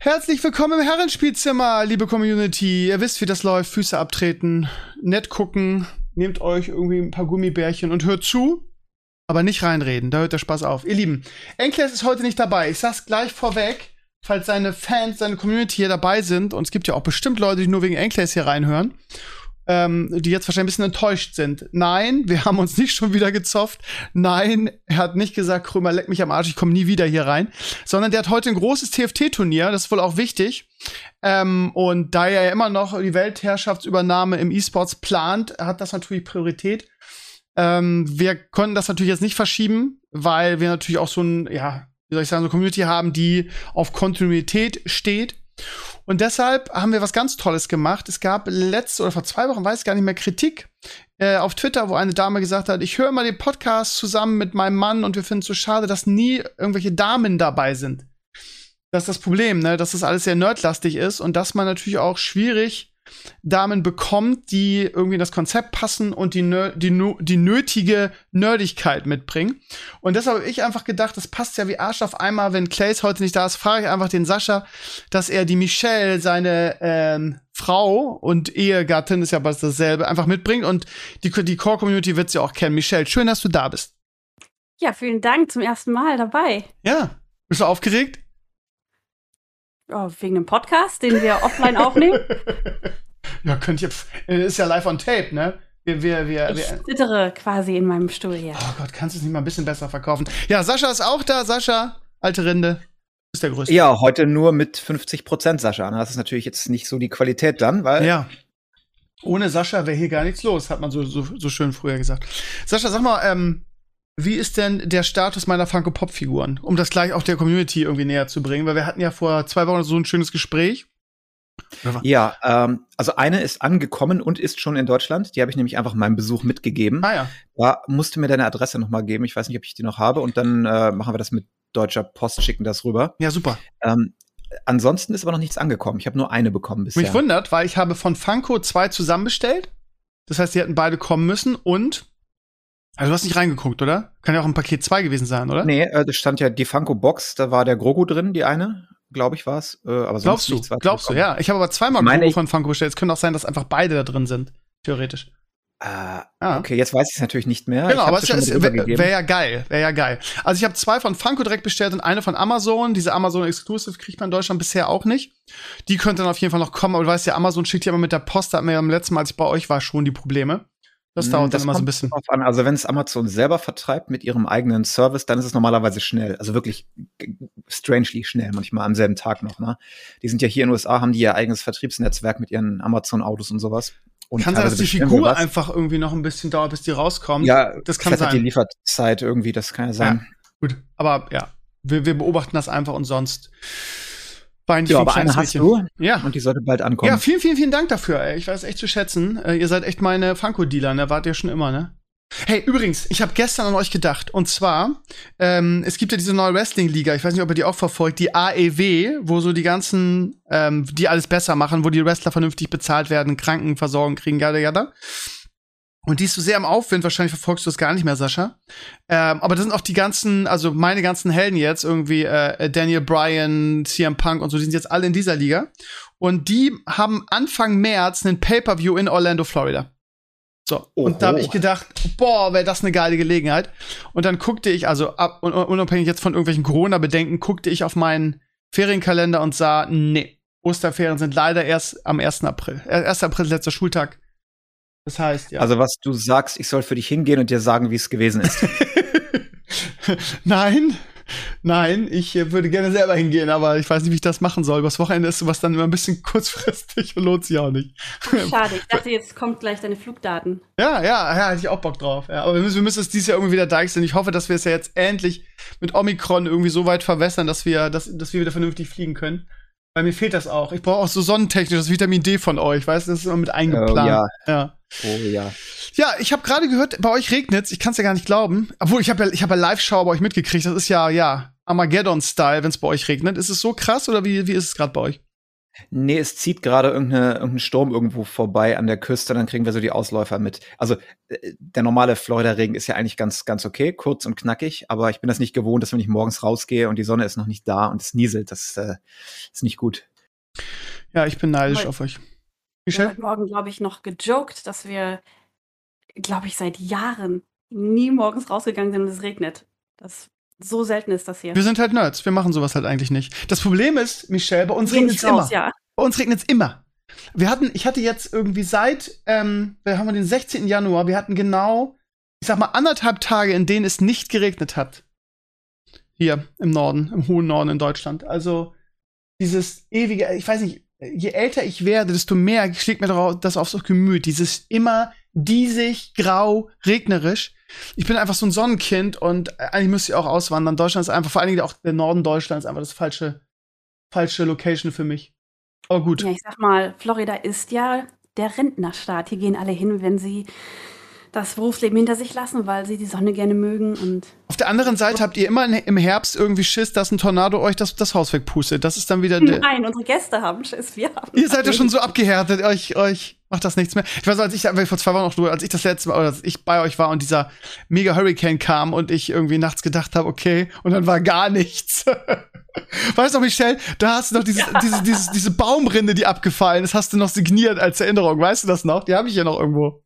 Herzlich willkommen im Herrenspielzimmer, liebe Community. Ihr wisst, wie das läuft. Füße abtreten, nett gucken, nehmt euch irgendwie ein paar Gummibärchen und hört zu, aber nicht reinreden. Da hört der Spaß auf. Ihr Lieben, Enkles ist heute nicht dabei. Ich sag's gleich vorweg, falls seine Fans, seine Community hier dabei sind. Und es gibt ja auch bestimmt Leute, die nur wegen Enkles hier reinhören ähm, die jetzt wahrscheinlich ein bisschen enttäuscht sind. Nein, wir haben uns nicht schon wieder gezofft. Nein, er hat nicht gesagt, Krömer, leck mich am Arsch, ich komme nie wieder hier rein. Sondern der hat heute ein großes TFT-Turnier, das ist wohl auch wichtig. Ähm, und da er ja immer noch die Weltherrschaftsübernahme im E-Sports plant, hat das natürlich Priorität. Ähm, wir konnten das natürlich jetzt nicht verschieben, weil wir natürlich auch so ein, ja, wie soll ich sagen, so eine Community haben, die auf Kontinuität steht. Und deshalb haben wir was ganz Tolles gemacht. Es gab letzte oder vor zwei Wochen, weiß ich gar nicht mehr, Kritik äh, auf Twitter, wo eine Dame gesagt hat, ich höre immer den Podcast zusammen mit meinem Mann und wir finden es so schade, dass nie irgendwelche Damen dabei sind. Das ist das Problem, ne? dass das alles sehr nerdlastig ist und dass man natürlich auch schwierig Damen bekommt, die irgendwie in das Konzept passen und die, die, die nötige Nerdigkeit mitbringen. Und deshalb habe ich einfach gedacht, das passt ja wie Arsch auf einmal, wenn Clays heute nicht da ist, frage ich einfach den Sascha, dass er die Michelle, seine ähm, Frau und Ehegattin, ist ja bald dasselbe, einfach mitbringt. Und die, die Core-Community wird sie auch kennen. Michelle, schön, dass du da bist. Ja, vielen Dank, zum ersten Mal dabei. Ja, bist du aufgeregt? Oh, wegen dem Podcast, den wir offline aufnehmen? ja, könnt ihr. Ist ja live on tape, ne? Wir, wir, wir, ich zittere quasi in meinem Stuhl hier. Oh Gott, kannst du es nicht mal ein bisschen besser verkaufen? Ja, Sascha ist auch da. Sascha, alte Rinde. Ist der größte. Ja, heute nur mit 50 Prozent, Sascha. Das ist natürlich jetzt nicht so die Qualität dann, weil. Ja. Ohne Sascha wäre hier gar nichts los, hat man so, so, so schön früher gesagt. Sascha, sag mal, ähm, wie ist denn der Status meiner Funko Pop Figuren? Um das gleich auch der Community irgendwie näher zu bringen, weil wir hatten ja vor zwei Wochen so ein schönes Gespräch. Ja, ähm, also eine ist angekommen und ist schon in Deutschland. Die habe ich nämlich einfach meinem Besuch mitgegeben. Ah ja. Da musste mir deine Adresse noch mal geben. Ich weiß nicht, ob ich die noch habe. Und dann äh, machen wir das mit deutscher Post, schicken das rüber. Ja, super. Ähm, ansonsten ist aber noch nichts angekommen. Ich habe nur eine bekommen bisher. Mich wundert, weil ich habe von Funko zwei zusammenbestellt. Das heißt, die hätten beide kommen müssen und also du hast nicht reingeguckt, oder? Kann ja auch ein Paket 2 gewesen sein, oder? Nee, äh, da stand ja die Funko Box, da war der Grogu drin, die eine, glaube ich war es. Äh, aber glaubst du? Glaubst du, ja. Ich habe aber zweimal Meine Grogu von Funko bestellt. Es könnte auch sein, dass einfach beide da drin sind, theoretisch. Äh, ah. Okay, jetzt weiß ich es natürlich nicht mehr. Genau, aber es wäre wär ja geil, wäre ja geil. Also ich habe zwei von Funko direkt bestellt und eine von Amazon. Diese Amazon Exclusive kriegt man in Deutschland bisher auch nicht. Die könnte dann auf jeden Fall noch kommen, aber du weißt ja, Amazon schickt ja immer mit der Post, da hatten wir ja beim letzten Mal, als ich bei euch war, schon die Probleme. Das hm, dauert das dann immer so ein bisschen. An. Also wenn es Amazon selber vertreibt mit ihrem eigenen Service, dann ist es normalerweise schnell. Also wirklich strangely schnell, manchmal am selben Tag noch. Ne? Die sind ja hier in den USA, haben die ihr eigenes Vertriebsnetzwerk mit ihren Amazon-Autos und sowas. Und kann sein, dass die Figur einfach irgendwie noch ein bisschen dauert, bis die rauskommt. Ja, das kann sein. die Lieferzeit irgendwie, das kann ja sein. Ja, gut, aber ja, wir, wir beobachten das einfach und sonst Bein, ja, aber eine hast du. Ja. Und die sollte bald ankommen. Ja, vielen, vielen, vielen Dank dafür. Ey. Ich weiß echt zu schätzen. Äh, ihr seid echt meine Funko-Dealer, ne? Wart ihr schon immer, ne? Hey, übrigens, ich habe gestern an euch gedacht. Und zwar, ähm, es gibt ja diese neue Wrestling-Liga, ich weiß nicht, ob ihr die auch verfolgt, die AEW, wo so die ganzen, ähm, die alles besser machen, wo die Wrestler vernünftig bezahlt werden, Krankenversorgung kriegen, yada, yada. Und die ist so sehr im Aufwind, wahrscheinlich verfolgst du das gar nicht mehr, Sascha. Ähm, aber das sind auch die ganzen, also meine ganzen Helden jetzt, irgendwie äh, Daniel Bryan, CM Punk und so, die sind jetzt alle in dieser Liga. Und die haben Anfang März einen Pay-Per-View in Orlando, Florida. So, Oho. und da habe ich gedacht, boah, wäre das eine geile Gelegenheit. Und dann guckte ich, also ab, unabhängig jetzt von irgendwelchen Corona-Bedenken, guckte ich auf meinen Ferienkalender und sah, nee, Osterferien sind leider erst am 1. April. 1. April, letzter Schultag. Das heißt, ja. Also, was du sagst, ich soll für dich hingehen und dir sagen, wie es gewesen ist. nein, nein, ich äh, würde gerne selber hingehen, aber ich weiß nicht, wie ich das machen soll. Übers Wochenende ist sowas dann immer ein bisschen kurzfristig und lohnt sich auch nicht. Schade, ich dachte, jetzt kommt gleich deine Flugdaten. Ja, ja, ja, hätte ich auch Bock drauf. Ja, aber wir müssen, wir müssen es dieses Jahr irgendwie wieder deichseln. Ich hoffe, dass wir es ja jetzt endlich mit Omikron irgendwie so weit verwässern, dass wir, dass, dass wir wieder vernünftig fliegen können. Bei mir fehlt das auch. Ich brauche auch so sonnentechnisch das Vitamin D von euch, weißt du? Das ist immer mit eingeplant. Oh, ja. ja. Oh ja. Ja, ich habe gerade gehört, bei euch regnet's. Ich kann es ja gar nicht glauben. Obwohl, ich habe ja, ich hab ja Live-Schau bei euch mitgekriegt. Das ist ja, ja, Armageddon-Style, wenn es bei euch regnet. Ist es so krass oder wie, wie ist es gerade bei euch? Nee, es zieht gerade irgendeine, irgendein Sturm irgendwo vorbei an der Küste, dann kriegen wir so die Ausläufer mit. Also äh, der normale Florida-Regen ist ja eigentlich ganz, ganz okay, kurz und knackig, aber ich bin das nicht gewohnt, dass wenn ich morgens rausgehe und die Sonne ist noch nicht da und es nieselt, das äh, ist nicht gut. Ja, ich bin neidisch Heute- auf euch. Wir haben Michelle? heute Morgen, glaube ich, noch gejoked, dass wir, glaube ich, seit Jahren nie morgens rausgegangen sind und es regnet. Das so selten ist das hier. Wir sind halt Nerds. Wir machen sowas halt eigentlich nicht. Das Problem ist, Michelle, bei uns regnet es immer. ja. Bei uns regnet es immer. Wir hatten, ich hatte jetzt irgendwie seit, ähm, wir haben den 16. Januar, wir hatten genau, ich sag mal, anderthalb Tage, in denen es nicht geregnet hat. Hier im Norden, im hohen Norden in Deutschland. Also dieses ewige, ich weiß nicht, je älter ich werde, desto mehr schlägt mir das aufs Gemüt. Dieses immer diesig, grau, regnerisch. Ich bin einfach so ein Sonnenkind und eigentlich müsste ich auch auswandern. Deutschland ist einfach, vor allen Dingen auch der Norden Deutschlands, einfach das falsche, falsche Location für mich. Aber gut. Ja, ich sag mal, Florida ist ja der Rentnerstaat. Hier gehen alle hin, wenn sie das Berufsleben hinter sich lassen, weil sie die Sonne gerne mögen und Auf der anderen Seite habt ihr immer im Herbst irgendwie Schiss, dass ein Tornado euch das, das Haus wegpustet. Das ist dann wieder der. Nein, unsere Gäste haben Schiss. Wir haben Ihr seid ja schon so abgehärtet, euch, euch macht das nichts mehr. Ich weiß, als ich vor zwei Wochen noch drüber, als ich das letzte Mal, oder als ich bei euch war und dieser mega Hurricane kam und ich irgendwie nachts gedacht habe, okay, und dann war gar nichts. Weißt du, Michelle, da hast du noch dieses, diese, dieses, diese Baumrinde, die abgefallen ist, hast du noch signiert als Erinnerung. Weißt du das noch? Die habe ich ja noch irgendwo.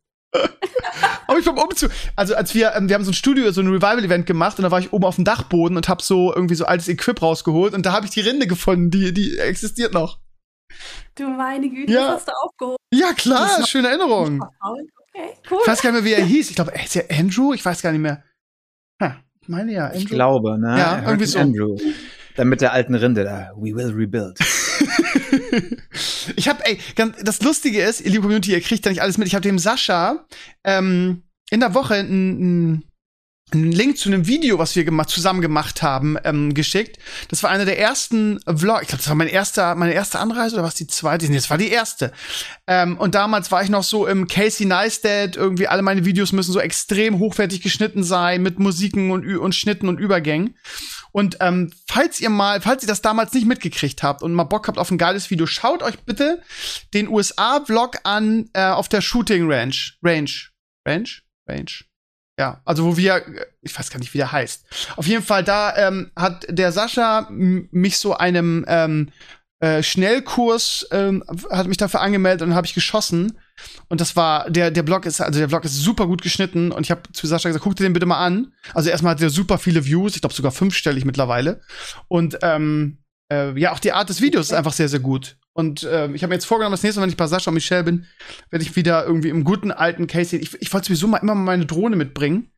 Aber ich beim Umzug, also als wir, ähm, wir haben so ein Studio, so ein Revival-Event gemacht und da war ich oben auf dem Dachboden und habe so irgendwie so altes Equip rausgeholt und da habe ich die Rinde gefunden, die, die existiert noch. Du meine Güte, Ja. das hast du aufgehoben. Ja, klar, Das ist noch- schöne Erinnerung. Okay, cool. Ich weiß gar nicht mehr, wie er hieß. Ich glaube, ist er Andrew? Ich weiß gar nicht mehr. Ha, ich meine ja, Andrew. Ich glaube, ne? Ja, irgendwie so. Andrew. Dann mit der alten Rinde da. We will rebuild. ich habe, ey, ganz, das Lustige ist, ihr liebe Community, ihr kriegt da nicht alles mit. Ich habe dem Sascha ähm, in der Woche einen einen Link zu einem Video, was wir gemacht, zusammen gemacht haben, ähm, geschickt. Das war einer der ersten Vlog. Ich glaube, das war mein erster, meine erste Anreise oder was die zweite? Nee, das war die erste. Ähm, und damals war ich noch so im Casey Neistat. Irgendwie alle meine Videos müssen so extrem hochwertig geschnitten sein mit Musiken und, und Schnitten und Übergängen. Und ähm, falls ihr mal, falls ihr das damals nicht mitgekriegt habt und mal Bock habt auf ein geiles Video, schaut euch bitte den USA-Vlog an äh, auf der Shooting Ranch. Range. Range? Range. Ja, also wo wir, äh, ich weiß gar nicht, wie der heißt. Auf jeden Fall, da ähm, hat der Sascha mich so einem ähm, äh, Schnellkurs, ähm, hat mich dafür angemeldet und habe ich geschossen. Und das war, der, der Blog ist, also der Vlog ist super gut geschnitten und ich habe zu Sascha gesagt, guck dir den bitte mal an. Also erstmal hat er super viele Views, ich glaube sogar fünfstellig mittlerweile. Und ähm, äh, ja, auch die Art des Videos ist einfach sehr, sehr gut. Und ähm, ich habe mir jetzt vorgenommen, das nächste Mal, wenn ich bei Sascha und Michelle bin, werde ich wieder irgendwie im guten alten Casey. Ich, ich wollte sowieso mal immer mal meine Drohne mitbringen.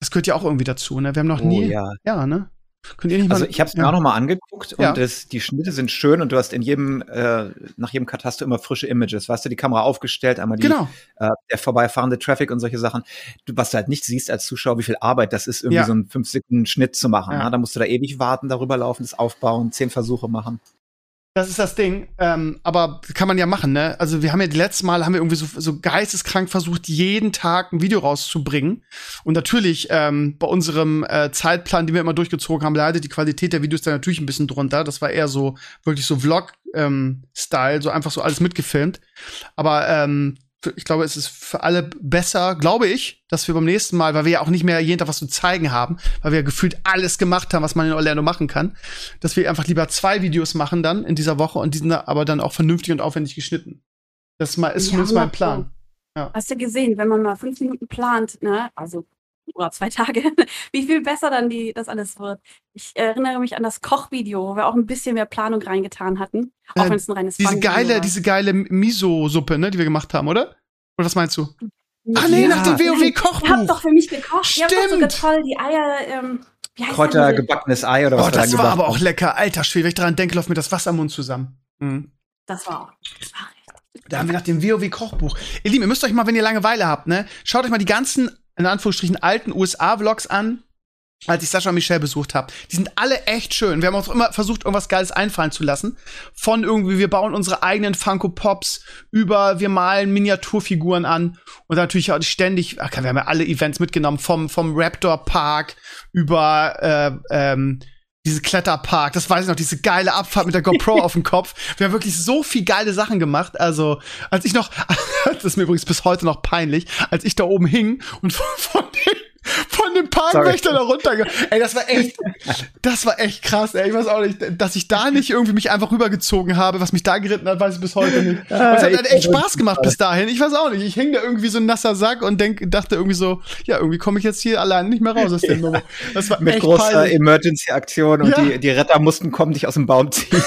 Das gehört ja auch irgendwie dazu, ne? Wir haben noch Oh, nie. ja. ja, ne? Könnt ihr nicht Also mal. ich habe es mir ja. auch noch mal angeguckt und Ja. das, die Schnitte sind schön und du hast in jedem, äh, nach jedem Cut hast du immer frische Images. Weißt du, die Kamera aufgestellt, einmal die, Genau. äh, der vorbeifahrende Traffic und solche Sachen. Du, was du halt nicht siehst als Zuschauer, wie viel Arbeit das ist, irgendwie Ja. so einen 5 Sekunden Schnitt zu machen. Ja. ne? Da musst du da ewig warten, darüber laufen, das aufbauen, zehn Versuche machen. Das ist das Ding. Ähm, aber kann man ja machen, ne? Also wir haben ja die letzten Mal haben wir irgendwie so, so geisteskrank versucht, jeden Tag ein Video rauszubringen. Und natürlich ähm, bei unserem äh, Zeitplan, den wir immer durchgezogen haben, leidet die Qualität der Videos da natürlich ein bisschen drunter. Das war eher so wirklich so Vlog-Style, so einfach so alles mitgefilmt. Aber ähm, ich glaube, es ist für alle besser, glaube ich, dass wir beim nächsten Mal, weil wir ja auch nicht mehr jeden Tag was zu zeigen haben, weil wir ja gefühlt alles gemacht haben, was man in Orlando machen kann, dass wir einfach lieber zwei Videos machen dann in dieser Woche und die sind aber dann auch vernünftig und aufwendig geschnitten. Das ist, mal, ist Ja, zumindest mein 100 Pro. Plan. Hast du gesehen, wenn man mal fünf Minuten plant, ne, also oder zwei Tage, wie viel besser dann die das alles wird. Ich erinnere mich an das Kochvideo, wo wir auch ein bisschen mehr Planung reingetan hatten, auch Äh, wenn es ein reines Diese geile, war. diese geile Miso-Suppe, ne, die wir gemacht haben, oder? Oder was meinst du? Ach nee, Ja. nach dem Ihr habt WoW-Kochbuch. doch für mich gekocht. Ihr habt doch sogar Stimmt. toll die Eier, ähm, wie heißt Kräuter, gebackenes Ei oder was Oh, das war aber auch lecker. Alter Schwede, wenn ich daran denke, läuft mir das Wasser im Mund zusammen. Mhm. Das war auch, das war richtig. Da haben wir nach dem WoW-Kochbuch. Ihr Lieben, ihr müsst euch mal, wenn ihr Langeweile habt, ne, schaut euch mal die ganzen, in Anführungsstrichen, alten USA-Vlogs an. als ich Sascha und Michelle besucht habe. Die sind alle echt schön. Wir haben uns immer versucht, irgendwas Geiles einfallen zu lassen. Von irgendwie, wir bauen unsere eigenen Funko Pops über, wir malen Miniaturfiguren an und natürlich auch ständig, ach, wir haben ja alle Events mitgenommen, vom, vom Raptor Park über äh, ähm, diese Kletterpark, das weiß ich noch, diese geile Abfahrt mit der GoPro auf dem Kopf. Wir haben wirklich so viel geile Sachen gemacht. Also, als ich noch, das ist mir übrigens bis heute noch peinlich, als ich da oben hing und von, von den dem Parkwächter da runtergegangen. Ey, das war echt, das war echt krass, ey. Ich weiß auch nicht, dass ich da nicht irgendwie mich einfach rübergezogen habe, was mich da geritten hat, weiß ich bis heute nicht. Und es hat halt echt Spaß gemacht bis dahin. Ich weiß auch nicht. Ich hing da irgendwie so ein nasser Sack und denk, dachte irgendwie so, ja, irgendwie komme ich jetzt hier allein nicht mehr raus aus der Nummer. Das war Mit großer Emergency-Aktion und ja. die, die Retter mussten kommen, dich aus dem Baum ziehen.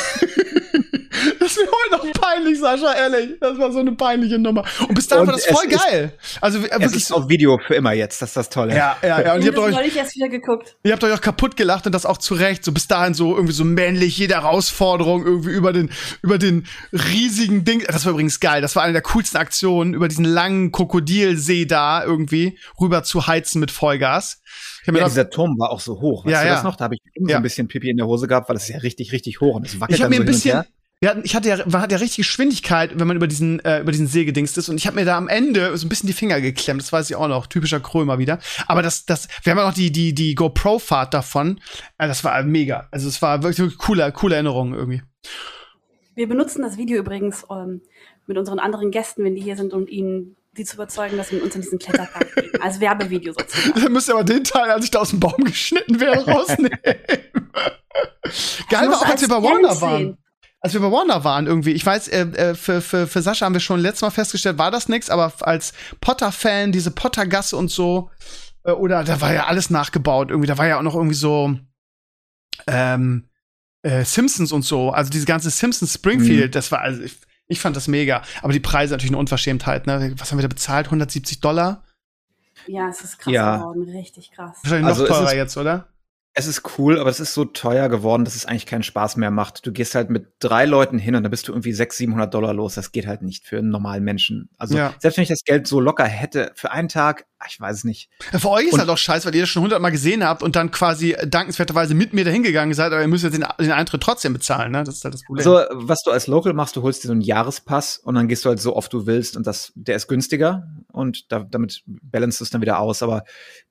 Das ist mir heute noch peinlich, Sascha, ehrlich. Das war so eine peinliche Nummer. Und bis dahin und war das voll geil. Also wirklich. Es ist auf Video für immer jetzt, das ist das Tolle. Ja, ja, ja. Und ihr habt euch, ich erst wieder geguckt. Ihr habt euch auch kaputt gelacht und das auch zu Recht. So bis dahin so irgendwie so männlich, jede Herausforderung irgendwie über den, über den riesigen Ding. Das war übrigens geil. Das war eine der coolsten Aktionen, über diesen langen Krokodilsee da irgendwie rüber zu heizen mit Vollgas. Ja, gedacht, dieser Turm war auch so hoch. Weißt ja, du ja. das noch? Da habe ich ja. so ein bisschen Pipi in der Hose gehabt, weil das ist ja richtig, richtig hoch und es wackelt ich dann mir so ein hin bisschen, und her. Wir hatten, ich hatte ja, man hat ja richtig Geschwindigkeit, wenn man über diesen, äh, über diesen See gedingst ist. Und ich habe mir da am Ende so ein bisschen die Finger geklemmt. Das weiß ich auch noch. Typischer Krömer wieder. Aber das, das, wir haben ja noch die, die, die GoPro-Fahrt davon. Äh, das war mega. Also es war wirklich, wirklich coole, coole Erinnerung irgendwie. Wir benutzen das Video übrigens ähm, mit unseren anderen Gästen, wenn die hier sind, um ihnen die zu überzeugen, dass wir mit uns in diesen Kletterpark gehen. Als Werbevideo sozusagen. Dann müsst ihr aber den Teil, als ich da aus dem Baum geschnitten wäre, rausnehmen. Geil war auch, als wir bei Warner waren. Als wir bei Warner waren irgendwie, ich weiß, äh, äh, für, für, für Sascha haben wir schon letztes Mal festgestellt, war das nix, aber als Potter-Fan, diese Pottergasse und so, äh, oder da war ja alles nachgebaut irgendwie, da war ja auch noch irgendwie so ähm, äh, Simpsons und so, also diese ganze Simpsons Springfield, mhm. das war, also ich, ich fand das mega. Aber die Preise natürlich eine Unverschämtheit, ne? Was haben wir da bezahlt? 170 Dollar? Ja, es ist krass Ja. geworden, richtig krass. Wahrscheinlich Also noch es teurer jetzt, oder? Es ist cool, aber es ist so teuer geworden, dass es eigentlich keinen Spaß mehr macht. Du gehst halt mit drei Leuten hin und dann bist du irgendwie 600, 700 Dollar los. Das geht halt nicht für einen normalen Menschen. Also Ja. selbst wenn ich das Geld so locker hätte für einen Tag, ich weiß es nicht. Für euch ist Und- halt auch scheiße, weil ihr das schon hundertmal gesehen habt und dann quasi dankenswerterweise mit mir dahin gegangen seid, aber ihr müsst jetzt den, den Eintritt trotzdem bezahlen, ne? Das ist halt das Problem. Also was du als Local machst, du holst dir so einen Jahrespass und dann gehst du halt so oft du willst und das, der ist günstiger und da, damit balance es dann wieder aus. Aber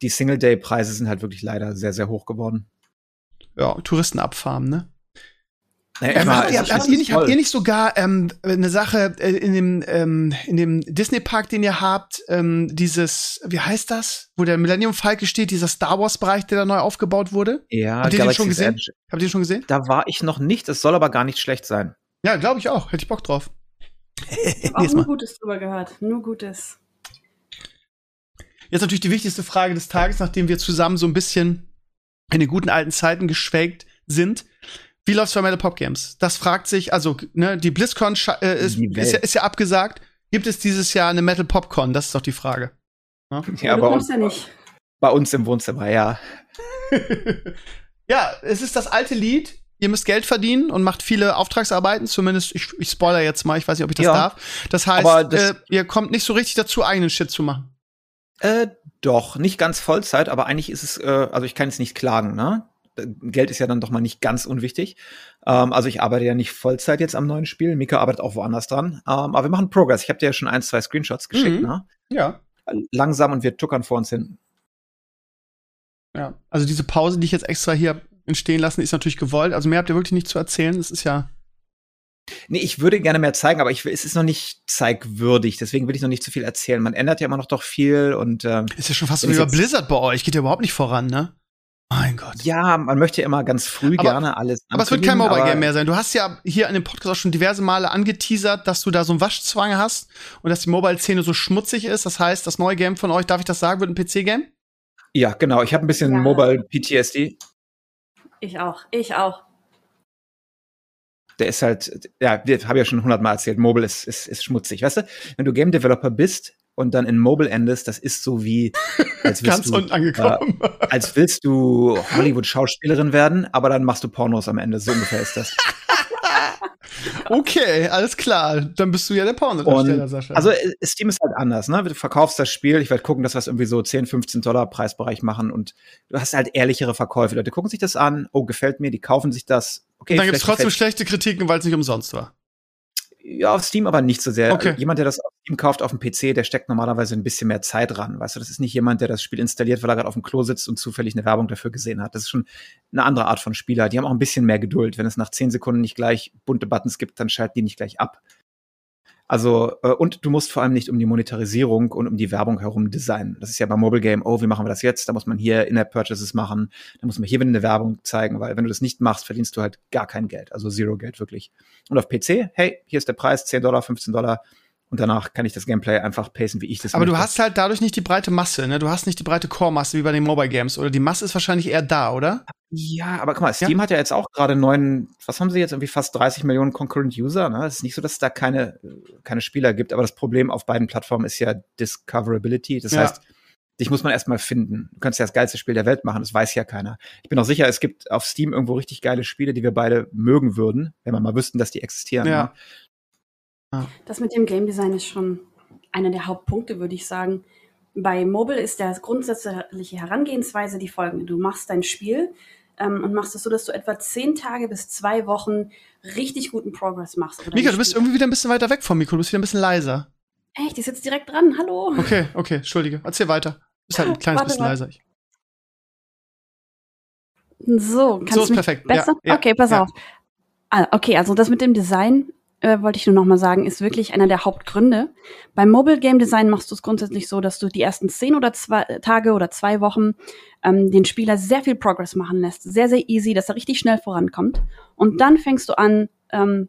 die Single-Day-Preise sind halt wirklich leider sehr, sehr hoch geworden. ja, Touristen abfarmen, ne? Naja, Ähm, habt, ihr, habt, ihr nicht, habt ihr nicht sogar ähm, eine Sache äh, in dem, ähm, in dem Disney-Park, den ihr habt, ähm, dieses, wie heißt das? Wo der Millennium Falke steht, dieser Star Wars-Bereich, der da neu aufgebaut wurde? Ja, Habt ihr den schon Galaxy's gesehen? Edge. Habt ihr den schon gesehen? Da war ich noch nicht, es soll aber gar nicht schlecht sein. Ja, glaube ich auch. Hätte ich Bock drauf. Ich habe auch nur. Gutes drüber gehört. Nur Gutes. Jetzt natürlich die wichtigste Frage des Tages, nachdem wir zusammen so ein bisschen in den guten alten Zeiten geschwelgt sind. Wie läuft's bei Metal Pop Games? Das fragt sich, also, ne, die BlizzCon äh, ist, Die ist, ja, ist ja abgesagt. Gibt es dieses Jahr eine Metal Popcon? Das ist doch die Frage. Ja, Ja, du bei kommst uns, ja nicht. bei uns im Wohnzimmer, ja. ja, es ist das alte Lied. Ihr müsst Geld verdienen und macht viele Auftragsarbeiten. Zumindest, ich, ich spoiler jetzt mal, ich weiß nicht, ob ich das Ja. darf. Das heißt, Aber das- äh, ihr kommt nicht so richtig dazu, eigenen Shit zu machen. Äh, doch, nicht ganz Vollzeit, aber eigentlich ist es, äh, also ich kann jetzt nicht klagen, ne? Geld ist ja dann doch mal nicht ganz unwichtig. Ähm, also ich arbeite ja nicht Vollzeit jetzt am neuen Spiel. Mika arbeitet auch woanders dran. Ähm, aber wir machen Progress. Ich habe dir ja schon ein, zwei Screenshots geschickt, Mhm. ne? Ja. Langsam und wir tuckern vor uns hin. Ja. Also diese Pause, die ich jetzt extra hier entstehen lassen, ist natürlich gewollt. Also mehr habt ihr wirklich nicht zu erzählen. Das ist ja. Nee, ich würde gerne mehr zeigen, aber ich, es ist noch nicht zeigwürdig. Deswegen will ich noch nicht zu viel erzählen. Man ändert ja immer noch doch viel und ähm, Ist ja schon fast so wie bei Blizzard bei euch. Geht ja überhaupt nicht voran, ne? Mein Gott. ja, man möchte ja immer ganz früh Aber- gerne alles. Aber es wird kein Mobile Game mehr sein. Du hast ja hier in dem Podcast auch schon diverse Male angeteasert, dass du da so einen Waschzwang hast und dass die Mobile-Szene so schmutzig ist. Das heißt, das neue Game von euch, darf ich das sagen, wird ein PC-Game? Ja, genau. Ich habe ein bisschen Ja. Mobile PTSD. Ich auch. Ich auch. der ist halt, ja, wir haben ja schon hundertmal erzählt, Mobile ist, ist, ist schmutzig. Weißt du, wenn du Game Developer bist und dann in Mobile endest, das ist so wie, als willst Ganz du, unten angekommen. als willst du Hollywood-Schauspielerin werden, aber dann machst du Pornos am Ende. So ungefähr ist das. Okay, alles klar. Dann bist du ja der Pornodarsteller, Sascha. also äh, Steam ist halt anders, ne? Du verkaufst das Spiel, ich werde gucken, dass wir es irgendwie so 10, 15 Dollar Preisbereich machen und du hast halt ehrlichere Verkäufe. Leute gucken sich das an, oh, gefällt mir, die kaufen sich das. Okay, Und dann gibt's vielleicht trotzdem schlechte Kritiken, weil es nicht umsonst war. Ja, auf Steam aber nicht so sehr. Okay. Jemand, der das auf Steam kauft auf dem PC, der steckt normalerweise ein bisschen mehr Zeit ran. Weißt du, das ist nicht jemand, der das Spiel installiert, weil er gerade auf dem Klo sitzt und zufällig eine Werbung dafür gesehen hat. Das ist schon eine andere Art von Spieler. Die haben auch ein bisschen mehr Geduld. Wenn es nach 10 Sekunden nicht gleich bunte Buttons gibt, dann schalten die nicht gleich ab. Also, äh, und du musst vor allem nicht um die Monetarisierung und um die Werbung herum designen. Das ist ja beim Mobile Game, oh, wie machen wir das jetzt? Da muss man hier In-App-Purchases machen, da muss man hier wieder eine Werbung zeigen, weil wenn du das nicht machst, verdienst du halt gar kein Geld, also Zero Geld wirklich. Und auf PC, hey, hier ist der Preis, 10 Dollar, 15 Dollar. Und danach kann ich das Gameplay einfach pacen, wie ich das Aber du möchte. hast halt dadurch nicht die breite Masse, ne? Du hast nicht die breite Core-Masse wie bei den Mobile Games. Oder die Masse ist wahrscheinlich eher da, oder? Ja, aber guck mal, Steam hat ja jetzt auch gerade neun, was haben sie jetzt, irgendwie fast 30 Millionen Concurrent User. Ne? Es ist nicht so, dass es da keine, keine Spieler gibt, aber das Problem auf beiden Plattformen ist ja Discoverability. Das Ja. heißt, dich muss man erstmal finden. Du kannst ja das geilste Spiel der Welt machen, das weiß ja keiner. Ich bin auch sicher, es gibt auf Steam irgendwo richtig geile Spiele, die wir beide mögen würden, wenn wir mal wüssten, dass die existieren. Ja. Ne? Das mit dem Game Design ist schon einer der Hauptpunkte, würde ich sagen. Bei Mobile ist der grundsätzliche Herangehensweise die folgende. Du machst dein Spiel ähm, und machst es so, dass du etwa zehn Tage bis zwei Wochen richtig guten Progress machst. Mika, du bist irgendwie wieder ein bisschen weiter weg vom Mikro. Du bist wieder ein bisschen leiser. Echt, die ist jetzt direkt dran. Hallo. Okay, okay, entschuldige. Erzähl weiter. Du bist halt ein kleines Warte bisschen mal. leiser. So, kannst So du ist mich perfekt. besser? Ja, ja, okay, pass ja. auf. Ah, okay, also das mit dem Design äh, wollte ich nur noch mal sagen, ist wirklich einer der Hauptgründe. Beim Mobile Game Design machst du es grundsätzlich so, dass du die ersten zehn oder zwei Tage oder zwei Wochen ähm, den Spieler sehr viel Progress machen lässt, sehr sehr easy, dass er richtig schnell vorankommt. Und dann fängst du an ähm,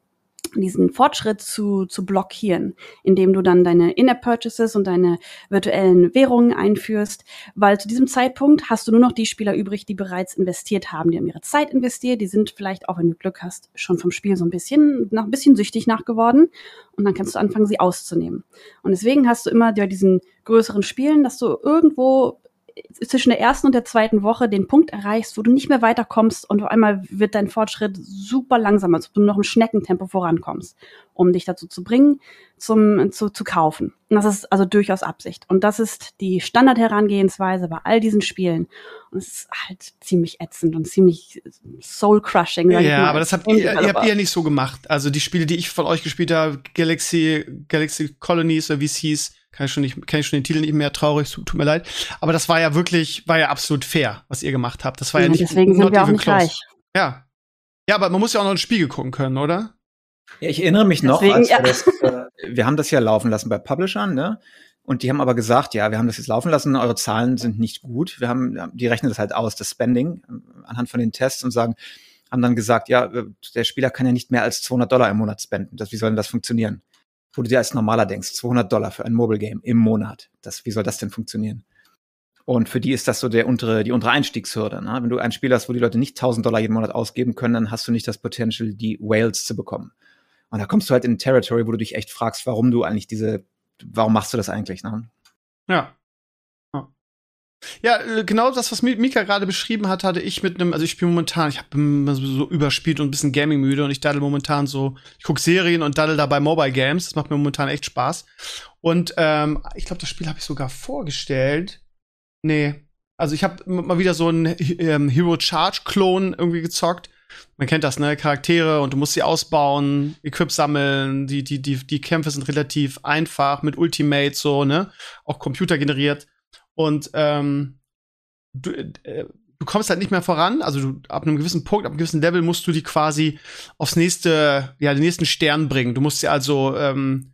diesen Fortschritt zu, zu blockieren, indem du dann deine In-App-Purchases und deine virtuellen Währungen einführst, weil zu diesem Zeitpunkt hast du nur noch die Spieler übrig, die bereits investiert haben, die haben ihre Zeit investiert, die sind vielleicht, auch wenn du Glück hast, schon vom Spiel so ein bisschen, nach, ein bisschen süchtig nachgeworden und dann kannst du anfangen, sie auszunehmen. Und deswegen hast du immer bei diesen größeren Spielen, dass du irgendwo zwischen der ersten und der zweiten Woche den Punkt erreichst, wo du nicht mehr weiterkommst und auf einmal wird dein Fortschritt super langsam, als ob du noch im Schneckentempo vorankommst, um dich dazu zu bringen, zum, zu, zu kaufen. Und das ist also durchaus Absicht. Und das ist die Standardherangehensweise bei all diesen Spielen. Und es ist halt ziemlich ätzend und ziemlich soul-crushing. Ja, aber das habt ihr, ihr habt ihr ja nicht so gemacht. Also die Spiele, die ich von euch gespielt habe, Galaxy, Galaxy Colonies oder wie es hieß, kann ich schon nicht, kann ich schon den Titel nicht mehr traurig, tut mir leid. Aber das war ja wirklich, war ja absolut fair, was ihr gemacht habt. Das war ja, Ja, nicht. deswegen sind wir auch nicht close. reich. Ja. Ja, aber man muss ja auch noch ins Spiegel gucken können, oder? Ja, ich erinnere mich noch, Deswegen, als wir, ja. das, äh, wir haben das ja laufen lassen bei Publishern, ne? Und die haben aber gesagt, ja, wir haben das jetzt laufen lassen, eure Zahlen sind nicht gut. Wir haben, die rechnen das halt aus, das Spending, äh, anhand von den Tests und sagen, haben dann gesagt, ja, äh, der Spieler kann ja nicht mehr als 200 Dollar im Monat spenden. Das, wie soll denn das funktionieren? Wo du dir als normaler denkst, 200 Dollar für ein Mobile Game im Monat. Das, wie soll das denn funktionieren? Und für die ist das so der untere, die untere Einstiegshürde. Ne? Wenn du ein Spiel hast, wo die Leute nicht 1000 Dollar jeden Monat ausgeben können, dann hast du nicht das Potential, die Whales zu bekommen. Und da kommst du halt in ein Territory, wo du dich echt fragst, warum du eigentlich diese, warum machst du das eigentlich? Ne? Ja. Ja. Ja, äh, genau das, was Mi- Mika gerade beschrieben hat, hatte ich mit einem, also ich spiele momentan, ich habe so überspielt und ein bisschen Gaming müde und ich daddel momentan so, ich gucke Serien und daddel dabei Mobile Games. Das macht mir momentan echt Spaß. Und ähm, ich glaube, das Spiel habe ich sogar vorgestellt. Nee. Also ich habe mal wieder so einen ähm, Hero Charge Klon irgendwie gezockt. Man kennt das, ne? Charaktere und du musst sie ausbauen, Equip sammeln, die, die, die, die Kämpfe sind relativ einfach mit Ultimate so, ne? Auch computergeneriert. Und ähm, du, äh, du kommst halt nicht mehr voran. Also du, ab einem gewissen Punkt, ab einem gewissen Level musst du die quasi aufs nächste, ja, den nächsten Stern bringen. Du musst sie also ähm,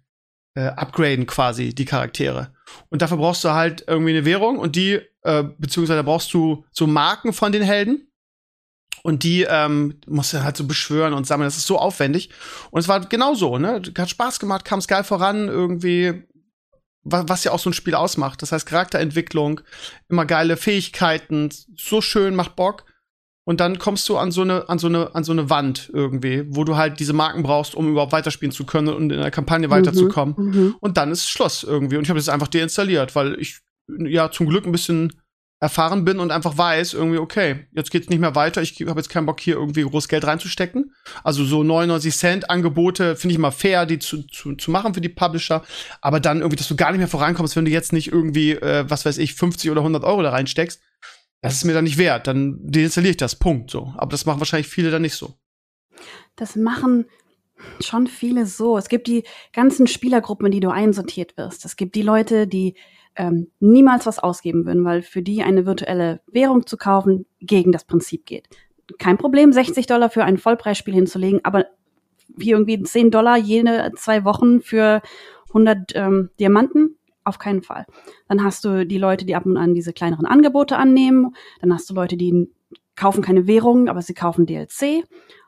äh, upgraden quasi, die Charaktere. Und dafür brauchst du halt irgendwie eine Währung und die, äh, beziehungsweise brauchst du so Marken von den Helden. Und die ähm, musst du halt so beschwören und sammeln. Das ist so aufwendig. Und es war genau so, ne? Hat Spaß gemacht, kam es geil voran, irgendwie, was ja auch so ein Spiel ausmacht. Das heißt, Charakterentwicklung, immer geile Fähigkeiten, so schön, macht Bock. Und dann kommst du an so eine, an so eine, an so eine Wand irgendwie, wo du halt diese Marken brauchst, um überhaupt weiterspielen zu können und in der Kampagne weiterzukommen. Mhm. Und dann ist Schluss irgendwie. Und ich habe das einfach deinstalliert, weil ich ja zum Glück ein bisschen erfahren bin und einfach weiß, irgendwie, okay, jetzt geht's nicht mehr weiter, ich habe jetzt keinen Bock, hier irgendwie groß Geld reinzustecken. Also so 99 Cent Angebote finde ich immer fair, die zu, zu, zu machen für die Publisher. Aber dann irgendwie, dass du gar nicht mehr vorankommst, wenn du jetzt nicht irgendwie, äh, was weiß ich, 50 oder 100 Euro da reinsteckst, das ist mir dann nicht wert. Dann deinstalliere ich das, Punkt, so. Aber das machen wahrscheinlich viele dann nicht so. Das machen schon viele so. Es gibt die ganzen Spielergruppen, die du einsortiert wirst. Es gibt die Leute, die ähm, niemals was ausgeben würden, weil für die eine virtuelle Währung zu kaufen gegen das Prinzip geht. Kein Problem, 60 Dollar für ein Vollpreisspiel hinzulegen, aber wie irgendwie 10 Dollar jede zwei Wochen für 100 ähm, Diamanten? Auf keinen Fall. Dann hast du die Leute, die ab und an diese kleineren Angebote annehmen. Dann hast du Leute, die kaufen keine Währung, aber sie kaufen DLC.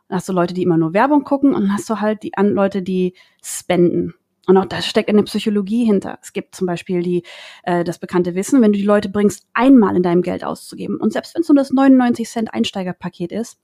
Dann hast du Leute, die immer nur Werbung gucken und dann hast du halt die Leute, die spenden. Und auch da steckt eine Psychologie hinter. Es gibt zum Beispiel die, äh, das bekannte Wissen, wenn du die Leute bringst, einmal in deinem Geld auszugeben. Und selbst wenn es nur das 99 Cent Einsteigerpaket ist,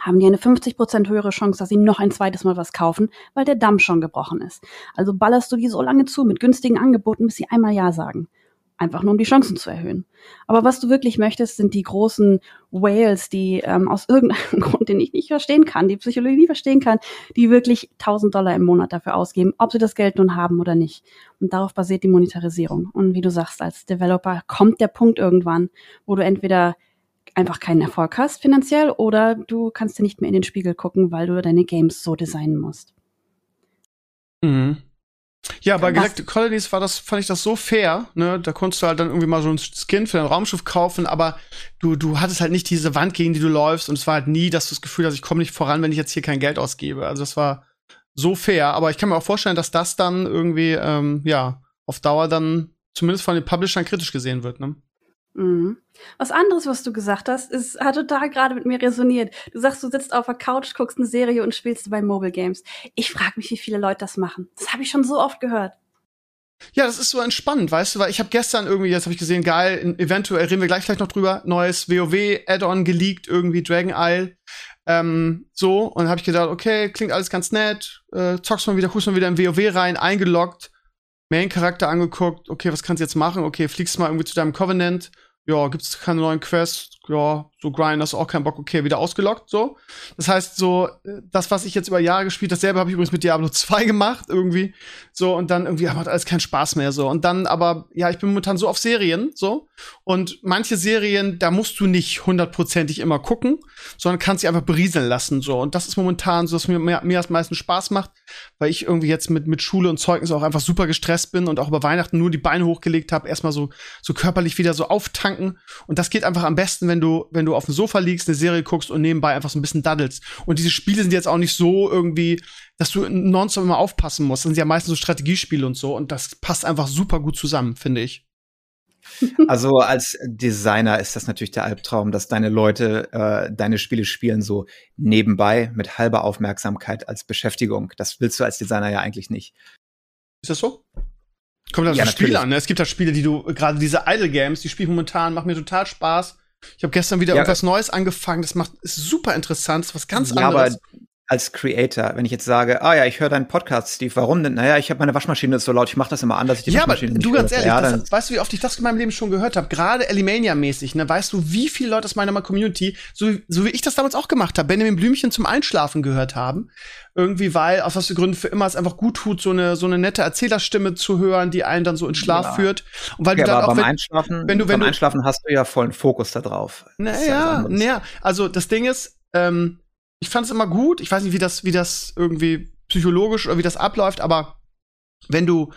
haben die eine 50% höhere Chance, dass sie noch ein zweites Mal was kaufen, weil der Damm schon gebrochen ist. Also ballerst du die so lange zu mit günstigen Angeboten, bis sie einmal Ja sagen einfach nur um die Chancen zu erhöhen. Aber was du wirklich möchtest, sind die großen Whales, die ähm, aus irgendeinem Grund, den ich nicht verstehen kann, die Psychologie nicht verstehen kann, die wirklich 1000 Dollar im Monat dafür ausgeben, ob sie das Geld nun haben oder nicht. Und darauf basiert die Monetarisierung. Und wie du sagst, als Developer kommt der Punkt irgendwann, wo du entweder einfach keinen Erfolg hast finanziell oder du kannst dir nicht mehr in den Spiegel gucken, weil du deine Games so designen musst. Mhm. Ja, bei Galactic Colonies war das, fand ich das so fair, ne? Da konntest du halt dann irgendwie mal so ein Skin für dein Raumschiff kaufen, aber du, du hattest halt nicht diese Wand, gegen die du läufst und es war halt nie, dass du das Gefühl hast, ich komme nicht voran, wenn ich jetzt hier kein Geld ausgebe. Also das war so fair, aber ich kann mir auch vorstellen, dass das dann irgendwie, ähm, ja, auf Dauer dann zumindest von den Publishern kritisch gesehen wird, ne? Mhm. Was anderes, was du gesagt hast, ist, hat total gerade mit mir resoniert. Du sagst, du sitzt auf der Couch, guckst eine Serie und spielst bei Mobile Games. Ich frage mich, wie viele Leute das machen. Das habe ich schon so oft gehört. Ja, das ist so entspannend, weißt du, weil ich habe gestern irgendwie, jetzt habe ich gesehen, geil, eventuell reden wir gleich vielleicht noch drüber, neues WoW-Add-on geleakt, irgendwie Dragon Isle. Ähm, so, und habe ich gedacht, okay, klingt alles ganz nett, äh, zockst mal wieder, guckst mal wieder in WoW rein, eingeloggt, Main-Charakter angeguckt, okay, was kannst du jetzt machen? Okay, fliegst mal irgendwie zu deinem Covenant ja, gibt's keine neuen Quests, ja, so grind, hast auch keinen Bock, okay, wieder ausgelockt, so. Das heißt, so, das, was ich jetzt über Jahre gespielt, dasselbe habe ich übrigens mit Diablo 2 gemacht, irgendwie, so, und dann irgendwie macht alles keinen Spaß mehr, so. Und dann aber, ja, ich bin momentan so auf Serien, so, und manche Serien, da musst du nicht hundertprozentig immer gucken, sondern kannst sie einfach berieseln lassen, so. Und das ist momentan so, dass mir mehr, mehr als meisten Spaß macht, weil ich irgendwie jetzt mit, mit Schule und Zeugnis auch einfach super gestresst bin und auch über Weihnachten nur die Beine hochgelegt habe, erstmal so, so körperlich wieder so auftanken. Und das geht einfach am besten, wenn du, wenn du auf dem Sofa liegst, eine Serie guckst und nebenbei einfach so ein bisschen daddelst. Und diese Spiele sind jetzt auch nicht so irgendwie, dass du nonstop immer aufpassen musst. Das sind ja meistens so Strategiespiele und so. Und das passt einfach super gut zusammen, finde ich. Also als Designer ist das natürlich der Albtraum, dass deine Leute äh, deine Spiele spielen so nebenbei mit halber Aufmerksamkeit als Beschäftigung. Das willst du als Designer ja eigentlich nicht. Ist das so? Kommt auf ja, das Spiel an. Ne? Es gibt da Spiele, die du, gerade diese Idle Games, die spiele ich momentan, machen mir total Spaß. Ich habe gestern wieder ja, irgendwas Neues angefangen. Das macht ist super interessant, ist was ganz ja, anderes. Aber als Creator, wenn ich jetzt sage, ah ja, ich höre deinen Podcast, Steve, warum denn? Naja, ich habe meine Waschmaschine ist so laut, ich mache das immer an, dass ich die ja, Waschmaschine aber du ganz ehrlich, ja, das, weißt du, wie oft ich das in meinem Leben schon gehört habe? Gerade Elimania-mäßig, ne? Weißt du, wie viele Leute aus meiner Community, so, so wie ich das damals auch gemacht habe, Benjamin Blümchen zum Einschlafen gehört haben? Irgendwie, weil, aus was für Gründen für immer es einfach gut tut, so eine, so eine nette Erzählerstimme zu hören, die einen dann so in Schlaf ja. führt. Und weil ja, du dann auch, beim wenn, Einschlafen, wenn du, wenn beim du, Einschlafen hast du ja vollen Fokus da drauf. Naja, naja, also das Ding ist, ähm, ich fand es immer gut. Ich weiß nicht, wie das, wie das irgendwie psychologisch oder wie das abläuft, aber wenn du,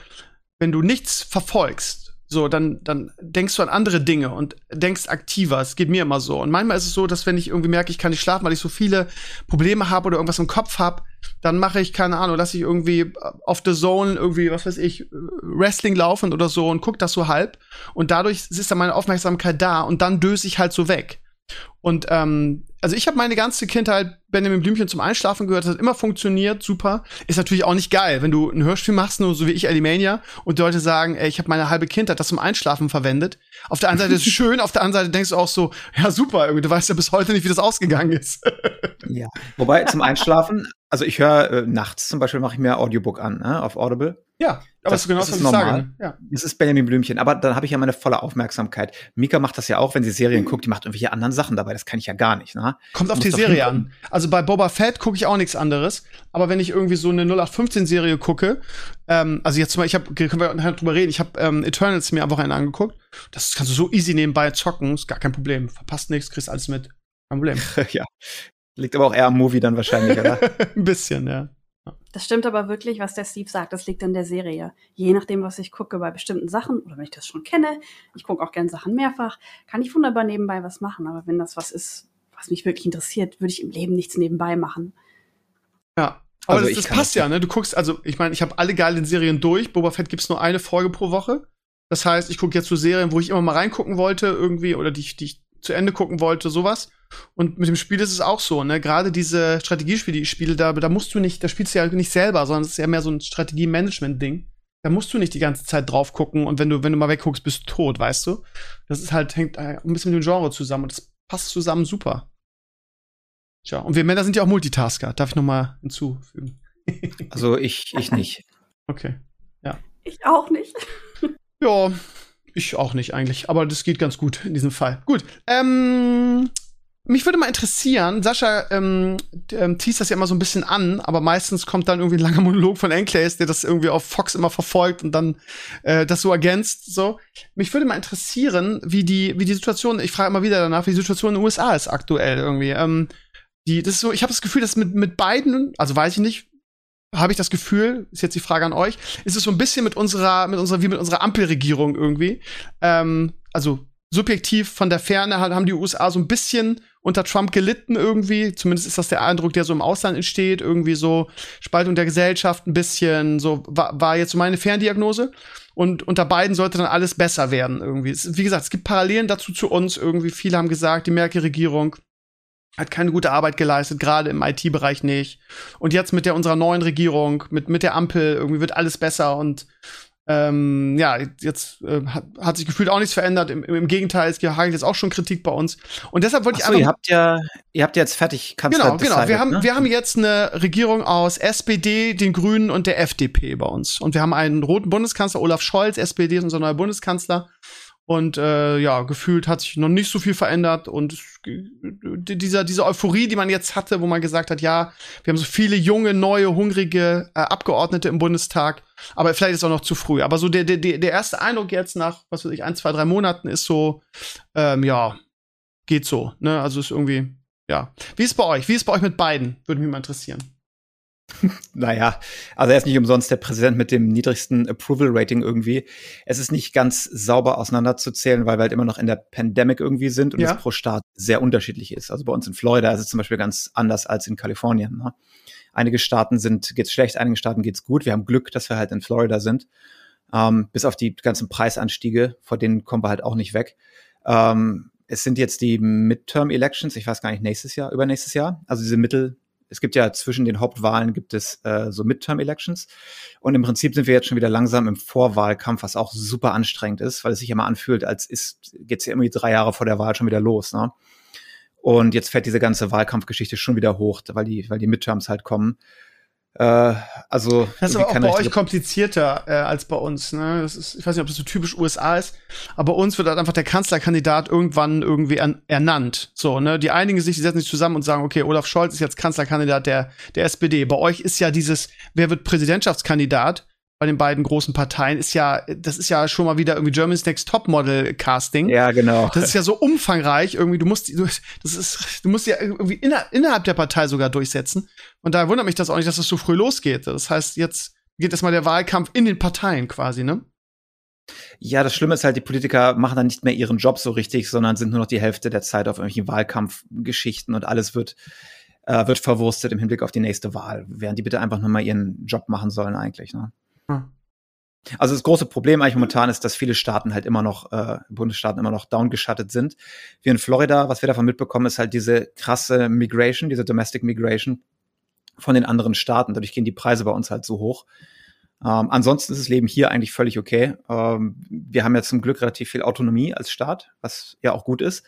wenn du nichts verfolgst, so, dann, dann denkst du an andere Dinge und denkst aktiver. Es geht mir immer so. Und manchmal ist es so, dass wenn ich irgendwie merke, ich kann nicht schlafen, weil ich so viele Probleme habe oder irgendwas im Kopf habe, dann mache ich, keine Ahnung, lasse ich irgendwie auf The Zone irgendwie, was weiß ich, Wrestling laufen oder so und guck das so halb. Und dadurch ist dann meine Aufmerksamkeit da und dann döse ich halt so weg. Und ähm, also ich habe meine ganze Kindheit Benjamin Blümchen zum Einschlafen gehört, das hat immer funktioniert, super. Ist natürlich auch nicht geil, wenn du ein Hörspiel machst, nur so wie ich Alimania, und die Leute sagen, ey, ich habe meine halbe Kindheit das zum Einschlafen verwendet. Auf der einen Seite ist es schön, auf der anderen Seite denkst du auch so, ja super, irgendwie, du weißt ja bis heute nicht, wie das ausgegangen ist. ja, wobei zum Einschlafen Also ich höre äh, nachts zum Beispiel mache ich mir Audiobook an, ne, auf Audible. Ja, aber das, ist genau das, was ich normal. sage. Ja. Es ist Benjamin Blümchen, aber dann habe ich ja meine volle Aufmerksamkeit. Mika macht das ja auch, wenn sie Serien guckt, die macht irgendwelche anderen Sachen dabei. Das kann ich ja gar nicht. Ne? Kommt auf die Serie an. Also bei Boba Fett gucke ich auch nichts anderes. Aber wenn ich irgendwie so eine 0815-Serie gucke, ähm, also jetzt mal, ich habe, können wir nachher drüber reden, ich habe ähm, Eternals mir am Wochenende angeguckt. Das kannst du so easy nebenbei zocken, ist gar kein Problem. Verpasst nichts, kriegst alles mit. Kein Problem. ja. Liegt aber auch eher am Movie dann wahrscheinlich, oder? Ein bisschen, ja. Das stimmt aber wirklich, was der Steve sagt. Das liegt an der Serie. Je nachdem, was ich gucke bei bestimmten Sachen oder wenn ich das schon kenne, ich gucke auch gerne Sachen mehrfach, kann ich wunderbar nebenbei was machen. Aber wenn das was ist, was mich wirklich interessiert, würde ich im Leben nichts nebenbei machen. Ja. Aber also das, das passt ja, ne? Du guckst, also ich meine, ich habe alle geilen Serien durch. Boba Fett gibt's nur eine Folge pro Woche. Das heißt, ich gucke jetzt so Serien, wo ich immer mal reingucken wollte, irgendwie, oder die, die ich zu Ende gucken wollte, sowas. Und mit dem Spiel ist es auch so, ne? Gerade diese Strategiespiele, die ich spiele, da, da musst du nicht, da spielst du ja nicht selber, sondern es ist ja mehr so ein Strategie-Management-Ding. Da musst du nicht die ganze Zeit drauf gucken und wenn du, wenn du mal wegguckst, bist du tot, weißt du? Das ist halt, hängt ein bisschen mit dem Genre zusammen und das passt zusammen super. Tja, und wir Männer sind ja auch Multitasker, darf ich noch mal hinzufügen. also ich, ich nicht. Okay, ja. Ich auch nicht. ja, ich auch nicht eigentlich, aber das geht ganz gut in diesem Fall. Gut, ähm, mich würde mal interessieren, Sascha ähm, ähm, teast das ja immer so ein bisschen an, aber meistens kommt dann irgendwie ein langer Monolog von Enclaves, der das irgendwie auf Fox immer verfolgt und dann äh, das so ergänzt. So, mich würde mal interessieren, wie die, wie die Situation. Ich frage immer wieder danach, wie die Situation in den USA ist aktuell irgendwie. Ähm, die, das ist so, ich habe das Gefühl, dass mit mit beiden, also weiß ich nicht, habe ich das Gefühl, ist jetzt die Frage an euch, ist es so ein bisschen mit unserer, mit unserer, wie mit unserer Ampelregierung irgendwie. Ähm, also subjektiv von der Ferne haben die USA so ein bisschen unter Trump gelitten irgendwie. Zumindest ist das der Eindruck, der so im Ausland entsteht. Irgendwie so Spaltung der Gesellschaft ein bisschen. So war, war jetzt so meine Ferndiagnose. Und unter beiden sollte dann alles besser werden irgendwie. Wie gesagt, es gibt Parallelen dazu zu uns irgendwie. Viele haben gesagt, die Merkel-Regierung hat keine gute Arbeit geleistet, gerade im IT-Bereich nicht. Und jetzt mit der unserer neuen Regierung, mit, mit der Ampel, irgendwie wird alles besser und ähm, ja, jetzt äh, hat, hat sich gefühlt auch nichts verändert. Im, im Gegenteil, es hagelt jetzt auch schon Kritik bei uns. Und deshalb wollte ich so, einfach. Ihr habt ja, ihr habt jetzt fertig Kanzler Genau, genau. Wir haben, ne? wir haben jetzt eine Regierung aus SPD, den Grünen und der FDP bei uns. Und wir haben einen roten Bundeskanzler, Olaf Scholz, SPD ist unser neuer Bundeskanzler. Und äh, ja, gefühlt hat sich noch nicht so viel verändert. Und dieser, diese Euphorie, die man jetzt hatte, wo man gesagt hat, ja, wir haben so viele junge, neue, hungrige äh, Abgeordnete im Bundestag, aber vielleicht ist auch noch zu früh. Aber so der, der, der erste Eindruck jetzt nach, was weiß ich, ein, zwei, drei Monaten ist so, ähm, ja, geht so. Ne? Also ist irgendwie, ja. Wie ist bei euch? Wie ist bei euch mit beiden? Würde mich mal interessieren. naja, also er ist nicht umsonst der Präsident mit dem niedrigsten Approval-Rating irgendwie. Es ist nicht ganz sauber auseinanderzuzählen, weil wir halt immer noch in der Pandemic irgendwie sind und ja. es pro Staat sehr unterschiedlich ist. Also bei uns in Florida ist es zum Beispiel ganz anders als in Kalifornien. Ne? Einige Staaten sind, geht's schlecht, einigen Staaten geht's gut. Wir haben Glück, dass wir halt in Florida sind. Ähm, bis auf die ganzen Preisanstiege, vor denen kommen wir halt auch nicht weg. Ähm, es sind jetzt die Midterm-Elections, ich weiß gar nicht, nächstes Jahr, übernächstes Jahr. Also diese Mittel, es gibt ja zwischen den Hauptwahlen gibt es äh, so Midterm-Elections. Und im Prinzip sind wir jetzt schon wieder langsam im Vorwahlkampf, was auch super anstrengend ist, weil es sich immer anfühlt, als ist, geht's ja irgendwie drei Jahre vor der Wahl schon wieder los. Ne? Und jetzt fährt diese ganze Wahlkampfgeschichte schon wieder hoch, weil die, weil die Midterms halt kommen. Äh, also das ist aber auch bei euch komplizierter äh, als bei uns. Ne? Das ist, ich weiß nicht, ob das so typisch USA ist, aber bei uns wird halt einfach der Kanzlerkandidat irgendwann irgendwie an, ernannt. So, ne? Die einigen sich, die setzen sich zusammen und sagen, okay, Olaf Scholz ist jetzt Kanzlerkandidat der, der SPD. Bei euch ist ja dieses, wer wird Präsidentschaftskandidat? Bei den beiden großen Parteien ist ja, das ist ja schon mal wieder irgendwie Germany's Next Topmodel Casting. Ja, genau. Das ist ja so umfangreich irgendwie. Du musst, du, das ist, du musst ja irgendwie inner, innerhalb der Partei sogar durchsetzen. Und da wundert mich das auch nicht, dass das so früh losgeht. Das heißt, jetzt geht erstmal der Wahlkampf in den Parteien quasi, ne? Ja, das Schlimme ist halt, die Politiker machen dann nicht mehr ihren Job so richtig, sondern sind nur noch die Hälfte der Zeit auf irgendwelchen Wahlkampfgeschichten und alles wird, äh, wird verwurstet im Hinblick auf die nächste Wahl, während die bitte einfach nur mal ihren Job machen sollen eigentlich, ne? Hm. Also das große Problem eigentlich momentan ist, dass viele Staaten halt immer noch, äh, Bundesstaaten immer noch downgeschattet sind. Wir in Florida, was wir davon mitbekommen, ist halt diese krasse Migration, diese Domestic Migration von den anderen Staaten. Dadurch gehen die Preise bei uns halt so hoch. Ähm, ansonsten ist das Leben hier eigentlich völlig okay. Ähm, wir haben ja zum Glück relativ viel Autonomie als Staat, was ja auch gut ist,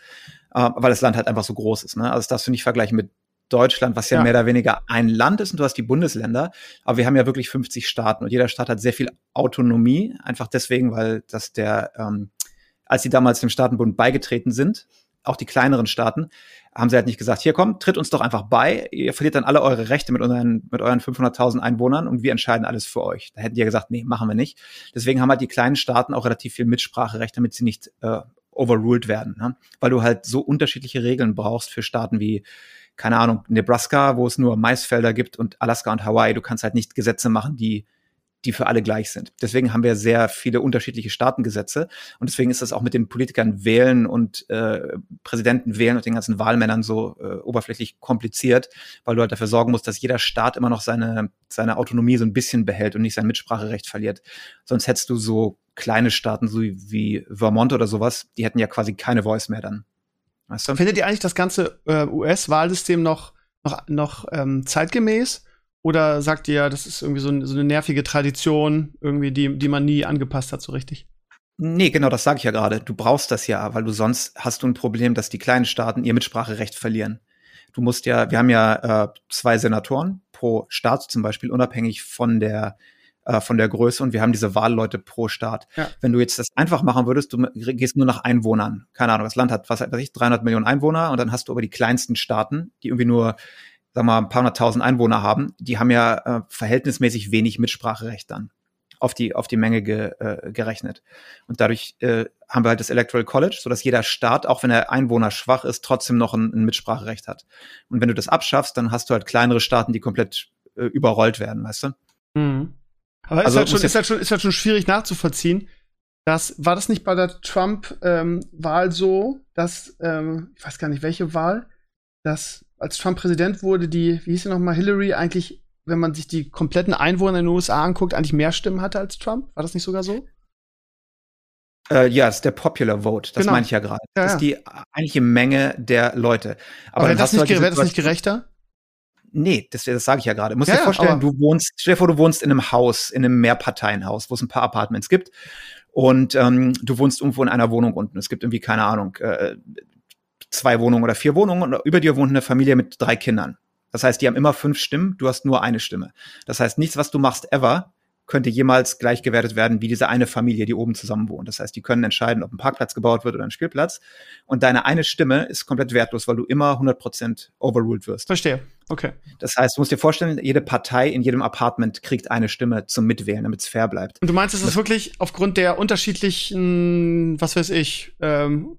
äh, weil das Land halt einfach so groß ist. Ne? Also das darfst du nicht vergleichen mit Deutschland, was ja, Ja. mehr oder weniger ein Land ist und du hast die Bundesländer. Aber wir haben ja wirklich 50 Staaten und jeder Staat hat sehr viel Autonomie, einfach deswegen, weil das der, ähm, als sie damals dem Staatenbund beigetreten sind, auch die kleineren Staaten, haben sie halt nicht gesagt, hier komm, tritt uns doch einfach bei, ihr verliert dann alle eure Rechte mit euren, mit euren 500.000 Einwohnern und wir entscheiden alles für euch. Da hätten die ja gesagt, nee, machen wir nicht. Deswegen haben halt die kleinen Staaten auch relativ viel Mitspracherecht, damit sie nicht äh, overruled werden, ne? weil du halt so unterschiedliche Regeln brauchst für Staaten wie keine Ahnung, Nebraska, wo es nur Maisfelder gibt und Alaska und Hawaii, du kannst halt nicht Gesetze machen, die die für alle gleich sind. Deswegen haben wir sehr viele unterschiedliche Staatengesetze und deswegen ist das auch mit den Politikern wählen und äh, Präsidenten wählen und den ganzen Wahlmännern so äh, oberflächlich kompliziert, weil du halt dafür sorgen musst, dass jeder Staat immer noch seine, seine Autonomie so ein bisschen behält und nicht sein Mitspracherecht verliert. Sonst hättest du so kleine Staaten so wie Vermont oder sowas, die hätten ja quasi keine Voice mehr dann. Weißt du? Findet ihr eigentlich das ganze äh, US-Wahlsystem noch, noch, noch ähm, zeitgemäß? Oder sagt ihr, das ist irgendwie so, so eine nervige Tradition, irgendwie, die, die man nie angepasst hat, so richtig? Nee, genau, das sage ich ja gerade. Du brauchst das ja, weil du sonst hast du ein Problem, dass die kleinen Staaten ihr Mitspracherecht verlieren. Du musst ja, wir haben ja äh, zwei Senatoren pro Staat zum Beispiel, unabhängig von der äh, von der Größe und wir haben diese Wahlleute pro Staat. Ja. Wenn du jetzt das einfach machen würdest, du gehst nur nach Einwohnern. Keine Ahnung, das Land hat, was weiß ich, 300 Millionen Einwohner und dann hast du aber die kleinsten Staaten, die irgendwie nur, sag mal, ein paar hunderttausend Einwohner haben, die haben ja äh, verhältnismäßig wenig Mitspracherecht dann auf die, auf die Menge ge, äh, gerechnet. Und dadurch äh, haben wir halt das Electoral College, so dass jeder Staat, auch wenn er Einwohner schwach ist, trotzdem noch ein, ein Mitspracherecht hat. Und wenn du das abschaffst, dann hast du halt kleinere Staaten, die komplett äh, überrollt werden, weißt du? Mhm. Aber Also ist, halt schon, ist, halt schon, ist halt schon schwierig nachzuvollziehen. Das, war das nicht bei der Trump-Wahl so, dass, ähm, ich weiß gar nicht, welche Wahl, dass als Trump Präsident wurde, die, wie hieß sie nochmal, Hillary eigentlich, wenn man sich die kompletten Einwohner in den USA anguckt, eigentlich mehr Stimmen hatte als Trump? War das nicht sogar so? Äh, ja, das ist der Popular Vote, das Genau. meine ich ja gerade. Ja, Das ja. ist die eigentliche Menge der Leute. Aber, wäre dann das, nicht, wär das nicht gerechter? Nee, das, das sage ich ja gerade. Du musst Ja, dir vorstellen, du wohnst, stell dir vor, du wohnst in einem Haus, in einem Mehrparteienhaus, wo es ein paar Apartments gibt. Und ähm, du wohnst irgendwo in einer Wohnung unten. Es gibt irgendwie, keine Ahnung, äh, zwei Wohnungen oder vier Wohnungen und über dir wohnt eine Familie mit drei Kindern. Das heißt, die haben immer fünf Stimmen, du hast nur eine Stimme. Das heißt, nichts, was du machst, ever, könnte jemals gleich gewertet werden wie diese eine Familie, die oben zusammen wohnt. Das heißt, die können entscheiden, ob ein Parkplatz gebaut wird oder ein Spielplatz. Und deine eine Stimme ist komplett wertlos, weil du immer 100% overruled wirst. Verstehe. Okay. Das heißt, du musst dir vorstellen, jede Partei in jedem Apartment kriegt eine Stimme zum Mitwählen, damit es fair bleibt. Und du meinst, es ist wirklich aufgrund der unterschiedlichen, was weiß ich, ähm,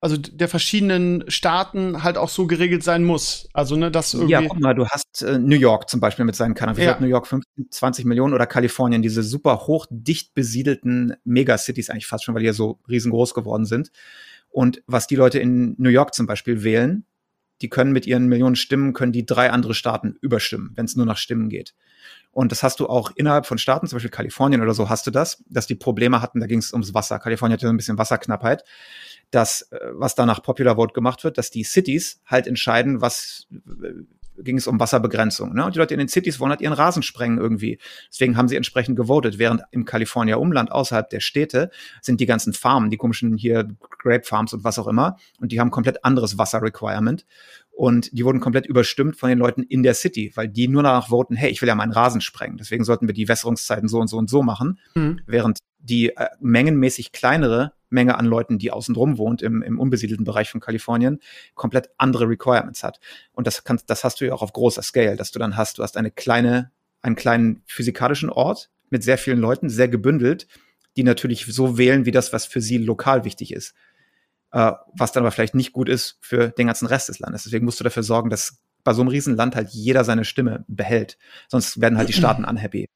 also der verschiedenen Staaten halt auch so geregelt sein muss. Also, ne, das irgendwie. Ja, guck mal, du hast äh, New York zum Beispiel mit seinen Kanälen. Wie Ja. hat New York 15, 20 Millionen oder Kalifornien, diese super hoch dicht besiedelten Megacities eigentlich fast schon, weil die ja so riesengroß geworden sind. Und was die Leute in New York zum Beispiel wählen, die können mit ihren Millionen Stimmen, können die drei andere Staaten überstimmen, wenn es nur nach Stimmen geht. Und das hast du auch innerhalb von Staaten, zum Beispiel Kalifornien oder so, hast du das, dass die Probleme hatten, da ging es ums Wasser. Kalifornien hatte so ein bisschen Wasserknappheit, dass, äh, was da nach Popular Vote gemacht wird, dass die Cities halt entscheiden, was äh, ging es um Wasserbegrenzung. Ne? Und die Leute in den Cities wollen halt ihren Rasen sprengen irgendwie. Deswegen haben sie entsprechend gewotet, während im California Umland außerhalb der Städte sind die ganzen Farmen, die komischen hier Grape Farms und was auch immer, und die haben komplett anderes Wasser-Requirement. Und die wurden komplett überstimmt von den Leuten in der City, weil die nur danach voten, hey, ich will ja meinen Rasen sprengen. Deswegen sollten wir die Wässerungszeiten so und so und so machen. Mhm. Während die äh, mengenmäßig kleinere Menge an Leuten, die außen drum wohnt, im, im unbesiedelten Bereich von Kalifornien, komplett andere Requirements hat. Und das kannst, das hast du ja auch auf großer Scale, dass du dann hast, du hast eine kleine, einen kleinen physikalischen Ort mit sehr vielen Leuten, sehr gebündelt, die natürlich so wählen, wie das, was für sie lokal wichtig ist. Äh, was dann aber vielleicht nicht gut ist für den ganzen Rest des Landes. Deswegen musst du dafür sorgen, dass bei so einem Riesenland halt jeder seine Stimme behält. Sonst werden halt die Staaten unhappy.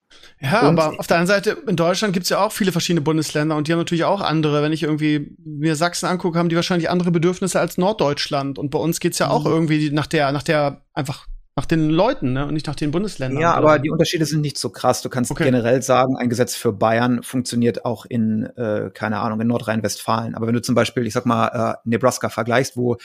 Ja, Und- aber auf der anderen Seite, in Deutschland gibt's ja auch viele verschiedene Bundesländer und die haben natürlich auch andere. Wenn ich irgendwie mir Sachsen angucke, haben die wahrscheinlich andere Bedürfnisse als Norddeutschland. Und bei uns geht's ja auch Mhm. irgendwie nach der, nach der, einfach nach den Leuten, ne? Und nicht nach den Bundesländern. Ja, aber die Unterschiede sind nicht so krass. Du kannst Okay. generell sagen, ein Gesetz für Bayern funktioniert auch in, äh, keine Ahnung, in Nordrhein-Westfalen. Aber wenn du zum Beispiel, ich sag mal, äh, Nebraska vergleichst, wo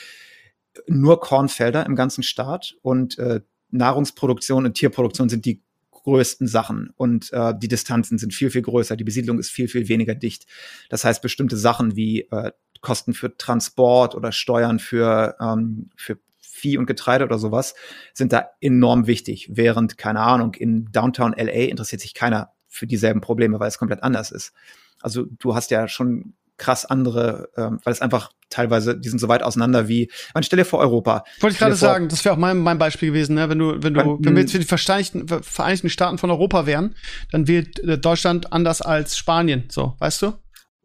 nur Kornfelder im ganzen Staat und äh, Nahrungsproduktion und Tierproduktion sind die größten Sachen und äh, die Distanzen sind viel, viel größer, die Besiedlung ist viel, viel weniger dicht. Das heißt, bestimmte Sachen wie äh, Kosten für Transport oder Steuern für, ähm, für Vieh und Getreide oder sowas, sind da enorm wichtig. Während, keine Ahnung, in Downtown LA interessiert sich keiner für dieselben Probleme, weil es komplett anders ist. Also du hast ja schon krass andere, ähm, weil es einfach teilweise, die sind so weit auseinander wie, man stell dir vor Europa. Wollte ich gerade sagen, das wäre auch mein, mein Beispiel gewesen, ne? wenn du, wenn du, wenn, wenn wir jetzt für die Vereinigten, Vereinigten Staaten von Europa wären, dann wird äh, Deutschland anders als Spanien, so, weißt du?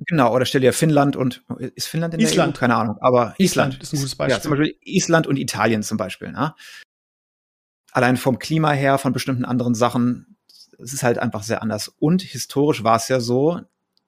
Genau, oder stell dir Finnland und ist Finnland in der Island. EU? Keine Ahnung, aber Island, Island ist ein gutes Beispiel. Ja, zum Beispiel Island und Italien zum Beispiel. Ne? Allein vom Klima her, von bestimmten anderen Sachen, es ist halt einfach sehr anders. Und historisch war es ja so,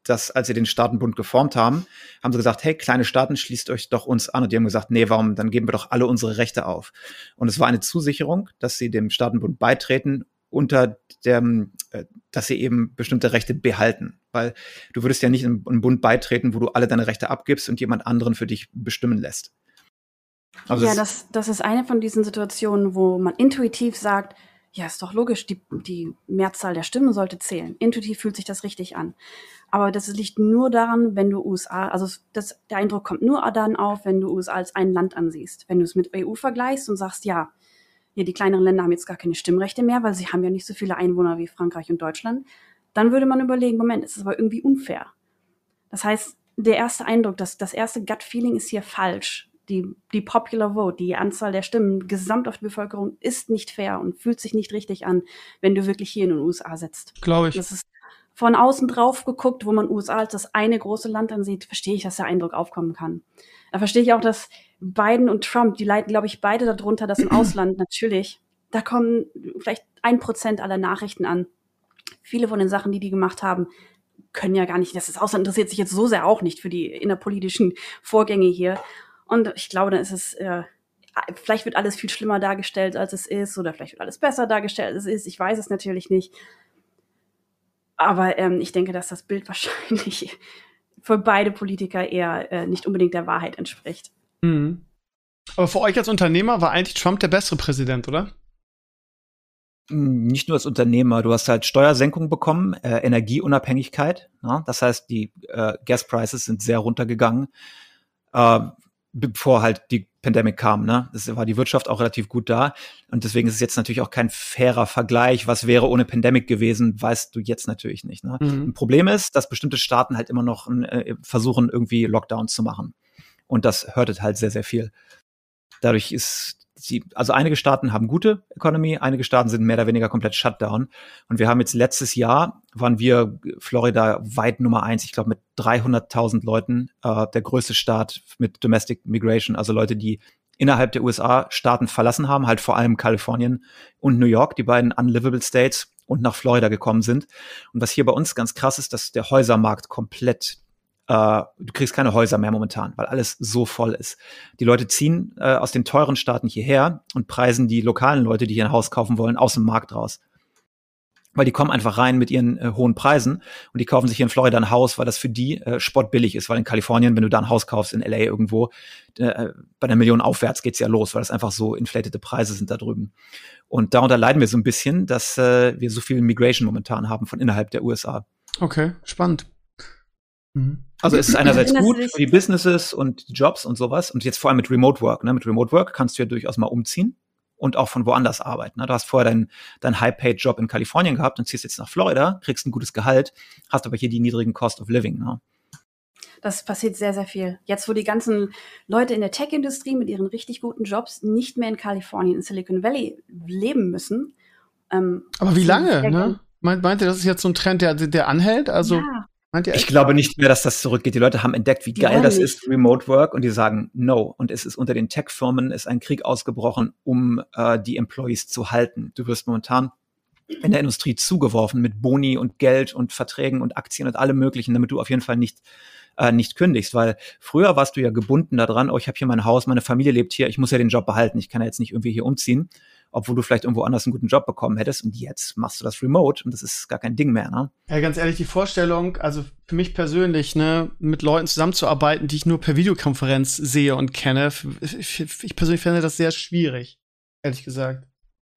dass als sie den Staatenbund geformt haben, haben sie gesagt, hey, kleine Staaten, schließt euch doch uns an. Und die haben gesagt, nee, warum, dann geben wir doch alle unsere Rechte auf. Und es war eine Zusicherung, dass sie dem Staatenbund beitreten unter dem, äh, dass sie eben bestimmte Rechte behalten. Weil du würdest ja nicht in einen Bund beitreten, wo du alle deine Rechte abgibst und jemand anderen für dich bestimmen lässt. Also ja, das, das ist eine von diesen Situationen, wo man intuitiv sagt, ja, ist doch logisch, die, die Mehrzahl der Stimmen sollte zählen. Intuitiv fühlt sich das richtig an. Aber das liegt nur daran, wenn du USA, also das, der Eindruck kommt nur dann auf, wenn du USA als ein Land ansiehst. Wenn du es mit EU vergleichst und sagst, ja, ja, die kleineren Länder haben jetzt gar keine Stimmrechte mehr, weil sie haben ja nicht so viele Einwohner wie Frankreich und Deutschland, dann würde man überlegen, Moment, es ist aber irgendwie unfair. Das heißt, der erste Eindruck, das, das erste Gut-Feeling ist hier falsch. Die, die Popular Vote, die Anzahl der Stimmen gesamt auf die Bevölkerung ist nicht fair und fühlt sich nicht richtig an, wenn du wirklich hier in den USA sitzt. Glaube ich. Das ist von außen drauf geguckt, wo man USA als das eine große Land ansieht, verstehe ich, dass der Eindruck aufkommen kann. Da verstehe ich auch, dass Biden und Trump, die leiden, glaube ich, beide darunter, dass im Ausland natürlich, da kommen vielleicht ein Prozent aller Nachrichten an. Viele von den Sachen, die die gemacht haben, können ja gar nicht, das Ausland interessiert sich jetzt so sehr auch nicht für die innerpolitischen Vorgänge hier. Und ich glaube, dann ist es, äh, vielleicht wird alles viel schlimmer dargestellt, als es ist, oder vielleicht wird alles besser dargestellt, als es ist. Ich weiß es natürlich nicht. Aber ähm, ich denke, dass das Bild wahrscheinlich für beide Politiker eher äh, nicht unbedingt der Wahrheit entspricht. Mhm. Aber für euch als Unternehmer war eigentlich Trump der bessere Präsident, oder? Hm, nicht nur als Unternehmer, du hast halt Steuersenkung bekommen, äh, Energieunabhängigkeit. Ja? Das heißt, die äh, Gas-Prices sind sehr runtergegangen. Äh, bevor halt die Pandemic kam. Ne? Das war die Wirtschaft auch relativ gut da. Und deswegen ist es jetzt natürlich auch kein fairer Vergleich. Was wäre ohne Pandemic gewesen, weißt du jetzt natürlich nicht. Ne? Mhm. Ein Problem ist, dass bestimmte Staaten halt immer noch äh, versuchen, irgendwie Lockdowns zu machen. Und das hörtet halt sehr, sehr viel. Dadurch ist sie, also einige Staaten haben gute Economy, einige Staaten sind mehr oder weniger komplett Shutdown. Und wir haben jetzt letztes Jahr, waren wir Florida weit Nummer eins, ich glaube mit 300.000 Leuten, äh, der größte Staat mit Domestic Migration, also Leute, die innerhalb der USA Staaten verlassen haben, halt vor allem Kalifornien und New York, die beiden unlivable States und nach Florida gekommen sind. Und was hier bei uns ganz krass ist, dass der Häusermarkt komplett äh, du kriegst keine Häuser mehr momentan, weil alles so voll ist. Die Leute ziehen äh, aus den teuren Staaten hierher und preisen die lokalen Leute, die hier ein Haus kaufen wollen, aus dem Markt raus. Weil die kommen einfach rein mit ihren äh, hohen Preisen und die kaufen sich hier in Florida ein Haus, weil das für die äh, spottbillig ist. Weil in Kalifornien, wenn du da ein Haus kaufst, in LA irgendwo, äh, bei einer Million aufwärts geht's ja los, weil das einfach so inflatete Preise sind da drüben. Und darunter leiden wir so ein bisschen, dass äh, wir so viel Migration momentan haben von innerhalb der USA. Okay, spannend. Mhm. Also es ist einerseits gut für die Businesses und die Jobs und sowas und jetzt vor allem mit Remote Work. Ne? Mit Remote Work kannst du ja durchaus mal umziehen und auch von woanders arbeiten. Ne? Du hast vorher deinen dein High-Paid-Job in Kalifornien gehabt und ziehst jetzt nach Florida, kriegst ein gutes Gehalt, hast aber hier die niedrigen Cost of Living. Ne? Das passiert sehr, sehr viel. Jetzt, wo die ganzen Leute in der Tech-Industrie mit ihren richtig guten Jobs nicht mehr in Kalifornien, in Silicon Valley leben müssen. Ähm, aber wie lange? Ne? Meint, meint ihr, das ist jetzt so ein Trend, der, der anhält? Also ja. Ich glaube nicht mehr, dass das zurückgeht. Die Leute haben entdeckt, wie geil das ist, Remote Work, und die sagen No. Und es ist unter den Tech-Firmen ist ein Krieg ausgebrochen, um äh, die Employees zu halten. Du wirst momentan in der Industrie zugeworfen mit Boni und Geld und Verträgen und Aktien und allem Möglichen, damit du auf jeden Fall nicht äh, nicht kündigst, weil früher warst du ja gebunden daran, oh, ich habe hier mein Haus, meine Familie lebt hier, ich muss ja den Job behalten, ich kann ja jetzt nicht irgendwie hier umziehen obwohl du vielleicht irgendwo anders einen guten Job bekommen hättest. Und jetzt machst du das remote und das ist gar kein Ding mehr, ne? Ja, ganz ehrlich, die Vorstellung, also für mich persönlich, ne, mit Leuten zusammenzuarbeiten, die ich nur per Videokonferenz sehe und kenne, ich, ich persönlich finde das sehr schwierig, ehrlich gesagt.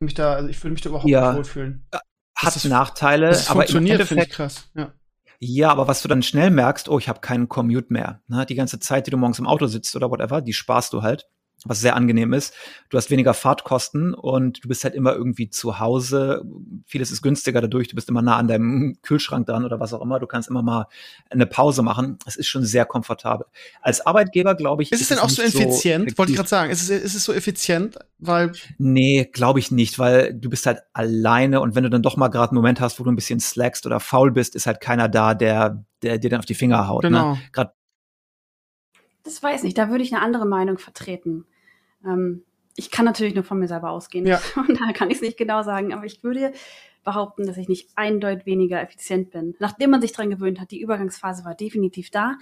Mich da, also ich würde mich da überhaupt ja, nicht wohlfühlen. Äh, hat das, Nachteile, das aber funktioniert, finde ich krass, ja. Ja, aber was du dann schnell merkst, oh, ich habe keinen Commute mehr. Ne? Die ganze Zeit, die du morgens im Auto sitzt oder whatever, die sparst du halt was sehr angenehm ist. Du hast weniger Fahrtkosten und du bist halt immer irgendwie zu Hause. Vieles ist günstiger dadurch. Du bist immer nah an deinem Kühlschrank dran oder was auch immer. Du kannst immer mal eine Pause machen. Es ist schon sehr komfortabel. Als Arbeitgeber, glaube ich. Ist, ist es denn auch so effizient? So Wollte ich gerade sagen. Ist es, ist es so effizient? Weil. Nee, glaube ich nicht, weil du bist halt alleine und wenn du dann doch mal gerade einen Moment hast, wo du ein bisschen slackst oder faul bist, ist halt keiner da, der, der dir dann auf die Finger haut. Ne? Genau. Ne? Gerade das weiß nicht, da würde ich eine andere Meinung vertreten. Ähm, ich kann natürlich nur von mir selber ausgehen. Ja. Und da kann ich es nicht genau sagen, aber ich würde behaupten, dass ich nicht eindeutig weniger effizient bin. Nachdem man sich daran gewöhnt hat, die Übergangsphase war definitiv da,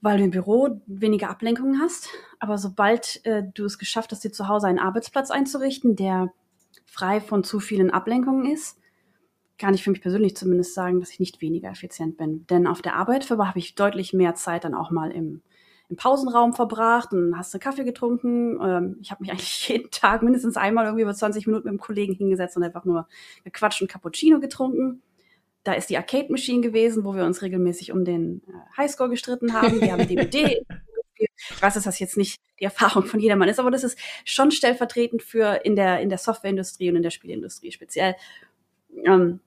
weil du im Büro weniger Ablenkungen hast. Aber sobald äh, du es geschafft hast, dir zu Hause einen Arbeitsplatz einzurichten, der frei von zu vielen Ablenkungen ist, kann ich für mich persönlich zumindest sagen, dass ich nicht weniger effizient bin. Denn auf der Arbeit habe ich deutlich mehr Zeit dann auch mal im im Pausenraum verbracht und hast einen Kaffee getrunken. Ähm, ich habe mich eigentlich jeden Tag mindestens einmal irgendwie über 20 Minuten mit einem Kollegen hingesetzt und einfach nur gequatscht und Cappuccino getrunken. Da ist die Arcade Machine gewesen, wo wir uns regelmäßig um den äh, Highscore gestritten haben. Wir haben DVD. ich weiß, dass das jetzt nicht die Erfahrung von jedermann ist, aber das ist schon stellvertretend für in der, in der Softwareindustrie und in der Spielindustrie speziell. Ähm,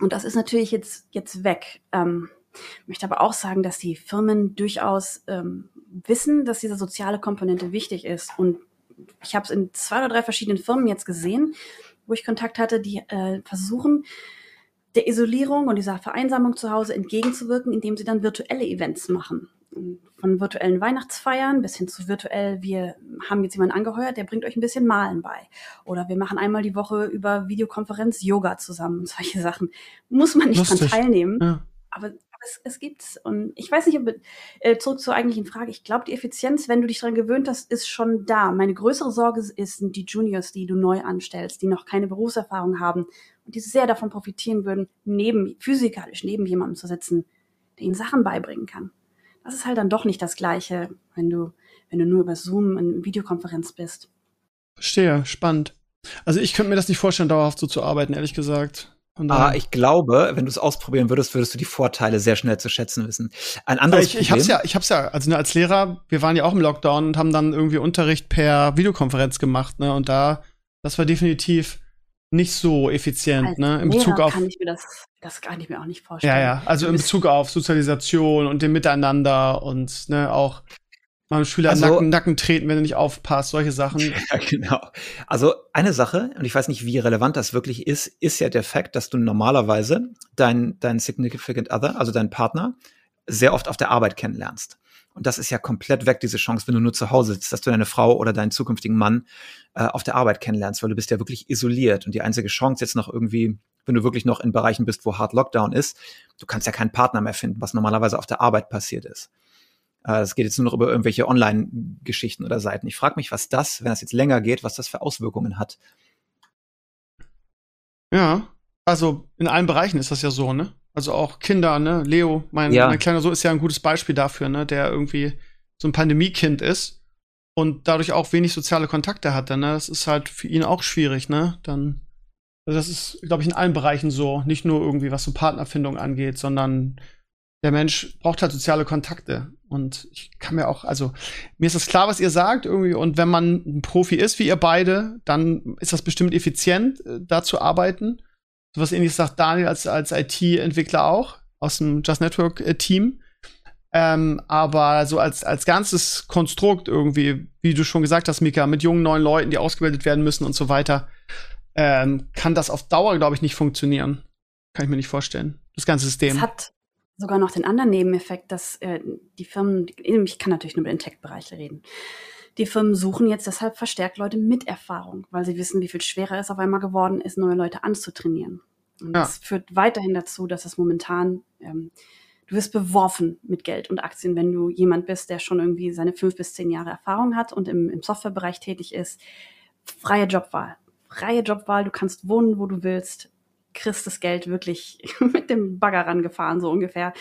und das ist natürlich jetzt, jetzt weg. Ähm, möchte aber auch sagen, dass die Firmen durchaus ähm, wissen, dass diese soziale Komponente wichtig ist. Und ich habe es in zwei oder drei verschiedenen Firmen jetzt gesehen, wo ich Kontakt hatte, die äh, versuchen, der Isolierung und dieser Vereinsamung zu Hause entgegenzuwirken, indem sie dann virtuelle Events machen. Von virtuellen Weihnachtsfeiern bis hin zu virtuell, wir haben jetzt jemanden angeheuert, der bringt euch ein bisschen Malen bei. Oder wir machen einmal die Woche über Videokonferenz Yoga zusammen. Solche Sachen. Muss man nicht Lustig. dran teilnehmen. Ja. Aber es, es gibt's. Und ich weiß nicht, ob, äh, zurück zur eigentlichen Frage. Ich glaube, die Effizienz, wenn du dich daran gewöhnt hast, ist schon da. Meine größere Sorge ist, sind die Juniors, die du neu anstellst, die noch keine Berufserfahrung haben und die sehr davon profitieren würden, neben, physikalisch neben jemandem zu sitzen, der ihnen Sachen beibringen kann. Das ist halt dann doch nicht das Gleiche, wenn du, wenn du nur über Zoom in Videokonferenz bist. Verstehe, spannend. Also ich könnte mir das nicht vorstellen, dauerhaft so zu arbeiten, ehrlich gesagt. Aber ich glaube, wenn du es ausprobieren würdest, würdest du die Vorteile sehr schnell zu schätzen wissen. Ein anderes ich, ich hab's ja, ich hab's ja, also ne, als Lehrer, wir waren ja auch im Lockdown und haben dann irgendwie Unterricht per Videokonferenz gemacht, ne? Und da, das war definitiv nicht so effizient, als ne? In Bezug auf. Kann ich mir das, das kann ich mir auch nicht vorstellen. Ja, ja. Also in Bezug auf Sozialisation und dem Miteinander und ne, auch mal Schüler also, Nacken, Nacken treten, wenn du nicht aufpasst, solche Sachen. Ja, genau. Also eine Sache, und ich weiß nicht, wie relevant das wirklich ist, ist ja der Fakt, dass du normalerweise dein, dein Significant Other, also deinen Partner, sehr oft auf der Arbeit kennenlernst. Und das ist ja komplett weg, diese Chance, wenn du nur zu Hause sitzt, dass du deine Frau oder deinen zukünftigen Mann äh, auf der Arbeit kennenlernst, weil du bist ja wirklich isoliert. Und die einzige Chance jetzt noch irgendwie, wenn du wirklich noch in Bereichen bist, wo Hard Lockdown ist, du kannst ja keinen Partner mehr finden, was normalerweise auf der Arbeit passiert ist. Es geht jetzt nur noch über irgendwelche Online-Geschichten oder Seiten. Ich frage mich, was das, wenn das jetzt länger geht, was das für Auswirkungen hat. Ja, also in allen Bereichen ist das ja so, ne? Also auch Kinder, ne? Leo, mein, ja. mein kleiner Sohn ist ja ein gutes Beispiel dafür, ne? Der irgendwie so ein Pandemiekind ist und dadurch auch wenig soziale Kontakte hatte, ne? Das ist halt für ihn auch schwierig, ne? Dann, also das ist, glaube ich, in allen Bereichen so. Nicht nur irgendwie, was so Partnerfindung angeht, sondern der Mensch braucht halt soziale Kontakte. Und ich kann mir auch, also mir ist das klar, was ihr sagt irgendwie. Und wenn man ein Profi ist, wie ihr beide, dann ist das bestimmt effizient, äh, da zu arbeiten. So was ähnliches sagt Daniel als, als IT-Entwickler auch aus dem Just Network äh. Ähm, aber so als, als ganzes Konstrukt irgendwie, wie du schon gesagt hast, Mika, mit jungen neuen Leuten, die ausgebildet werden müssen und so weiter, ähm, kann das auf Dauer, glaube ich, nicht funktionieren. Kann ich mir nicht vorstellen. Das ganze System. Es hat, sogar noch den anderen Nebeneffekt, dass äh, die Firmen, ich kann natürlich nur über den Tech-Bereich reden, die Firmen suchen jetzt deshalb verstärkt Leute mit Erfahrung, weil sie wissen, wie viel schwerer es auf einmal geworden ist, neue Leute anzutrainieren. Und ja. das führt weiterhin dazu, dass es momentan, ähm, du wirst beworfen mit Geld und Aktien, wenn du jemand bist, der schon irgendwie seine fünf bis zehn Jahre Erfahrung hat und im, im Softwarebereich tätig ist. Freie Jobwahl. Freie Jobwahl, du kannst wohnen, wo du willst kriegst das Geld wirklich mit dem Bagger rangefahren, so ungefähr.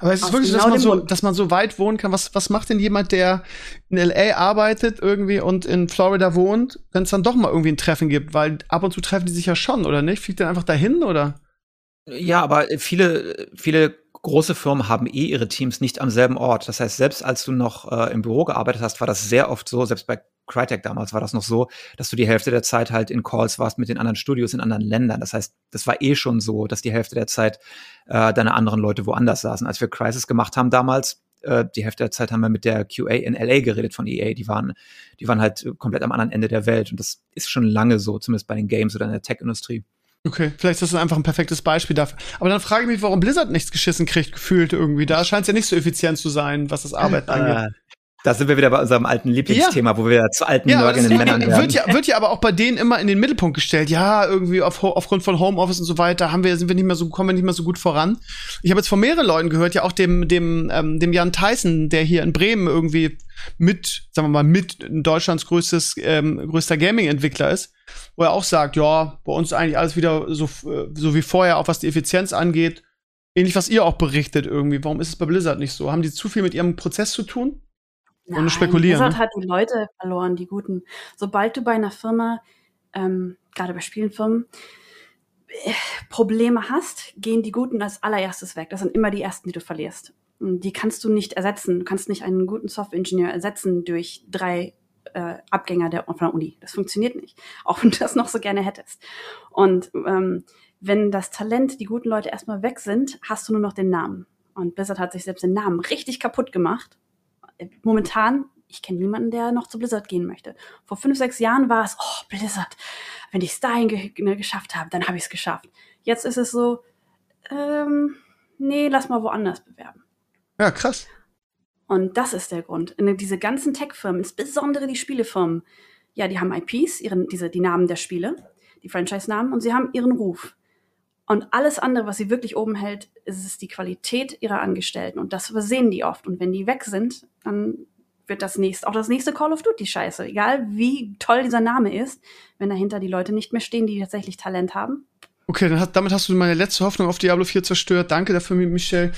Aber es ist wirklich genau so, dass man so, dass man so weit wohnen kann. Was, was macht denn jemand, der in LA arbeitet irgendwie und in Florida wohnt, wenn es dann doch mal irgendwie ein Treffen gibt? Weil ab und zu treffen die sich ja schon, oder nicht? Fliegt der einfach dahin, oder? Ja, aber viele, viele große Firmen haben eh ihre Teams nicht am selben Ort. Das heißt, selbst als du noch äh, im Büro gearbeitet hast, war das sehr oft so, selbst bei Crytek damals war das noch so, dass du die Hälfte der Zeit halt in Calls warst mit den anderen Studios in anderen Ländern. Das heißt, das war eh schon so, dass die Hälfte der Zeit äh, deine anderen Leute woanders saßen. Als wir Crisis gemacht haben damals, äh, die Hälfte der Zeit haben wir mit der QA in LA geredet von EA. Die waren, die waren halt komplett am anderen Ende der Welt. Und das ist schon lange so, zumindest bei den Games oder in der Tech-Industrie. Okay, vielleicht ist das einfach ein perfektes Beispiel dafür. Aber dann frage ich mich, warum Blizzard nichts geschissen kriegt, gefühlt irgendwie. Da scheint es ja nicht so effizient zu sein, was das Arbeiten angeht. Da sind wir wieder bei unserem alten Lieblingsthema, ja. wo wir zu alten ja, nörgelnden Männern werden. Wird ja, wird ja aber auch bei denen immer in den Mittelpunkt gestellt. Ja, irgendwie auf, aufgrund von Homeoffice und so weiter haben wir, sind wir nicht mehr so, kommen wir nicht mehr so gut voran. Ich habe jetzt von mehreren Leuten gehört, ja auch dem, dem, ähm, dem Jan Tyson, der hier in Bremen irgendwie mit, sagen wir mal, mit Deutschlands größtes, ähm, größter Gaming-Entwickler ist, wo er auch sagt, ja, bei uns eigentlich alles wieder so, äh, so wie vorher, auch was die Effizienz angeht. Ähnlich, was ihr auch berichtet irgendwie. Warum ist es bei Blizzard nicht so? Haben die zu viel mit ihrem Prozess zu tun? Nein, Ohne spekulieren. Blizzard ne? hat die Leute verloren, die guten. Sobald du bei einer Firma, ähm, gerade bei Spielenfirmen, äh, Probleme hast, gehen die Guten als allererstes weg. Das sind immer die ersten, die du verlierst. Und die kannst du nicht ersetzen. Du kannst nicht einen guten Softwareingenieur ersetzen durch drei äh, Abgänger der, von der Uni. Das funktioniert nicht. Auch wenn du das noch so gerne hättest. Und ähm, wenn das Talent, die guten Leute erstmal weg sind, hast du nur noch den Namen. Und Blizzard hat sich selbst den Namen richtig kaputt gemacht momentan, ich kenne niemanden, der noch zu Blizzard gehen möchte. Vor fünf, sechs Jahren war es, oh, Blizzard, wenn ich es dahin ge ne, geschafft habe, dann habe ich es geschafft. Jetzt ist es so, ähm, nee, lass mal woanders bewerben. Ja, krass. Und das ist der Grund. Diese ganzen Tech-Firmen, insbesondere die Spielefirmen, ja, die haben IPs, ihren, diese, die Namen der Spiele, die Franchise-Namen, und sie haben ihren Ruf. Und alles andere, was sie wirklich oben hält, ist es die Qualität ihrer Angestellten. Und das übersehen die oft. Und wenn die weg sind, dann wird das nächste, auch das nächste Call of Duty scheiße. Egal wie toll dieser Name ist, wenn dahinter die Leute nicht mehr stehen, die tatsächlich Talent haben. Okay, dann hast, damit hast du meine letzte Hoffnung auf Diablo 4 zerstört. Danke dafür, Michelle.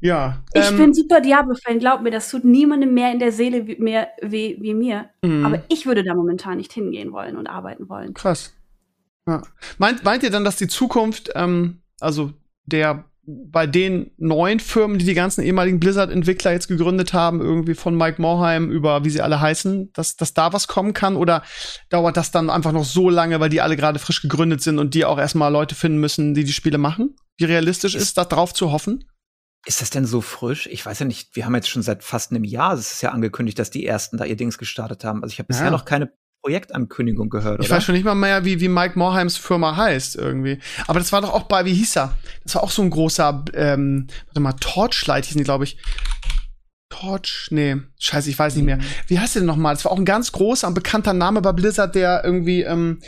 Ja. Ich ähm, bin super Diablo-Fan, glaub mir, das tut niemandem mehr in der Seele wie, mehr weh wie mir. Mhm. Aber ich würde da momentan nicht hingehen wollen und arbeiten wollen. Krass. Ja. Meint, meint ihr dann, dass die Zukunft, ähm, also der bei den neuen Firmen, die die ganzen ehemaligen Blizzard-Entwickler jetzt gegründet haben, irgendwie von Mike Morheim über wie sie alle heißen, dass, dass da was kommen kann? Oder dauert das dann einfach noch so lange, weil die alle gerade frisch gegründet sind und die auch erstmal Leute finden müssen, die die Spiele machen? Wie realistisch ist, ist das drauf zu hoffen? Ist das denn so frisch? Ich weiß ja nicht, wir haben jetzt schon seit fast einem Jahr, es ist ja angekündigt, dass die ersten da ihr Dings gestartet haben. Also ich habe bisher ja. noch keine Projektankündigung gehört, Ich weiß schon nicht mal mehr, wie, wie Mike Morheims Firma heißt irgendwie. Aber das war doch auch bei, wie hieß er? Das war auch so ein großer, ähm, warte mal, Torchlight hießen die, glaube ich. Torch, nee, scheiße, ich weiß nicht mehr. Wie heißt der denn nochmal? Das war auch ein ganz großer und bekannter Name bei Blizzard, der irgendwie ähm,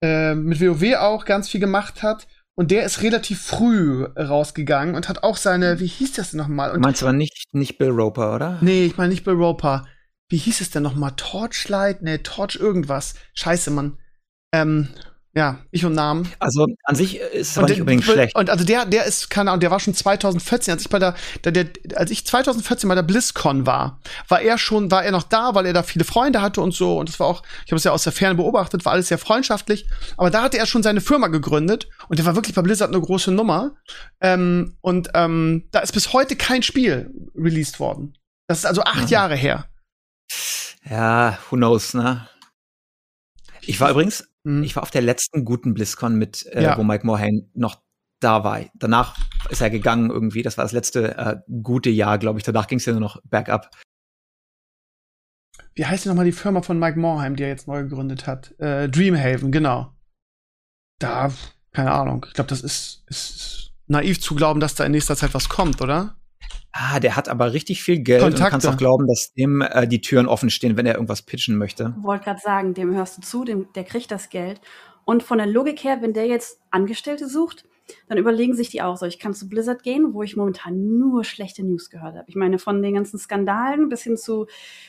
äh, mit WoW auch ganz viel gemacht hat. Und der ist relativ früh rausgegangen und hat auch seine, wie hieß das denn nochmal? Und Meinst du aber nicht, nicht Bill Roper, oder? Nee, ich meine nicht Bill Roper wie hieß es denn nochmal? Torchlight? Ne, Torch irgendwas. Scheiße, Mann. Ähm, ja, ich und Namen. Also an sich ist es aber nicht unbedingt schlecht. Und also der, der ist, keine Ahnung, der war schon 2014, als ich bei der, der, der, als ich 2014 bei der BlizzCon war, war er schon, war er noch da, weil er da viele Freunde hatte und so. Und das war auch, ich habe es ja aus der Ferne beobachtet, war alles sehr freundschaftlich. Aber da hatte er schon seine Firma gegründet und der war wirklich bei Blizzard eine große Nummer. Ähm, und ähm, da ist bis heute kein Spiel released worden. Das ist also acht mhm. Jahre her. Ja, who knows, ne? Ich war übrigens, mhm. ich war auf der letzten guten BlizzCon mit, äh, ja. wo Mike Morhaime noch da war. Danach ist er gegangen irgendwie. Das war das letzte äh, gute Jahr, glaube ich. Danach ging es ja nur noch bergab. Wie heißt denn nochmal die Firma von Mike Morheim, die er jetzt neu gegründet hat? Äh, Dreamhaven, genau. Da, keine Ahnung. Ich glaube, das ist, ist naiv zu glauben, dass da in nächster Zeit was kommt, oder? Ah, der hat aber richtig viel Geld Kontakte. und kannst auch glauben, dass dem äh, die Türen offen stehen, wenn er irgendwas pitchen möchte. Wollte gerade sagen, dem hörst du zu, dem, der kriegt das Geld. Und von der Logik her, wenn der jetzt Angestellte sucht, dann überlegen sich die auch so, ich kann zu Blizzard gehen, wo ich momentan nur schlechte News gehört habe. Ich meine, von den ganzen Skandalen bis hin zu,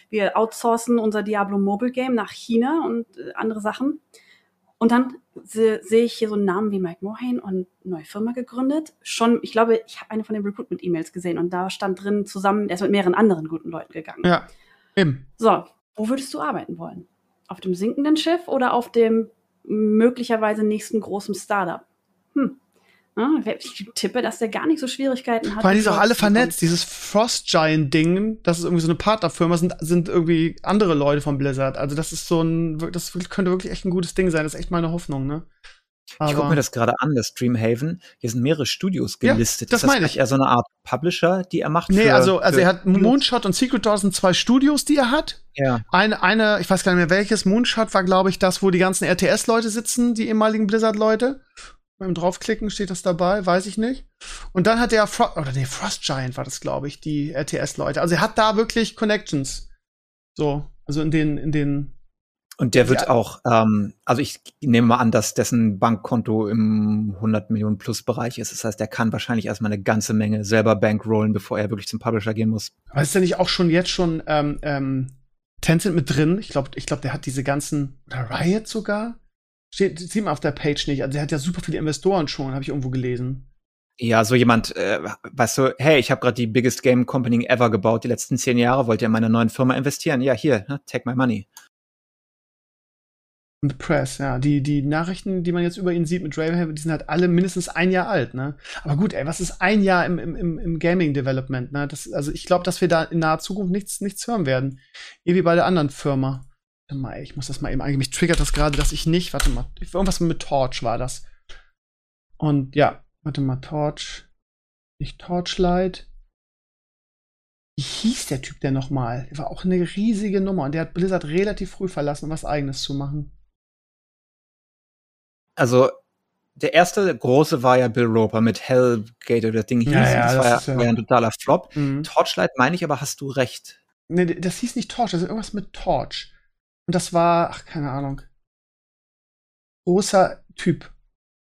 wir outsourcen unser Diablo Mobile Game nach China und äh, andere Sachen. Und dann sehe seh ich hier so einen Namen wie Mike Mohane und neue Firma gegründet. Schon, ich glaube, ich habe eine von den Recruitment-E-Mails gesehen und da stand drin zusammen, er ist mit mehreren anderen guten Leuten gegangen. Ja, eben. So, wo würdest du arbeiten wollen? Auf dem sinkenden Schiff oder auf dem möglicherweise nächsten großen Startup? Hm. Ja, ich tippe, dass der gar nicht so Schwierigkeiten hat. Vor allem die sind auch alle vernetzt. Dieses Frost Giant Ding, das ist irgendwie so eine Partnerfirma, sind, sind irgendwie andere Leute von Blizzard. Also das ist so ein, das könnte wirklich echt ein gutes Ding sein. Das ist echt meine Hoffnung, ne? ich gucke mir das gerade an, das Dreamhaven. Hier sind mehrere Studios gelistet. Ja, das ist meine ich. eher so eine Art Publisher, die er macht? Nee, für, also, also für er hat Moonshot und Secret Doors sind zwei Studios, die er hat. Ja. Eine, eine, ich weiß gar nicht mehr welches, Moonshot war, glaube ich, das, wo die ganzen RTS-Leute sitzen, die ehemaligen Blizzard-Leute. Beim draufklicken steht das dabei, weiß ich nicht. Und dann hat er Frost, oder nee, Frost Giant war das, glaube ich, die RTS-Leute. Also er hat da wirklich Connections. So, also in den, in den Und der wird Ja. auch, ähm, also ich nehme mal an, dass dessen Bankkonto im 100 Millionen plus Bereich ist. Das heißt, er kann wahrscheinlich erstmal eine ganze Menge selber bankrollen, bevor er wirklich zum Publisher gehen muss. Aber ist ja nicht auch schon jetzt schon ähm, ähm, Tencent mit drin? Ich glaube, ich glaub, der hat diese ganzen oder Riot sogar. Steht, sieht man auf der Page nicht. Also der hat ja super viele Investoren schon, habe ich irgendwo gelesen. Ja, so jemand, äh, weißt du, hey, ich habe gerade die biggest game company ever gebaut, die letzten zehn Jahre, wollt ihr in meine neuen Firma investieren? Ja, hier, ne, take my money. Und Press, ja. Die, die Nachrichten, die man jetzt über ihn sieht mit Ravenhaven, die sind halt alle mindestens ein Jahr alt, ne? Aber gut, ey, was ist ein Jahr im, im, im, Gaming-Development, ne? Das, also ich glaube, dass wir da in naher Zukunft nichts, nichts hören werden. Eh wie bei der anderen Firma. Warte mal, ich muss das mal eben eigentlich, mich triggert das gerade, dass ich nicht, warte mal, irgendwas mit Torch war das. Und ja, warte mal, Torch. Nicht Torchlight. Wie hieß der Typ denn nochmal? Der war auch eine riesige Nummer und der hat Blizzard relativ früh verlassen, um was eigenes zu machen. Also, der erste große war ja Bill Roper mit Hellgate oder das Ding hieß. Ja, ja, das, das war, ja, ja ein totaler Flop. Mhm. Torchlight meine ich, aber hast du recht. Nee, das hieß nicht Torch, das ist irgendwas mit Torch. Und das war, ach, keine Ahnung. Großer Typ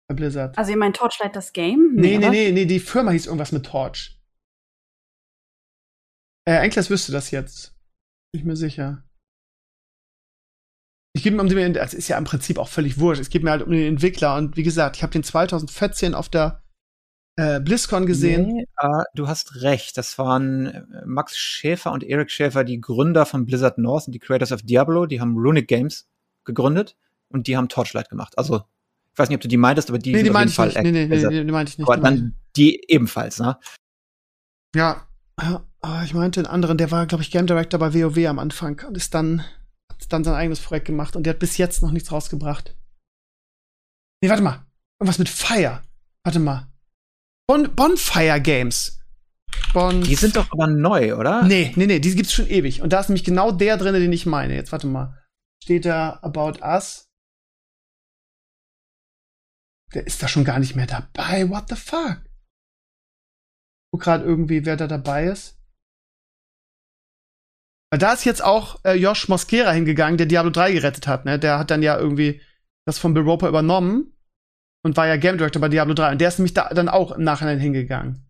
bei Blizzard. Also ihr meint Torchlight das Game? nee, nee, nee, nee, die Firma hieß irgendwas mit Torch. Äh, Enkles wüsste das jetzt. Bin ich mir sicher. Ich gebe mir um den, das ist ja im Prinzip auch völlig wurscht. Es geht mir halt um den Entwickler. Und wie gesagt, ich habe den 2014 auf der äh, BlizzCon gesehen. Nee, äh, du hast recht. Das waren äh, Max Schäfer und Eric Schäfer, die Gründer von Blizzard North und die Creators of Diablo. Die haben Runic Games gegründet und die haben Torchlight gemacht. Also, ich weiß nicht, ob du die meintest, aber die Nee, sind die meinte ich Fall nicht. Nee, nee, nee, Blizzard. nee, die meinte ich nicht. Aber dann die ebenfalls, ne? Ja, aber ich meinte den anderen, der war, glaube ich, Game Director bei WoW am Anfang und ist dann, hat dann sein eigenes Projekt gemacht und der hat bis jetzt noch nichts rausgebracht. Nee, warte mal. Irgendwas mit Fire. Warte mal. Bon Bonfire Games. Bon Die sind doch aber neu, oder? Nee, nee, nee, die gibt's schon ewig. Und da ist nämlich genau der drin, den ich meine. Jetzt warte mal. Steht da About Us? Der ist da schon gar nicht mehr dabei. What the fuck? Guck gerade irgendwie, wer da dabei ist. Weil da ist jetzt auch äh, Josh Mosquera hingegangen, der Diablo 3 gerettet hat, ne? Der hat dann ja irgendwie das von Bill Roper übernommen und war ja Game Director bei Diablo 3. Und der ist nämlich da dann auch im Nachhinein hingegangen.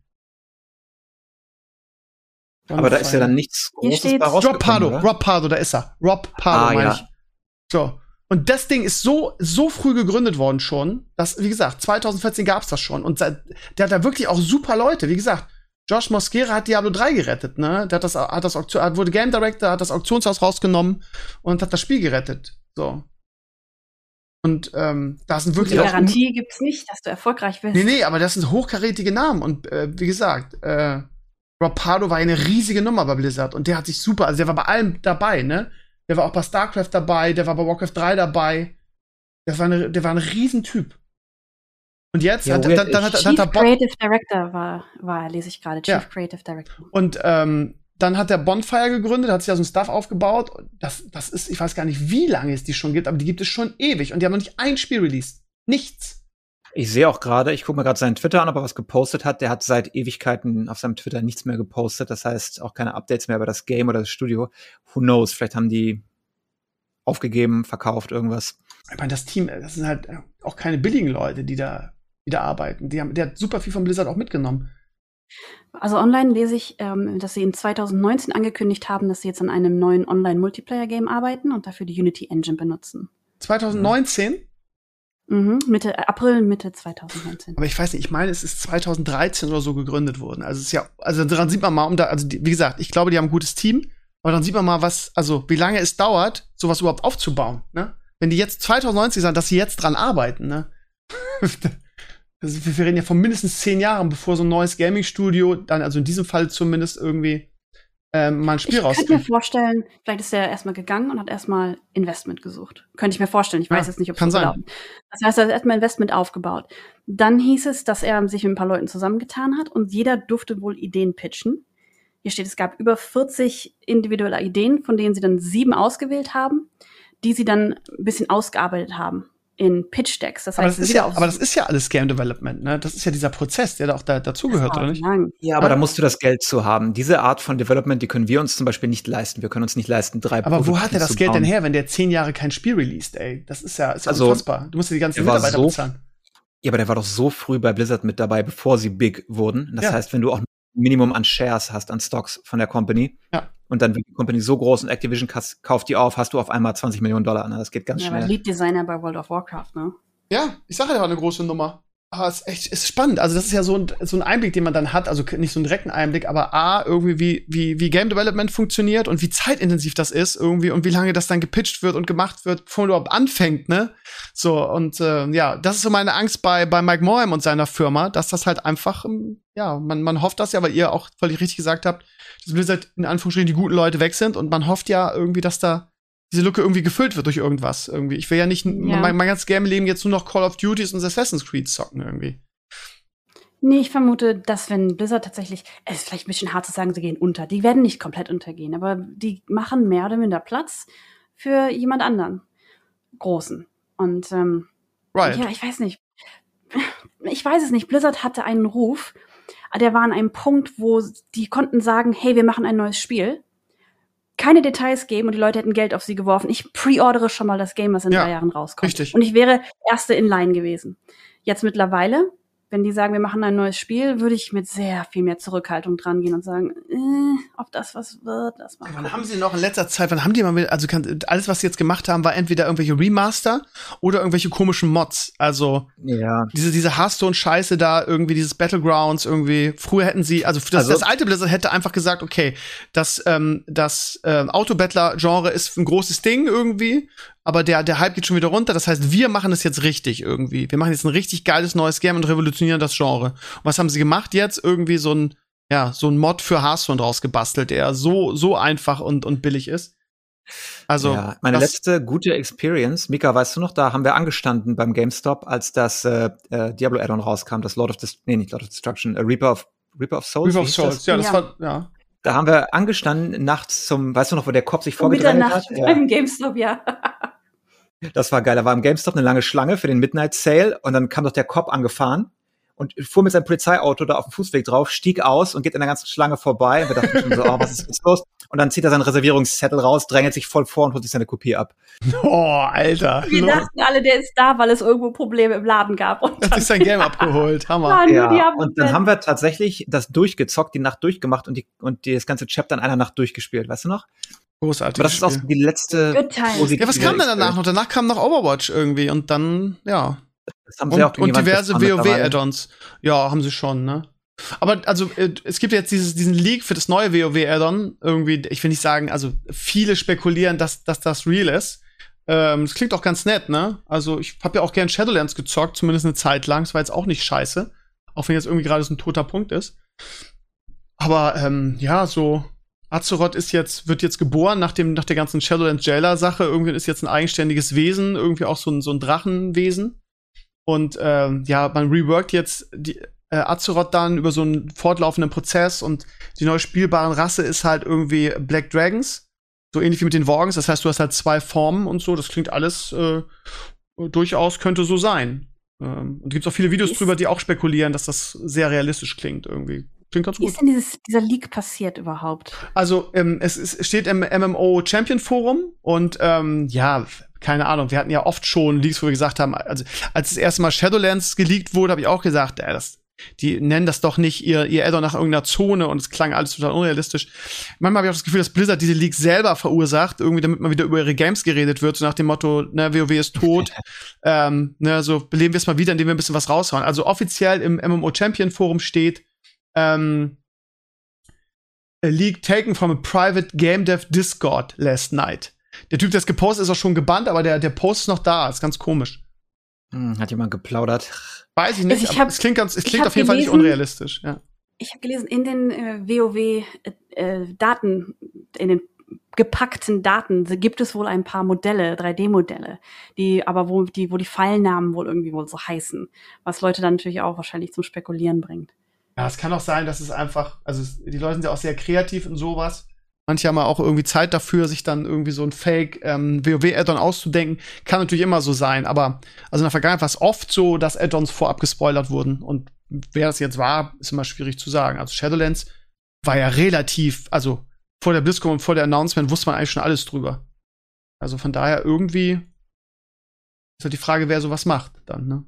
Aber da ist ja dann nichts Hier Großes steht's. Rob Pardo, oder? Rob Pardo, da ist er. Rob Pardo, Ah, meine ja. ich. So. Und das Ding ist so, so früh gegründet worden schon, dass, wie gesagt, 2014 gab's das schon. Und seit, der hat da wirklich auch super Leute. Wie gesagt, Josh Mosquera hat Diablo 3 gerettet, ne? Der hat das, hat das Auktion, hat- wurde Game Director, hat das Auktionshaus rausgenommen und hat das Spiel gerettet. So. Und ähm, da sind Die wirklich auch Garantie gibt's nicht, dass du erfolgreich wirst. Nee, nee, aber das sind hochkarätige Namen. Und äh, wie gesagt, äh, Rob Pardo war eine riesige Nummer bei Blizzard und der hat sich super, also der war bei allem dabei, ne? Der war auch bei StarCraft dabei, der war bei Warcraft 3 dabei. Der war, eine, der war ein Riesentyp. Und jetzt Ja, hat, dann, dann, hat, dann Chief hat er Bock, Creative Director war, war lese ich gerade. Chief Ja. Creative Director. und ähm, dann hat der Bonfire gegründet, hat sich also ein Stuff aufgebaut. Das, das ist, ich weiß gar nicht, wie lange es die schon gibt, aber die gibt es schon ewig. Und die haben noch nicht ein Spiel released. Nichts. Ich sehe auch gerade, ich gucke mir gerade seinen Twitter an, ob er was gepostet hat. Der hat seit Ewigkeiten auf seinem Twitter nichts mehr gepostet. Das heißt auch keine Updates mehr über das Game oder das Studio. Who knows? Vielleicht haben die aufgegeben, verkauft, irgendwas. ich meine, das Team, das sind halt auch keine billigen Leute, die da, die da arbeiten. Die haben, der hat super viel von Blizzard auch mitgenommen. Also online lese ich, ähm, dass sie in 2019 angekündigt haben, dass sie jetzt an einem neuen Online-Multiplayer-Game arbeiten und dafür die Unity Engine benutzen. 2019, Mhm. Mitte äh, April, Mitte 2019. aber ich weiß nicht, ich meine, es ist 2013 oder so gegründet worden. Also es ist ja, also daran sieht man mal, um da, also die, wie gesagt, ich glaube, die haben ein gutes Team, aber dann sieht man mal, was, also wie lange es dauert, sowas überhaupt aufzubauen, ne? Wenn die jetzt 2019 sagen, dass sie jetzt dran arbeiten, ne? Also wir reden ja von mindestens zehn Jahren, bevor so ein neues Gaming-Studio dann, also in diesem Fall zumindest irgendwie ähm, mal ein Spiel ich könnte mir vorstellen, vielleicht ist er erstmal gegangen und hat erstmal Investment gesucht. Könnte ich mir vorstellen. Ich Ja, weiß jetzt nicht, ob es kann sein. gelaufen Das heißt, er hat erstmal Investment aufgebaut. Dann hieß es, dass er sich mit ein paar Leuten zusammengetan hat und jeder durfte wohl Ideen pitchen. Hier steht, es gab über 40 individuelle Ideen, von denen sie dann sieben ausgewählt haben, die sie dann ein bisschen ausgearbeitet haben in Pitch-Decks. Das Aber heißt, das, ist ja, aber das ist ja alles Game Development, ne? Das ist ja dieser Prozess, der da auch da, dazugehört, oder nicht? lang. Ja, aber da musst du das Geld zu haben. Diese Art von Development, die können wir uns zum Beispiel nicht leisten. Wir können uns nicht leisten, drei Aber wo Prototypen hat er das Geld denn bauen. her, wenn der zehn Jahre kein Spiel released, ey? Das ist ja, ist ja Also, unfassbar. Du musst ja die ganzen Mitarbeiter so bezahlen. Ja, aber der war doch so früh bei Blizzard mit dabei, bevor sie big wurden. Das Ja. heißt, wenn du auch Minimum an Shares hast, an Stocks von der Company, Ja. und dann wird die Company so groß und Activision kauft die auf, hast du auf einmal 20 Millionen Dollar. Ne? Das geht ganz Ja, schnell. Lead Designer bei World of Warcraft, ne? Ja, ich sage ja, eine große Nummer. Es ist echt ist spannend. Also, das ist ja so ein, so ein Einblick, den man dann hat. Also nicht so einen direkten Einblick, aber A, irgendwie, wie, wie, wie Game Development funktioniert und wie zeitintensiv das ist irgendwie und wie lange das dann gepitcht wird und gemacht wird, bevor man überhaupt anfängt, ne? So, und äh, ja, das ist so meine Angst bei, bei Mike Morham und seiner Firma, dass das halt einfach, ähm, ja, man, man hofft das ja, weil ihr auch völlig richtig gesagt habt, dass Blizzard in Anführungsstrichen die guten Leute weg sind und man hofft ja irgendwie, dass da diese Lücke irgendwie gefüllt wird durch irgendwas irgendwie. Ich will ja nicht Ja. mein, mein ganzes Game-Leben jetzt nur noch Call of Duties und Assassin's Creed zocken irgendwie. Nee, ich vermute, dass wenn Blizzard tatsächlich, es ist vielleicht ein bisschen hart zu sagen, sie gehen unter. Die werden nicht komplett untergehen, aber die machen mehr oder minder Platz für jemand anderen. Großen. Und ähm, Right. ja, ich weiß nicht. Ich weiß es nicht. Blizzard hatte einen Ruf, der war an einem Punkt, wo die konnten sagen, hey, wir machen ein neues Spiel. Keine Details geben und die Leute hätten Geld auf sie geworfen. Ich preordere schon mal das Game, was in Ja, drei Jahren rauskommt. richtig. Und ich wäre erste in Line gewesen. Jetzt mittlerweile, wenn die sagen, wir machen ein neues Spiel, würde ich mit sehr viel mehr Zurückhaltung dran gehen und sagen, äh, ob das was wird, das mal. Wann haben sie noch in letzter Zeit, wann haben die mal, mit, also kann, alles, was sie jetzt gemacht haben, war entweder irgendwelche Remaster oder irgendwelche komischen Mods. Also Ja, diese, diese Hearthstone-Scheiße da, irgendwie dieses Battlegrounds, irgendwie, früher hätten sie, also das, Also- das alte Blizzard hätte einfach gesagt, okay, das, ähm, das ähm, Autobattler-Genre ist ein großes Ding irgendwie, aber der, der Hype geht schon wieder runter. Das heißt, wir machen es jetzt richtig irgendwie. Wir machen jetzt ein richtig geiles neues Game und revolutionieren das Genre. Und was haben sie gemacht jetzt? Irgendwie so ein, ja, so ein Mod für Hearthstone draus gebastelt, der so, so einfach und, und billig ist. Also, ja. meine letzte gute Experience, Mika, weißt du noch, da haben wir angestanden beim GameStop, als das äh, äh, Diablo Add-on rauskam, das Lord of Dest nee, nicht Lord of Destruction, äh, Reaper of Reaper of Souls. Reaper of Souls, das? ja, das Ja. war, ja. Da haben wir angestanden nachts zum, weißt du noch, wo der Kopf sich vorgedrängelt hat? Mitternacht Ja. beim GameStop, ja. Das war geil. Da war im GameStop eine lange Schlange für den Midnight Sale und dann kam doch der Cop angefahren und fuhr mit seinem Polizeiauto da auf dem Fußweg drauf, stieg aus und geht in der ganzen Schlange vorbei. Und wir dachten schon so, oh, was ist jetzt los? Und dann zieht er seinen Reservierungszettel raus, drängelt sich voll vor und holt sich seine Kopie ab. Oh, Alter. Wir dachten alle, der ist da, weil es irgendwo Probleme im Laden gab. Und Hat sich sein Game abgeholt. Hammer. die Ja, und dann haben wir tatsächlich das durchgezockt, die Nacht durchgemacht und, die, und die, das ganze Chapter in einer Nacht durchgespielt, weißt du noch? Großartig. Aber das ist auch so die letzte Good times. positive Ja, was kam denn danach noch? Danach kam noch Overwatch irgendwie und dann, ja. Und, und diverse. WoW-Add-ons. Ja, haben sie schon, ne? Aber also, äh, es gibt jetzt dieses, diesen Leak für das neue WoW-Add-on. Irgendwie, ich will nicht sagen, also viele spekulieren, dass, dass das real ist. Ähm, das klingt auch ganz nett, ne? Also, ich habe ja auch gern Shadowlands gezockt, zumindest eine Zeit lang. Das war jetzt auch nicht scheiße. Auch wenn jetzt irgendwie gerade so ein toter Punkt ist. Aber ähm, ja, so Azeroth ist jetzt, wird jetzt geboren nach dem, nach der ganzen Shadowlands Jailer-Sache. Irgendwie ist jetzt ein eigenständiges Wesen, irgendwie auch so ein, so ein Drachenwesen. Und ähm, ja, man reworkt jetzt die äh, Azeroth dann über so einen fortlaufenden Prozess und die neue spielbare Rasse ist halt irgendwie Black Dragons. So ähnlich wie mit den Worgens. Das heißt, du hast halt zwei Formen und so. Das klingt alles äh, durchaus könnte so sein. Ähm, und gibt auch viele Videos Ist- drüber, die auch spekulieren, dass das sehr realistisch klingt irgendwie. Klingt ganz Wie gut. ist denn dieses, dieser Leak passiert überhaupt? Also, ähm, es, es steht im MMO Champion Forum und ähm, ja, keine Ahnung, wir hatten ja oft schon Leaks, wo wir gesagt haben, also als das erste Mal Shadowlands geleakt wurde, habe ich auch gesagt, äh, das, die nennen das doch nicht ihr, ihr Addon nach irgendeiner Zone und es klang alles total unrealistisch. Manchmal habe ich auch das Gefühl, dass Blizzard diese Leaks selber verursacht, irgendwie damit mal wieder über ihre Games geredet wird, so nach dem Motto, ne, WoW ist tot, ähm, ne, so beleben wir es mal wieder, indem wir ein bisschen was raushauen. Also offiziell im MMO Champion Forum steht, ähm, a leak taken from a private game dev Discord last night. Der Typ, der es gepostet ist, ist auch schon gebannt, aber der, der Post ist noch da. Ist ganz komisch. Hm, hat jemand geplaudert? Weiß ich nicht, Also ich aber hab- es klingt ganz, es klingt auf jeden Fall nicht gelesen- unrealistisch, ja. Ich habe gelesen, in den äh, WoW-Daten, in den gepackten Daten gibt es wohl ein paar Modelle, 3D-Modelle, die aber wo die, wo die Pfeilnamen wohl irgendwie wohl so heißen, was Leute dann natürlich auch wahrscheinlich zum Spekulieren bringt. Ja, es kann auch sein, dass es einfach, also es, die Leute sind ja auch sehr kreativ in sowas. Manche haben auch irgendwie Zeit dafür, sich dann irgendwie so ein Fake ähm, auszudenken. Kann natürlich immer so sein, aber also in der Vergangenheit war es oft so, dass Add-ons vorab gespoilert wurden. Und wer das jetzt war, ist immer schwierig zu sagen. Also Shadowlands war ja relativ, also vor der BlizzCon und vor der Announcement wusste man eigentlich schon alles drüber. Also von daher irgendwie ist halt die Frage, wer sowas macht dann, ne?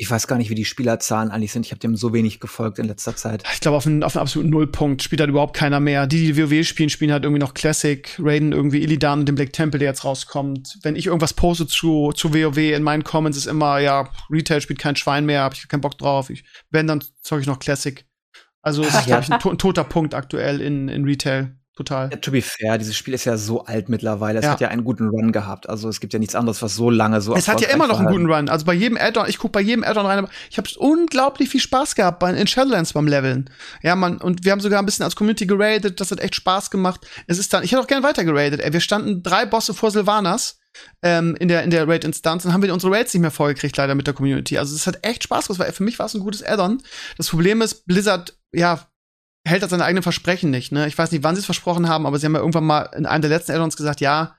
Ich weiß gar nicht, wie die Spielerzahlen eigentlich sind. Ich habe dem so wenig gefolgt in letzter Zeit. Ich glaube, auf einen, auf einen absoluten Nullpunkt spielt halt überhaupt keiner mehr. Die, die WoW spielen, spielen halt irgendwie noch Classic, Raiden irgendwie Illidan und den Black Temple, der jetzt rauskommt. Wenn ich irgendwas poste zu, zu WoW in meinen Comments, ist immer, ja, Retail spielt kein Schwein mehr, hab ich keinen Bock drauf. Ich, wenn, dann zeug ich noch Classic. Also es ist, glaube ich, ja. ein, to ein toter Punkt aktuell in, in Retail. Total. Ja, to be fair, dieses Spiel ist ja so alt mittlerweile. Es Ja. hat ja einen guten Run gehabt. Also es gibt ja nichts anderes, was so lange so Es hat ja immer noch einen war. guten Run. Also bei jedem Add-on, ich gucke bei jedem Add-on rein, aber ich habe unglaublich viel Spaß gehabt bei, in Shadowlands beim Leveln. Ja, man, und wir haben sogar ein bisschen als Community geradet, das hat echt Spaß gemacht. Es ist dann, ich hätte auch gerne weiter geradet. Ey, wir standen drei Bosse vor Sylvanas ähm, in der, in der Raid-Instanz und haben wir unsere Raids nicht mehr vollgekriegt, leider mit der Community. Also es hat echt Spaß gemacht, weil für mich war es ein gutes Add-on. Das Problem ist, Blizzard, ja, hält halt seine eigenen Versprechen nicht. Ne? Ich weiß nicht, wann sie es versprochen haben, aber sie haben ja irgendwann mal in einem der letzten Add-ons gesagt, ja,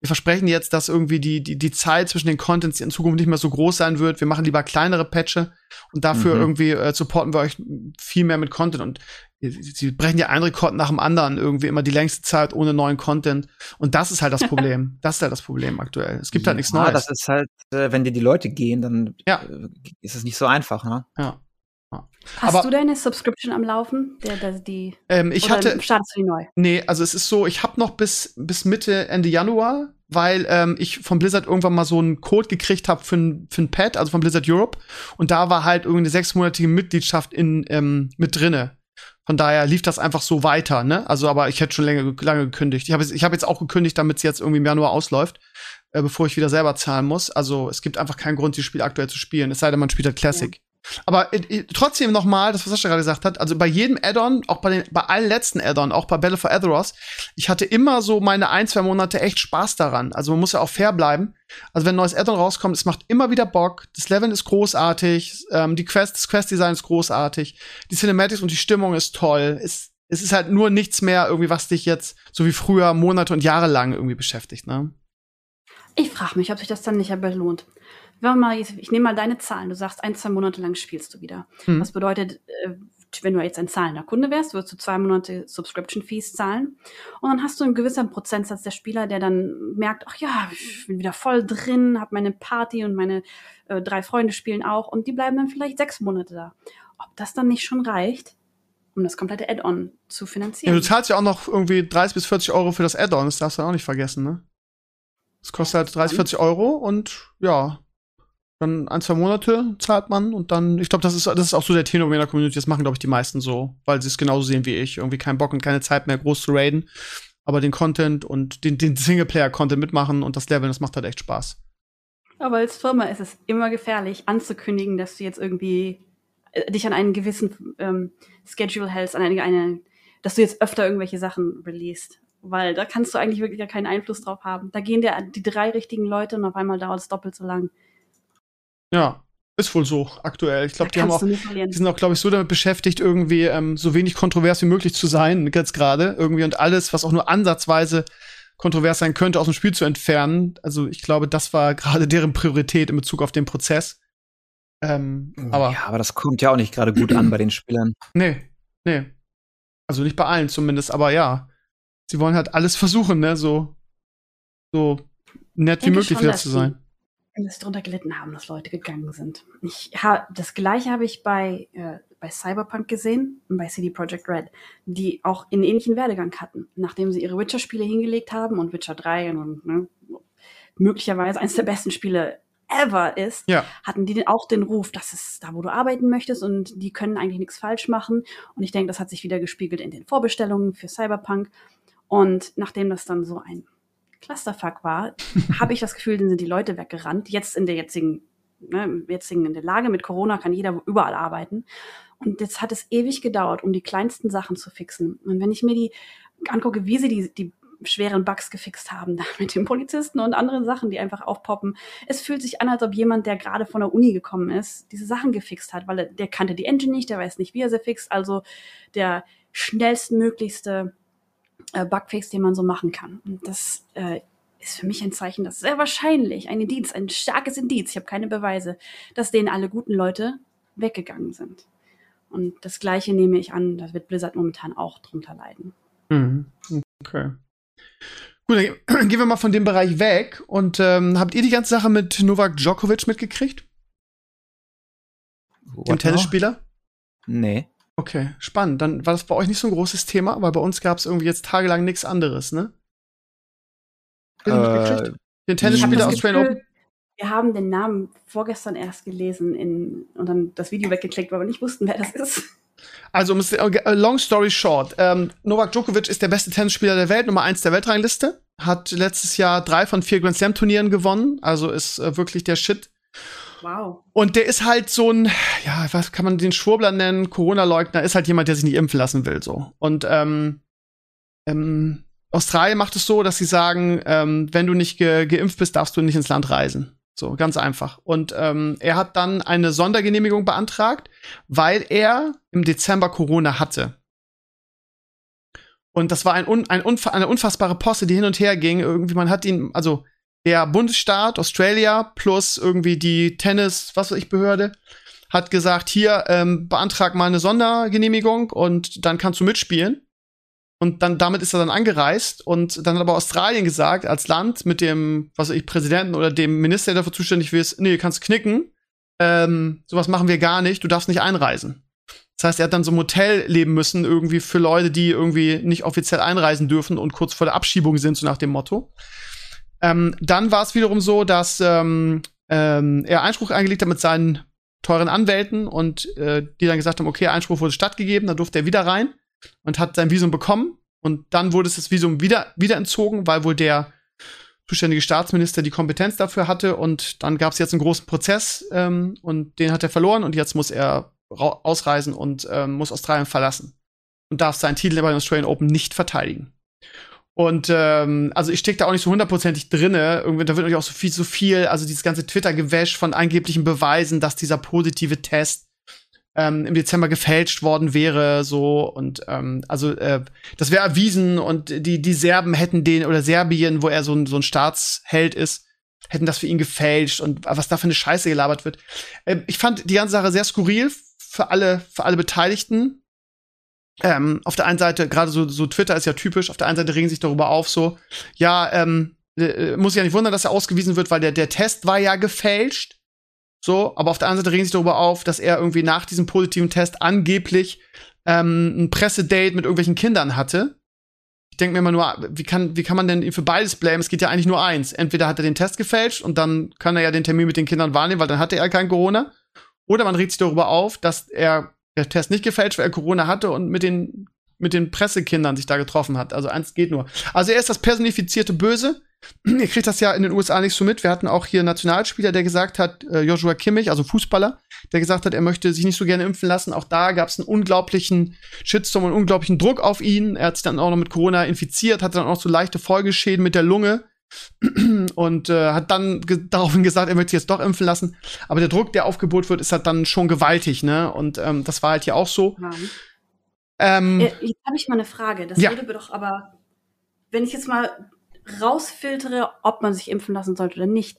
wir versprechen jetzt, dass irgendwie die, die, die Zeit zwischen den Contents in Zukunft nicht mehr so groß sein wird. Wir machen lieber kleinere Patche und dafür Mhm. irgendwie äh, supporten wir euch viel mehr mit Content. Und sie- brechen ja einen Rekord nach dem anderen irgendwie immer die längste Zeit ohne neuen Content. Und das ist halt das Problem. das ist halt das Problem aktuell. Es gibt halt nichts Ja, Neues. das ist halt, äh, wenn dir die Leute gehen, dann Ja. äh, ist es nicht so einfach, ne? ja. Hast Aber- du deine Subscription am Laufen? Der, der, die, Ähm, ich oder hatte, startest du die neu? Nee, also es ist so, ich habe noch bis, bis Mitte, Ende Januar, weil ähm, ich von Blizzard irgendwann mal so einen Code gekriegt habe für ein, für ein Pad, also von Blizzard Europe. Und da war halt irgendwie eine sechsmonatige Mitgliedschaft in, ähm, mit drinne. Von daher lief das einfach so weiter, ne? Also, aber ich hätte schon länger, lange gekündigt. Ich habe ich hab jetzt auch gekündigt, damit es jetzt irgendwie im Januar ausläuft, äh, bevor ich wieder selber zahlen muss. Also, es gibt einfach keinen Grund, dieses Spiel aktuell zu spielen. Es sei denn, man spielt halt Classic. Aber äh, äh, trotzdem noch mal, das was Sascha gerade gesagt hat, also bei jedem Add-on, auch bei den bei allen letzten Add-on, auch bei Battle for Azeroth, ich hatte immer so meine ein, zwei Monate echt Spaß daran. Also man muss ja auch fair bleiben. Also wenn ein neues Add-on rauskommt, es macht immer wieder Bock. Das Leveln ist großartig, ähm, die Quest, das Quest-Design ist großartig, die Cinematics und die Stimmung ist toll. Es, es ist halt nur nichts mehr irgendwie, was dich jetzt so wie früher Monate und Jahre lang irgendwie beschäftigt, ne? Ich frage mich, ob sich das dann nicht belohnt. Wenn mal, ich nehme mal deine Zahlen. Du sagst, ein, zwei Monate lang spielst du wieder. Mhm. Das bedeutet, äh, wenn du jetzt ein zahlender Kunde wärst, würdest du zwei Monate Subscription Fees zahlen. Und dann hast du einen gewissen Prozentsatz der Spieler, der dann merkt, ach ja, ich bin wieder voll drin, habe meine Party und meine äh, drei Freunde spielen auch. Und die bleiben dann vielleicht sechs Monate da. Ob das dann nicht schon reicht, um das komplette Add-on zu Ja, finanzieren? du zahlst ja auch noch irgendwie 30 bis 40 Euro für das Add-on, das darfst du auch nicht vergessen, ne? Das kostet halt 30, 40 Euro und ja, dann ein, zwei Monate zahlt man und dann, ich glaube, das ist, das ist auch so der Tenor in der Community, das machen, glaube ich, die meisten so, weil sie es genauso sehen wie ich. Irgendwie keinen Bock und keine Zeit mehr, groß zu raiden, aber den Content und den, den Singleplayer-Content mitmachen und das Leveln, das macht halt echt Spaß. Aber als Firma ist es immer gefährlich, anzukündigen, dass du jetzt irgendwie äh, dich an einen gewissen ähm, Schedule hältst, an eine, eine, dass du jetzt öfter irgendwelche Sachen releast. Weil da kannst du eigentlich wirklich ja keinen Einfluss drauf haben. Da gehen dir die drei richtigen Leute und auf einmal dauert es doppelt so lang. Ja, ist wohl so aktuell. Ich glaube, die haben auch. Die sind auch, glaube ich, so damit beschäftigt, irgendwie ähm, so wenig kontrovers wie möglich zu sein, jetzt gerade. Irgendwie und alles, was auch nur ansatzweise kontrovers sein könnte, aus dem Spiel zu entfernen. Also ich glaube, das war gerade deren Priorität in Bezug auf den Prozess. Ähm, aber ja, aber das kommt ja auch nicht gerade gut an bei den Spielern. nee, nee. Also nicht bei allen zumindest, aber ja. Sie wollen halt alles versuchen, ne? So, so nett wie denke möglich schon, wieder zu die- sein. Dass sie darunter gelitten haben, dass Leute gegangen sind. Ich ha, das gleiche habe ich bei, äh, bei Cyberpunk gesehen und bei CD Projekt Red, die auch einen ähnlichen Werdegang hatten. Nachdem sie ihre Witcher-Spiele hingelegt haben und Witcher 3 und ne, möglicherweise eines der besten Spiele ever ist, Ja. hatten die auch den Ruf, das ist da, wo du arbeiten möchtest und die können eigentlich nichts falsch machen. Und ich denke, das hat sich wieder gespiegelt in den Vorbestellungen für Cyberpunk. Und nachdem das dann so ein Clusterfuck war, habe ich das Gefühl, dann sind die Leute weggerannt. Jetzt in der jetzigen, ne, jetzigen in der Lage mit Corona kann jeder überall arbeiten. Und jetzt hat es ewig gedauert, um die kleinsten Sachen zu fixen. Und wenn ich mir die angucke, wie sie die, die schweren Bugs gefixt haben, da mit den Polizisten und anderen Sachen, die einfach aufpoppen. Es fühlt sich an, als ob jemand, der gerade von der Uni gekommen ist, diese Sachen gefixt hat, weil er, der kannte die Engine nicht, der weiß nicht, wie er sie fixt. Also der schnellstmöglichste äh, Bugfix, den man so machen kann. Und das äh, ist für mich ein Zeichen, dass sehr wahrscheinlich ein Indiz, ein starkes Indiz, ich habe keine Beweise, dass denen alle guten Leute weggegangen sind. Und das Gleiche nehme ich an, da wird Blizzard momentan auch drunter leiden. Mhm. Okay. Gut, dann gehen wir mal von dem Bereich weg. Und ähm, habt ihr die ganze Sache mit Novak Djokovic mitgekriegt? What Dem Tennisspieler? Nee. Okay, spannend. Dann war das bei euch nicht so ein großes Thema, weil bei uns gab es irgendwie jetzt tagelang nichts anderes, ne? Äh? Den Tennisspieler aus Gefühl, Open? Wir haben den Namen vorgestern erst gelesen in, und dann das Video weggeklickt, weil wir nicht wussten, wer das ist. Also, um es- äh, long story short. Ähm, Novak Djokovic ist der beste Tennisspieler der Welt, Nummer eins der Weltrangliste. Hat letztes Jahr drei von vier Grand Slam Turnieren gewonnen. Also ist äh, wirklich der Shit. Wow. Und der ist halt so ein, ja, was kann man den Schwurbler nennen? Corona-Leugner ist halt jemand, der sich nicht impfen lassen will, so. Und ähm, ähm, Australien macht es so, dass sie sagen, ähm, wenn du nicht ge geimpft bist, darfst du nicht ins Land reisen. So, ganz einfach. Und ähm, er hat dann eine Sondergenehmigung beantragt, weil er im Dezember Corona hatte. Und das war ein, ein unfa eine unfassbare Posse, die hin und her ging. Irgendwie, man hat ihn, also der Bundesstaat Australia plus irgendwie die Tennis, was weiß ich, Behörde, hat gesagt, hier, ähm, beantrag mal eine Sondergenehmigung und dann kannst du mitspielen. Und dann, damit ist er dann angereist und dann hat aber Australien gesagt, als Land mit dem, was weiß ich, Präsidenten oder dem Minister, der dafür zuständig ist, nee, kannst knicken. Ähm, sowas machen wir gar nicht, du darfst nicht einreisen. Das heißt, er hat dann so im Hotel leben müssen, irgendwie für Leute, die irgendwie nicht offiziell einreisen dürfen und kurz vor der Abschiebung sind, so nach dem Motto. Ähm, dann war es wiederum so, dass ähm, ähm, er Einspruch eingelegt hat mit seinen teuren Anwälten und äh, die dann gesagt haben, okay, Einspruch wurde stattgegeben, dann durfte er wieder rein und hat sein Visum bekommen. Und dann wurde es das Visum wieder, wieder entzogen, weil wohl der zuständige Staatsminister die Kompetenz dafür hatte. Und dann gab es jetzt einen großen Prozess ähm, und den hat er verloren. Und jetzt muss er ausreisen und ähm, muss Australien verlassen und darf seinen Titel bei den Australian Open nicht verteidigen. Und ähm, also ich stecke da auch nicht so hundertprozentig drinne. Irgendwie, da wird natürlich auch so viel, so viel, also dieses ganze Twitter-Gewäsch von angeblichen Beweisen, dass dieser positive Test ähm, im Dezember gefälscht worden wäre, so und ähm, also äh, das wäre erwiesen und die die Serben hätten den oder Serbien, wo er so ein so ein Staatsheld ist, hätten das für ihn gefälscht und was da für eine Scheiße gelabert wird. Ähm, ich fand die ganze Sache sehr skurril für alle für alle Beteiligten. Ähm, auf der einen Seite, gerade so, so Twitter ist ja typisch, auf der einen Seite regen sich darüber auf, so, ja, ähm, äh, muss ich ja nicht wundern, dass er ausgewiesen wird, weil der, der Test war ja gefälscht. So, aber auf der anderen Seite regen sich darüber auf, dass er irgendwie nach diesem positiven Test angeblich ähm, ein Pressedate mit irgendwelchen Kindern hatte. Ich denke mir immer nur, wie kann, wie kann man denn ihn für beides blamen? Es geht ja eigentlich nur eins. Entweder hat er den Test gefälscht und dann kann er ja den Termin mit den Kindern wahrnehmen, weil dann hatte er kein Corona. Oder man regt sich darüber auf, dass er der Test nicht gefälscht, weil er Corona hatte und mit den, mit den Pressekindern sich da getroffen hat. Also eins geht nur. Also er ist das personifizierte Böse. Ihr kriegt das ja in den USA nicht so mit. Wir hatten auch hier einen Nationalspieler, der gesagt hat, äh, Joshua Kimmich, also Fußballer, der gesagt hat, er möchte sich nicht so gerne impfen lassen. Auch da gab es einen unglaublichen Shitstorm und unglaublichen Druck auf ihn. Er hat sich dann auch noch mit Corona infiziert, hatte dann auch so leichte Folgeschäden mit der Lunge und äh, hat dann ge daraufhin gesagt, er möchte sich jetzt doch impfen lassen. Aber der Druck, der aufgeboten wird, ist halt dann schon gewaltig, ne? Und ähm, das war halt hier auch so. Ja. Ähm, Äh, jetzt habe ich mal eine Frage. Das Ja. würde doch aber, wenn ich jetzt mal rausfiltere, ob man sich impfen lassen sollte oder nicht,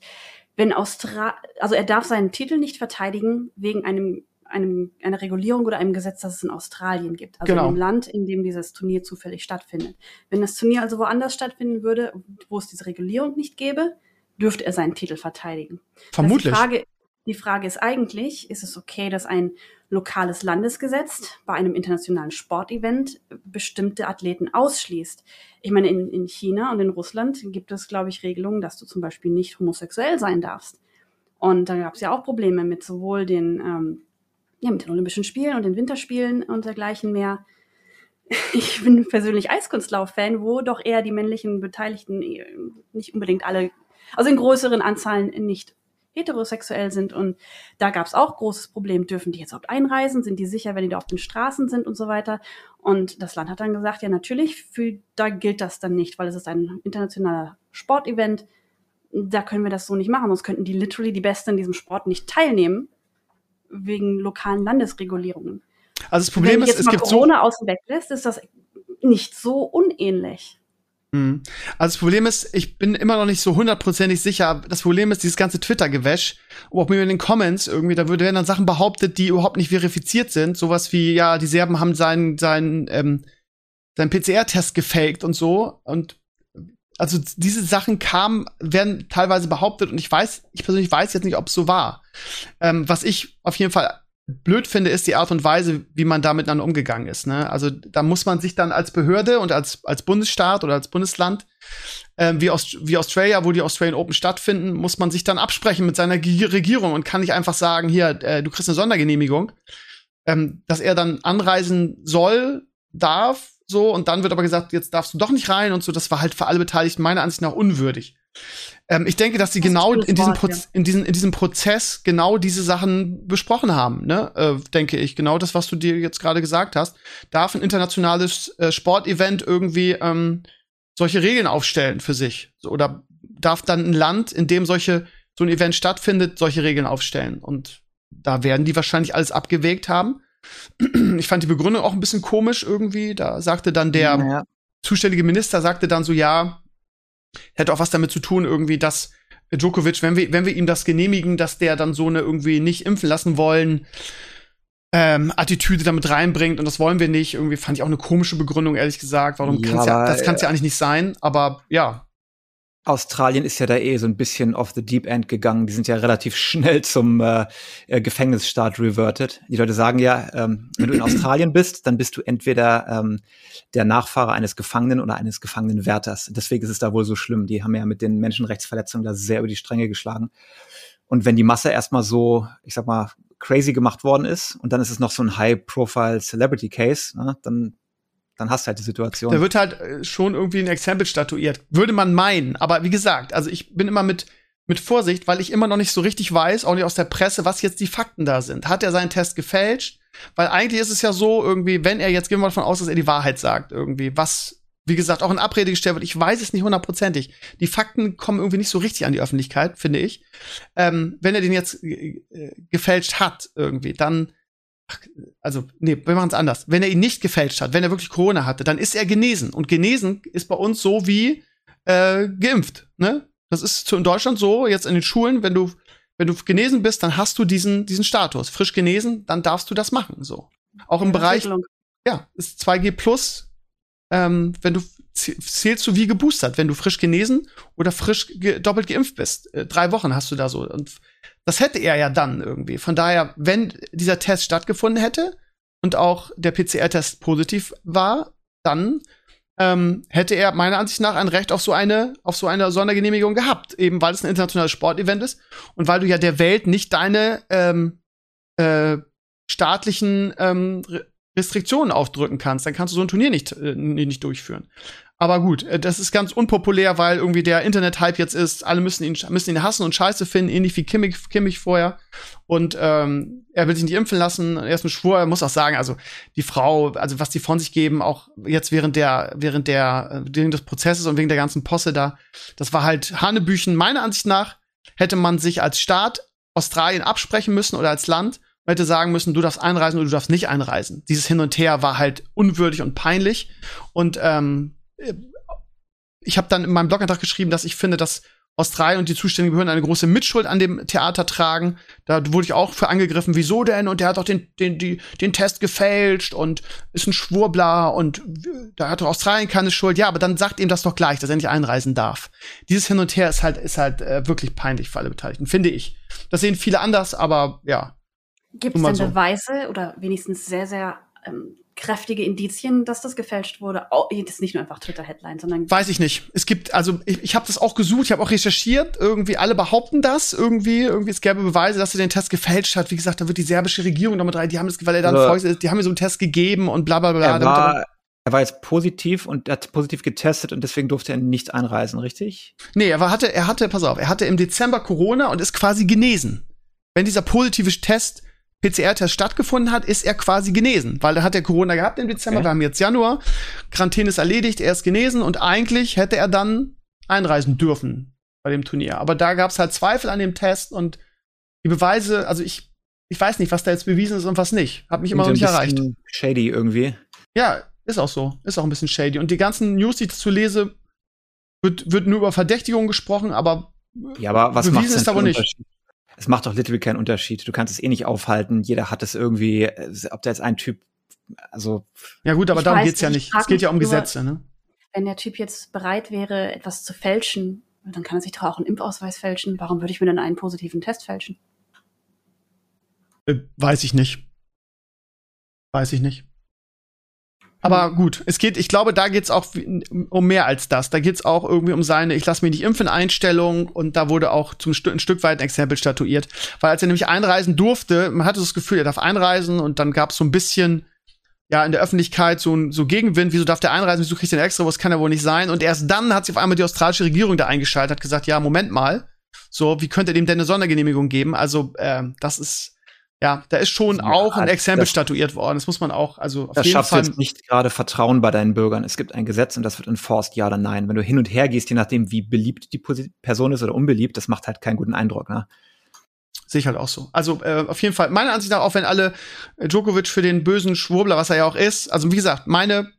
wenn Austra also er darf seinen Titel nicht verteidigen wegen einem, einem einer Regulierung oder einem Gesetz, das es in Australien gibt, also Genau. in dem Land, in dem dieses Turnier zufällig stattfindet. Wenn das Turnier also woanders stattfinden würde, wo es diese Regulierung nicht gäbe, dürfte er seinen Titel verteidigen. vermutlich. Die Frage, die Frage ist eigentlich, ist es okay, dass ein lokales Landesgesetz bei einem internationalen Sportevent bestimmte Athleten ausschließt? Ich meine, in, in China und in Russland gibt es, glaube ich, Regelungen, dass du zum Beispiel nicht homosexuell sein darfst. Und da gab es ja auch Probleme mit sowohl den, ähm, ja, mit den Olympischen Spielen und den Winterspielen und dergleichen mehr. ich bin persönlich Eiskunstlauf-Fan, wo doch eher die männlichen Beteiligten äh, nicht unbedingt alle, also in größeren Anzahlen nicht heterosexuell sind. Und da gab es auch großes Problem, dürfen die jetzt überhaupt einreisen? Sind die sicher, wenn die da auf den Straßen sind und so weiter? Und das Land hat dann gesagt, ja natürlich, für, da gilt das dann nicht, weil es ist ein internationaler Sportevent. Da können wir das so nicht machen, sonst könnten die literally die Besten in diesem Sport nicht teilnehmen, wegen lokalen Landesregulierungen. Also das Problem Wenn ist, es gibt Corona so. außen weg lässt, ist das nicht so unähnlich. Mhm. Also das Problem ist, ich bin immer noch nicht so hundertprozentig sicher. Das Problem ist, dieses ganze Twitter-Gewäsch, auch in den Comments irgendwie, da werden dann Sachen behauptet, die überhaupt nicht verifiziert sind. Sowas wie, ja, die Serben haben seinen, seinen, ähm, seinen PCR-Test gefaked und so. Und also diese Sachen kamen, werden teilweise behauptet und ich weiß, ich persönlich weiß jetzt nicht, ob es so war. Ähm, was ich auf jeden Fall blöd finde, ist die Art und Weise, wie man da miteinander umgegangen ist. Ne? Also da muss man sich dann als Behörde und als, als Bundesstaat oder als Bundesland, äh, wie, Aust wie Australia, wo die Australian Open stattfinden, muss man sich dann absprechen mit seiner G Regierung und kann nicht einfach sagen, hier, äh, du kriegst eine Sondergenehmigung, ähm, dass er dann anreisen soll, darf, so, und dann wird aber gesagt, jetzt darfst du doch nicht rein und so. Das war halt für alle Beteiligten meiner Ansicht nach unwürdig. Ähm, ich denke, dass sie Das genau in diesem, Proz in, diesem, in diesem Prozess genau diese Sachen besprochen haben, ne? Äh, denke ich. Genau das, was du dir jetzt gerade gesagt hast. Darf ein internationales äh, Sportevent irgendwie ähm, solche Regeln aufstellen für sich? Oder darf dann ein Land, in dem solche, so ein Event stattfindet, solche Regeln aufstellen? Und da werden die wahrscheinlich alles abgewägt haben. Ich fand die Begründung auch ein bisschen komisch irgendwie. Da sagte dann der, Ja. zuständige Minister sagte dann so, ja, hätte auch was damit zu tun, irgendwie, dass Djokovic, wenn wir, wenn wir ihm das genehmigen, dass der dann so eine irgendwie nicht impfen lassen wollen, ähm, Attitüde damit reinbringt und das wollen wir nicht. Irgendwie fand ich auch eine komische Begründung, ehrlich gesagt. Warum Ja, kann's ja, das kann es ja eigentlich nicht sein, aber ja. Australien ist ja da eh so ein bisschen off the deep end gegangen. Die sind ja relativ schnell zum äh, äh, Gefängnisstaat reverted. Die Leute sagen ja, ähm, wenn du in Australien bist, dann bist du entweder ähm, der Nachfahre eines Gefangenen oder eines Gefangenenwärters. Deswegen ist es da wohl so schlimm. Die haben ja mit den Menschenrechtsverletzungen da sehr über die Stränge geschlagen. Und wenn die Masse erstmal so, ich sag mal, crazy gemacht worden ist und dann ist es noch so ein High-Profile-Celebrity-Case, ne, dann dann hast du halt die Situation. Da wird halt äh, schon irgendwie ein Exempel statuiert. Würde man meinen. Aber wie gesagt, also ich bin immer mit, mit Vorsicht, weil ich immer noch nicht so richtig weiß, auch nicht aus der Presse, was jetzt die Fakten da sind. Hat er seinen Test gefälscht? Weil eigentlich ist es ja so, irgendwie, wenn er jetzt, gehen wir mal davon aus, dass er die Wahrheit sagt, irgendwie, was, wie gesagt, auch in Abrede gestellt wird, ich weiß es nicht hundertprozentig. Die Fakten kommen irgendwie nicht so richtig an die Öffentlichkeit, finde ich. Ähm, wenn er den jetzt äh, gefälscht hat, irgendwie, dann Ach, also, nee, wir machen es anders. Wenn er ihn nicht gefälscht hat, wenn er wirklich Corona hatte, dann ist er genesen. Und genesen ist bei uns so wie äh, geimpft. Ne? Das ist in Deutschland so, jetzt in den Schulen, wenn du, wenn du genesen bist, dann hast du diesen, diesen Status. Frisch genesen, dann darfst du das machen. So. Auch im Bereich, ja, ist 2G plus, ähm, wenn du zählst du wie geboostert, wenn du frisch genesen oder frisch ge doppelt geimpft bist. Äh, drei Wochen hast du da so. Und das hätte er ja dann irgendwie. Von daher, wenn dieser Test stattgefunden hätte und auch der PCR-Test positiv war, dann ähm, hätte er meiner Ansicht nach ein Recht auf so eine auf so eine Sondergenehmigung gehabt, eben weil es ein internationales Sportevent ist und weil du ja der Welt nicht deine ähm, äh, staatlichen ähm, Restriktionen aufdrücken kannst, dann kannst du so ein Turnier nicht, äh, nicht durchführen. Aber gut, äh, das ist ganz unpopulär, weil irgendwie der Internet-Hype jetzt ist, alle müssen ihn, müssen ihn hassen und scheiße finden, ähnlich wie Kimmich, Kimmich vorher. Und ähm, er will sich nicht impfen lassen, er ist ein Schwur, er muss auch sagen, also die Frau, also was die von sich geben, auch jetzt während der, während der, äh, während des Prozesses und wegen der ganzen Posse da, das war halt Hanebüchen. Meiner Ansicht nach hätte man sich als Staat Australien absprechen müssen oder als Land und hätte sagen müssen, du darfst einreisen oder du darfst nicht einreisen. Dieses Hin und Her war halt unwürdig und peinlich. Und ähm, ich habe dann in meinem Blogantrag geschrieben, dass ich finde, dass Australien und die zuständigen Behörden eine große Mitschuld an dem Theater tragen. Da wurde ich auch für angegriffen, wieso denn? Und der hat doch den, den, die, den Test gefälscht und ist ein Schwurbler und da hat doch Australien keine Schuld. Ja, aber dann sagt ihm das doch gleich, dass er nicht einreisen darf. Dieses Hin und Her ist halt, ist halt äh, wirklich peinlich für alle Beteiligten, finde ich. Das sehen viele anders, aber ja. Gibt es denn so. Beweise oder wenigstens sehr, sehr ähm, kräftige Indizien, dass das gefälscht wurde? Oh, das ist nicht nur einfach Twitter-Headline, sondern Weiß ich nicht. Es gibt, also ich, ich habe das auch gesucht, ich habe auch recherchiert. Irgendwie alle behaupten das irgendwie. Irgendwie es gäbe Beweise, dass er den Test gefälscht hat. Wie gesagt, da wird die serbische Regierung damit rein. Die haben das, weil er dann Also- Volks ist, die haben mir so einen Test gegeben und bla bla bla. er damit war, Er war jetzt positiv und hat positiv getestet und deswegen durfte er nicht einreisen, richtig? Nee, er war, hatte, er hatte, pass auf, er hatte im Dezember Corona und ist quasi genesen. Wenn dieser positive Test, PCR-Test stattgefunden hat, ist er quasi genesen, weil er hat er Corona gehabt im Dezember, Okay. wir haben jetzt Januar, Quarantäne ist erledigt, er ist genesen und eigentlich hätte er dann einreisen dürfen bei dem Turnier. Aber da gab es halt Zweifel an dem Test und die Beweise, also ich, ich weiß nicht, was da jetzt bewiesen ist und was nicht. Hat mich immer noch nicht Ein erreicht. bisschen Shady irgendwie. Ja, ist auch so. Ist auch ein bisschen shady. Und die ganzen News, die ich dazu lese, wird, wird nur über Verdächtigungen gesprochen, aber Ja, aber was Bewiesen macht für aber nicht. Es macht doch literally keinen Unterschied. Du kannst es eh nicht aufhalten. Jeder hat es irgendwie, äh, ob da jetzt ein Typ, also ja gut, aber darum weiß geht's ja nicht, Es geht ja um nur- Gesetze, ne? Wenn der Typ jetzt bereit wäre, etwas zu fälschen, dann kann er sich doch auch einen Impfausweis fälschen. Warum würde ich mir dann einen positiven Test fälschen? Äh, weiß ich nicht. Weiß ich nicht. Aber gut, es geht, ich glaube, da geht's auch wie- um mehr als das. Da geht's auch irgendwie um seine Ich lasse mich nicht impfen Einstellung und da wurde auch zum Stu ein Stück weit ein Exempel statuiert. Weil als er nämlich einreisen durfte, man hatte das Gefühl, er darf einreisen und dann gab's so ein bisschen ja in der Öffentlichkeit so ein so Gegenwind, wieso darf der einreisen, wieso kriegt der extra, was kann er wohl nicht sein? Und erst dann hat sich auf einmal die australische Regierung da eingeschaltet, hat gesagt, ja, Moment mal, so, wie könnte dem denn eine Sondergenehmigung geben? Also, ähm, das ist ja, da ist schon Ja, auch ein Exempel statuiert worden. Das muss man auch, also auf das jeden schaffst du Fall. jetzt nicht gerade Vertrauen bei deinen Bürgern. Es gibt ein Gesetz und das wird enforced, ja oder nein. Wenn du hin und her gehst, je nachdem, wie beliebt die Person ist oder unbeliebt, das macht halt keinen guten Eindruck, ne? Sehe ich halt auch so. Also äh, auf jeden Fall, meiner Ansicht nach, auch wenn alle äh, Djokovic für den bösen Schwurbler, was er ja auch ist, also wie gesagt, meine,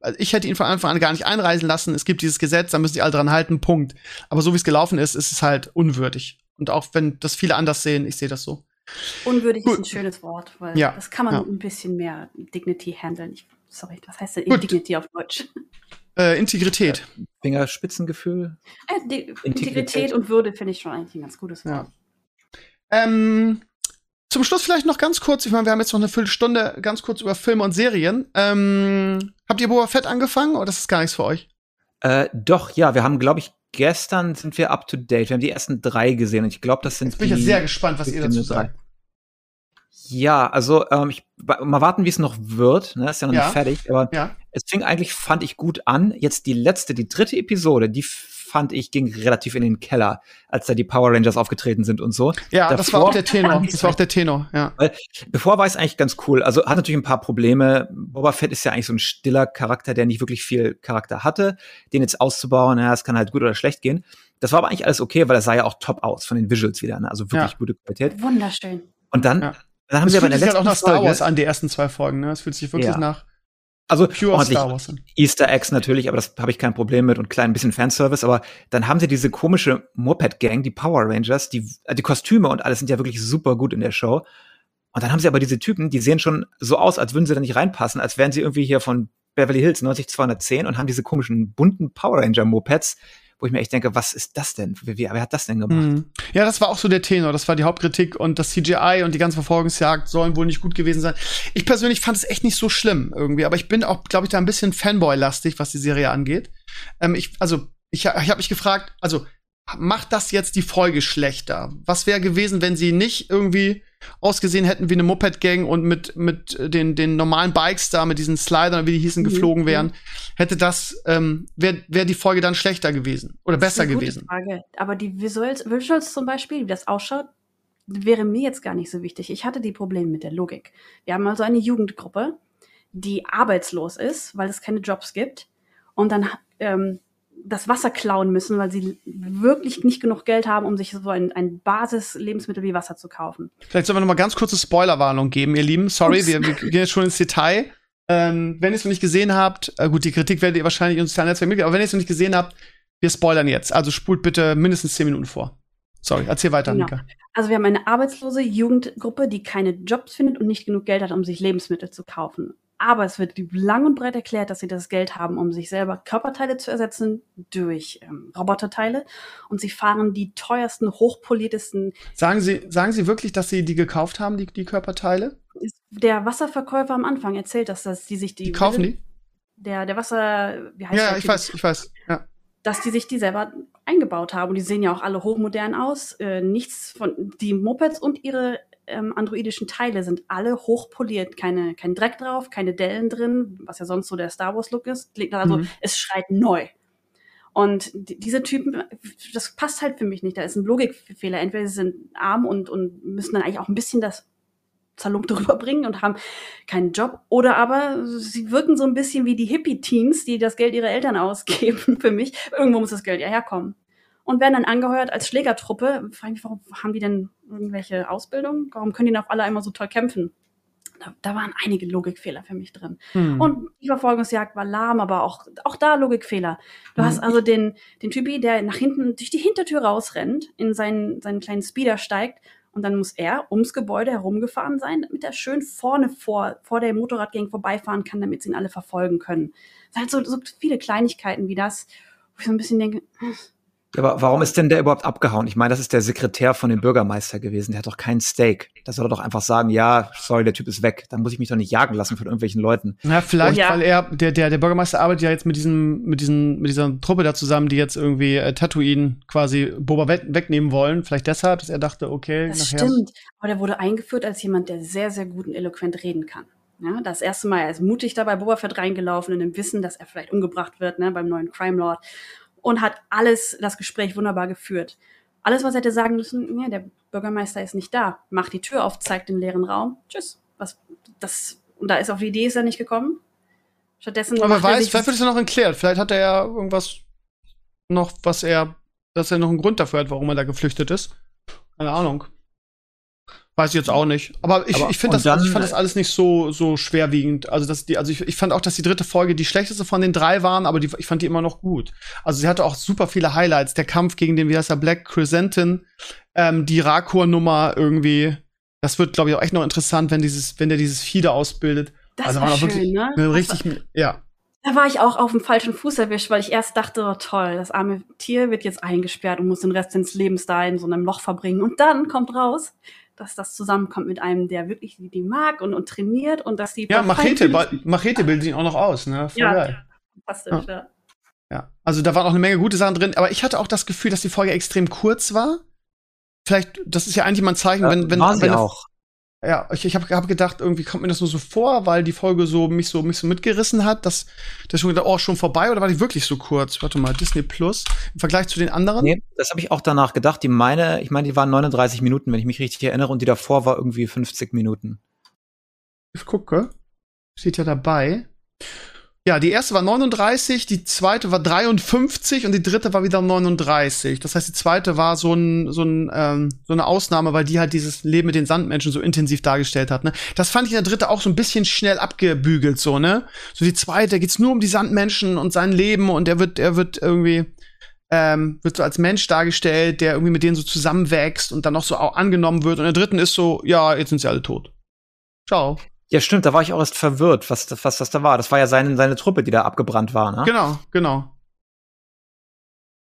also ich hätte ihn von Anfang an gar nicht einreisen lassen. Es gibt dieses Gesetz, da müssen die alle dran halten, Punkt. Aber so wie es gelaufen ist, ist es halt unwürdig. Und auch wenn das viele anders sehen, ich sehe das so. Unwürdig Gut. ist ein schönes Wort, weil Ja, das kann man ja. ein bisschen mehr Dignity handeln. Ich, sorry, was heißt denn Gut. Dignity auf Deutsch? Äh, Integrität. Fingerspitzengefühl. Äh, Integrität. Integrität und Würde finde ich schon eigentlich ein ganz gutes Wort. Ja. Ähm, zum Schluss vielleicht noch ganz kurz, ich meine, wir haben jetzt noch eine Viertelstunde ganz kurz über Filme und Serien. Ähm, habt ihr Boba Fett angefangen oder ist das gar nichts für euch? Äh, doch, ja, wir haben, glaube ich, gestern sind wir up to date. Wir haben die ersten drei gesehen und ich glaube, das sind Jetzt bin ich sehr gespannt, was ihr dazu drei. sagt. Ja, also ähm, ich, mal warten, wie es noch wird. Ne? Ist ja noch Ja. nicht fertig, aber Ja. es fing eigentlich, fand ich gut an. Jetzt die letzte, die dritte Episode, die fand ich, ging relativ in den Keller, als da die Power Rangers aufgetreten sind und so. Ja, das Davor- war auch der Tenor. Das war auch der Tenor, ja. Bevor war es eigentlich ganz cool. Also hat natürlich ein paar Probleme. Boba Fett ist ja eigentlich so ein stiller Charakter, der nicht wirklich viel Charakter hatte. Den jetzt auszubauen, ja, es kann halt gut oder schlecht gehen. Das war aber eigentlich alles okay, weil er sah ja auch top aus von den Visuals wieder. Ne? Also wirklich Ja. gute Qualität. Wunderschön. Und dann, Ja. dann haben Das sie aber in der sich halt letzten auch nach Star Wars an, die ersten zwei Folgen, ne? Es fühlt sich wirklich Ja. nach also pure ordentlich Star Wars. Easter Eggs natürlich, aber das habe ich kein Problem mit und klein bisschen Fanservice. Aber dann haben sie diese komische Moped-Gang, die Power Rangers, die, äh, die Kostüme und alles sind ja wirklich super gut in der Show. Und dann haben sie aber diese Typen, die sehen schon so aus, als würden sie da nicht reinpassen, als wären sie irgendwie hier von Beverly Hills 90210 und haben diese komischen bunten Power Ranger Mopeds, wo ich mir echt denke, was ist das denn? Wie, wie, wer hat das denn gemacht? Mhm. Ja, das war auch so der Tenor. Das war die Hauptkritik und das CGI und die ganze Verfolgungsjagd sollen wohl nicht gut gewesen sein. Ich persönlich fand es echt nicht so schlimm irgendwie, aber ich bin auch, glaube ich, da ein bisschen Fanboy-lastig, was die Serie angeht. Ähm, ich, also, ich, ich habe mich gefragt, also, macht das jetzt die Folge schlechter? Was wäre gewesen, wenn sie nicht irgendwie ausgesehen hätten wie eine Moped-Gang und mit, mit den, den normalen Bikes da, mit diesen Slidern, wie die hießen, Mhm. geflogen wären? Hätte das, ähm, wäre wär die Folge dann schlechter gewesen oder Das ist besser eine gute gewesen? Frage. Aber die Visuals, Visuals zum Beispiel, wie das ausschaut, wäre mir jetzt gar nicht so wichtig. Ich hatte die Probleme mit der Logik. Wir haben also eine Jugendgruppe, die arbeitslos ist, weil es keine Jobs gibt und dann ähm, das Wasser klauen müssen, weil sie wirklich nicht genug Geld haben, um sich so ein, ein Basis-Lebensmittel wie Wasser zu kaufen. Vielleicht sollen wir noch mal ganz kurze Spoilerwarnung geben, ihr Lieben. Sorry, wir, wir gehen jetzt schon ins Detail. Ähm, wenn ihr es noch nicht gesehen habt, äh, gut, die Kritik werdet ihr wahrscheinlich in uns sozialen Netzwerken mitgeben, aber wenn ihr es noch nicht gesehen habt, wir spoilern jetzt. Also spult bitte mindestens zehn Minuten vor. Sorry, erzähl weiter, Genau. Annika. Also wir haben eine arbeitslose Jugendgruppe, die keine Jobs findet und nicht genug Geld hat, um sich Lebensmittel zu kaufen. Aber es wird lang und breit erklärt, dass sie das Geld haben, um sich selber Körperteile zu ersetzen durch ähm, Roboterteile. Und sie fahren die teuersten, hochpoliertesten. Sagen Sie, sagen Sie wirklich, dass Sie die gekauft haben, die, die Körperteile? Der Wasserverkäufer am Anfang erzählt, dass, dass die sich die. Die kaufen die? Der, der Wasser. Wie heißt Ja, der ich weiß, ich weiß. Ja. dass die sich die selber eingebaut haben. Und die sehen ja auch alle hochmodern aus. Äh, nichts von die Mopeds und ihre ähm, androidischen Teile sind alle hochpoliert, keine, kein Dreck drauf, keine Dellen drin, was ja sonst so der Star Wars Look ist. Also mhm. es schreit neu. Und diese Typen, das passt halt für mich nicht. Da ist ein Logikfehler. Entweder sie sind arm und, und müssen dann eigentlich auch ein bisschen das Zerlumpte rüberbringen und haben keinen Job. Oder aber sie wirken so ein bisschen wie die Hippie-Teens, die das Geld ihrer Eltern ausgeben für mich. Irgendwo muss das Geld ja herkommen. Und werden dann angeheuert als Schlägertruppe. Frage mich, warum haben die denn irgendwelche Ausbildung? Warum können die denn auf alle einmal so toll kämpfen? da, da waren einige Logikfehler für mich drin. Hm. Und die Verfolgungsjagd war lahm, aber auch, auch da Logikfehler. Du hm. hast also den, den Typi, der nach hinten durch die Hintertür rausrennt, in seinen, seinen kleinen Speeder steigt und dann muss er ums Gebäude herumgefahren sein, damit er schön vorne vor, vor der Motorradgang vorbeifahren kann, damit sie ihn alle verfolgen können. Es sind halt so, so viele Kleinigkeiten wie das, wo ich so ein bisschen denke, aber warum ist denn der überhaupt abgehauen? Ich meine, das ist der Sekretär von dem Bürgermeister gewesen. Der hat doch keinen Stake. Da soll er doch einfach sagen, ja, sorry, der Typ ist weg. Dann muss ich mich doch nicht jagen lassen von irgendwelchen Leuten. Ja, vielleicht, ja. weil er, der, der, der Bürgermeister arbeitet ja jetzt mit diesem, mit diesen, mit dieser Truppe da zusammen, die jetzt irgendwie äh, Tatooine quasi Boba weg, wegnehmen wollen. Vielleicht deshalb, dass er dachte, okay, das nachher. Stimmt. Aber der wurde eingeführt als jemand, der sehr, sehr gut und eloquent reden kann. Ja, das erste Mal, er ist mutig dabei Boba Fett reingelaufen in dem Wissen, dass er vielleicht umgebracht wird, ne, beim neuen Crime Lord und hat alles, das Gespräch wunderbar geführt. Alles, was er hätte sagen müssen, ja, der Bürgermeister ist nicht da, macht die Tür auf, zeigt den leeren Raum, tschüss. Was, das, und da ist auf die Idee ist er nicht gekommen. Stattdessen. Aber weiß, vielleicht wird es ja noch erklärt. Vielleicht hat er ja irgendwas noch, was er, dass er noch einen Grund dafür hat, warum er da geflüchtet ist. Keine Ahnung. Weiß ich jetzt auch nicht. Aber ich, Aber ich, finde das, dann, ich fand das alles nicht so, so schwerwiegend. Also, dass die, also ich, ich fand auch, dass die dritte Folge die schlechteste von den drei waren, aber die, ich fand die immer noch gut. Also sie hatte auch super viele Highlights. Der Kampf gegen den, wie heißt der, Black Crescentin, ähm, die Rakor-Nummer irgendwie. Das wird, glaube ich, auch echt noch interessant, wenn dieses, wenn der dieses Fieder ausbildet. Das also war schön, wirklich ne? richtig, war, ja. Da war ich auch auf dem falschen Fuß erwischt, weil ich erst dachte, oh, toll, das arme Tier wird jetzt eingesperrt und muss den Rest des Lebens da in so einem Loch verbringen. Und dann kommt raus, dass das zusammenkommt mit einem, der wirklich die, die mag und, und trainiert und dass die. Ja, Machete, Machete bildet ihn auch noch aus, ne? Voll ja, geil. fantastisch, ja. ja. Ja, also da waren auch eine Menge gute Sachen drin, aber ich hatte auch das Gefühl, dass die Folge extrem kurz war. Vielleicht, das ist ja eigentlich mal ein Zeichen, wenn, wenn, war wenn, auch. Ja, ich, ich habe hab gedacht, irgendwie kommt mir das nur so vor, weil die Folge so mich so mich so mitgerissen hat, dass das schon gedacht, oh, schon vorbei oder war die wirklich so kurz? Warte mal, Disney Plus im Vergleich zu den anderen? Nee, das habe ich auch danach gedacht. Die meine, ich meine, die waren 39 Minuten, wenn ich mich richtig erinnere, und die davor war irgendwie 50 Minuten. Ich gucke. Steht ja dabei. Ja, die erste war 39, die zweite war 53 und die dritte war wieder 39. Das heißt, die zweite war so, ein, so, ein, ähm, so eine Ausnahme, weil die halt dieses Leben mit den Sandmenschen so intensiv dargestellt hat. Ne? Das fand ich in der dritte auch so ein bisschen schnell abgebügelt, so, ne? So die zweite geht's nur um die Sandmenschen und sein Leben und er wird, er wird irgendwie, ähm, wird so als Mensch dargestellt, der irgendwie mit denen so zusammenwächst und dann noch so auch angenommen wird. Und in der dritten ist so, ja, jetzt sind sie alle tot. Ciao. Ja, stimmt, da war ich auch erst verwirrt, was, was das da war. Das war ja seine, seine Truppe, die da abgebrannt war, ne? Genau, genau.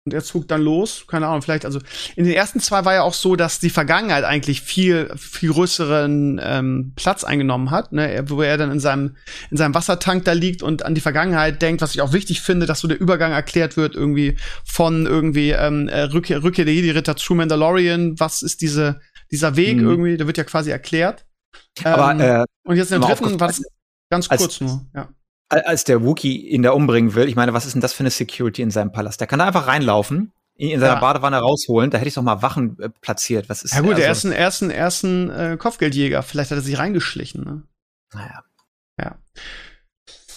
Und er zog dann los, keine Ahnung, vielleicht, also in den ersten zwei war ja auch so, dass die Vergangenheit eigentlich viel, viel größeren ähm, Platz eingenommen hat, ne? wo er dann in seinem, in seinem Wassertank da liegt und an die Vergangenheit denkt, was ich auch wichtig finde, dass so der Übergang erklärt wird, irgendwie von irgendwie ähm, äh, Rückkehr, Rückkehr der Jedi-Ritter zu Mandalorian, was ist diese, dieser Weg mhm. irgendwie, der wird ja quasi erklärt. Aber, ähm, äh, und jetzt der dritten war das ganz kurz als, nur, ja. Als der Wookie ihn da umbringen will, ich meine, was ist denn das für eine Security in seinem Palast? Der kann da einfach reinlaufen, ihn in seiner ja. Badewanne rausholen, da hätte ich doch mal Wachen äh, platziert. Was ist Ja gut, also, der ist ein ersten, ersten äh, Kopfgeldjäger, vielleicht hat er sich reingeschlichen, ne? Naja. Ja.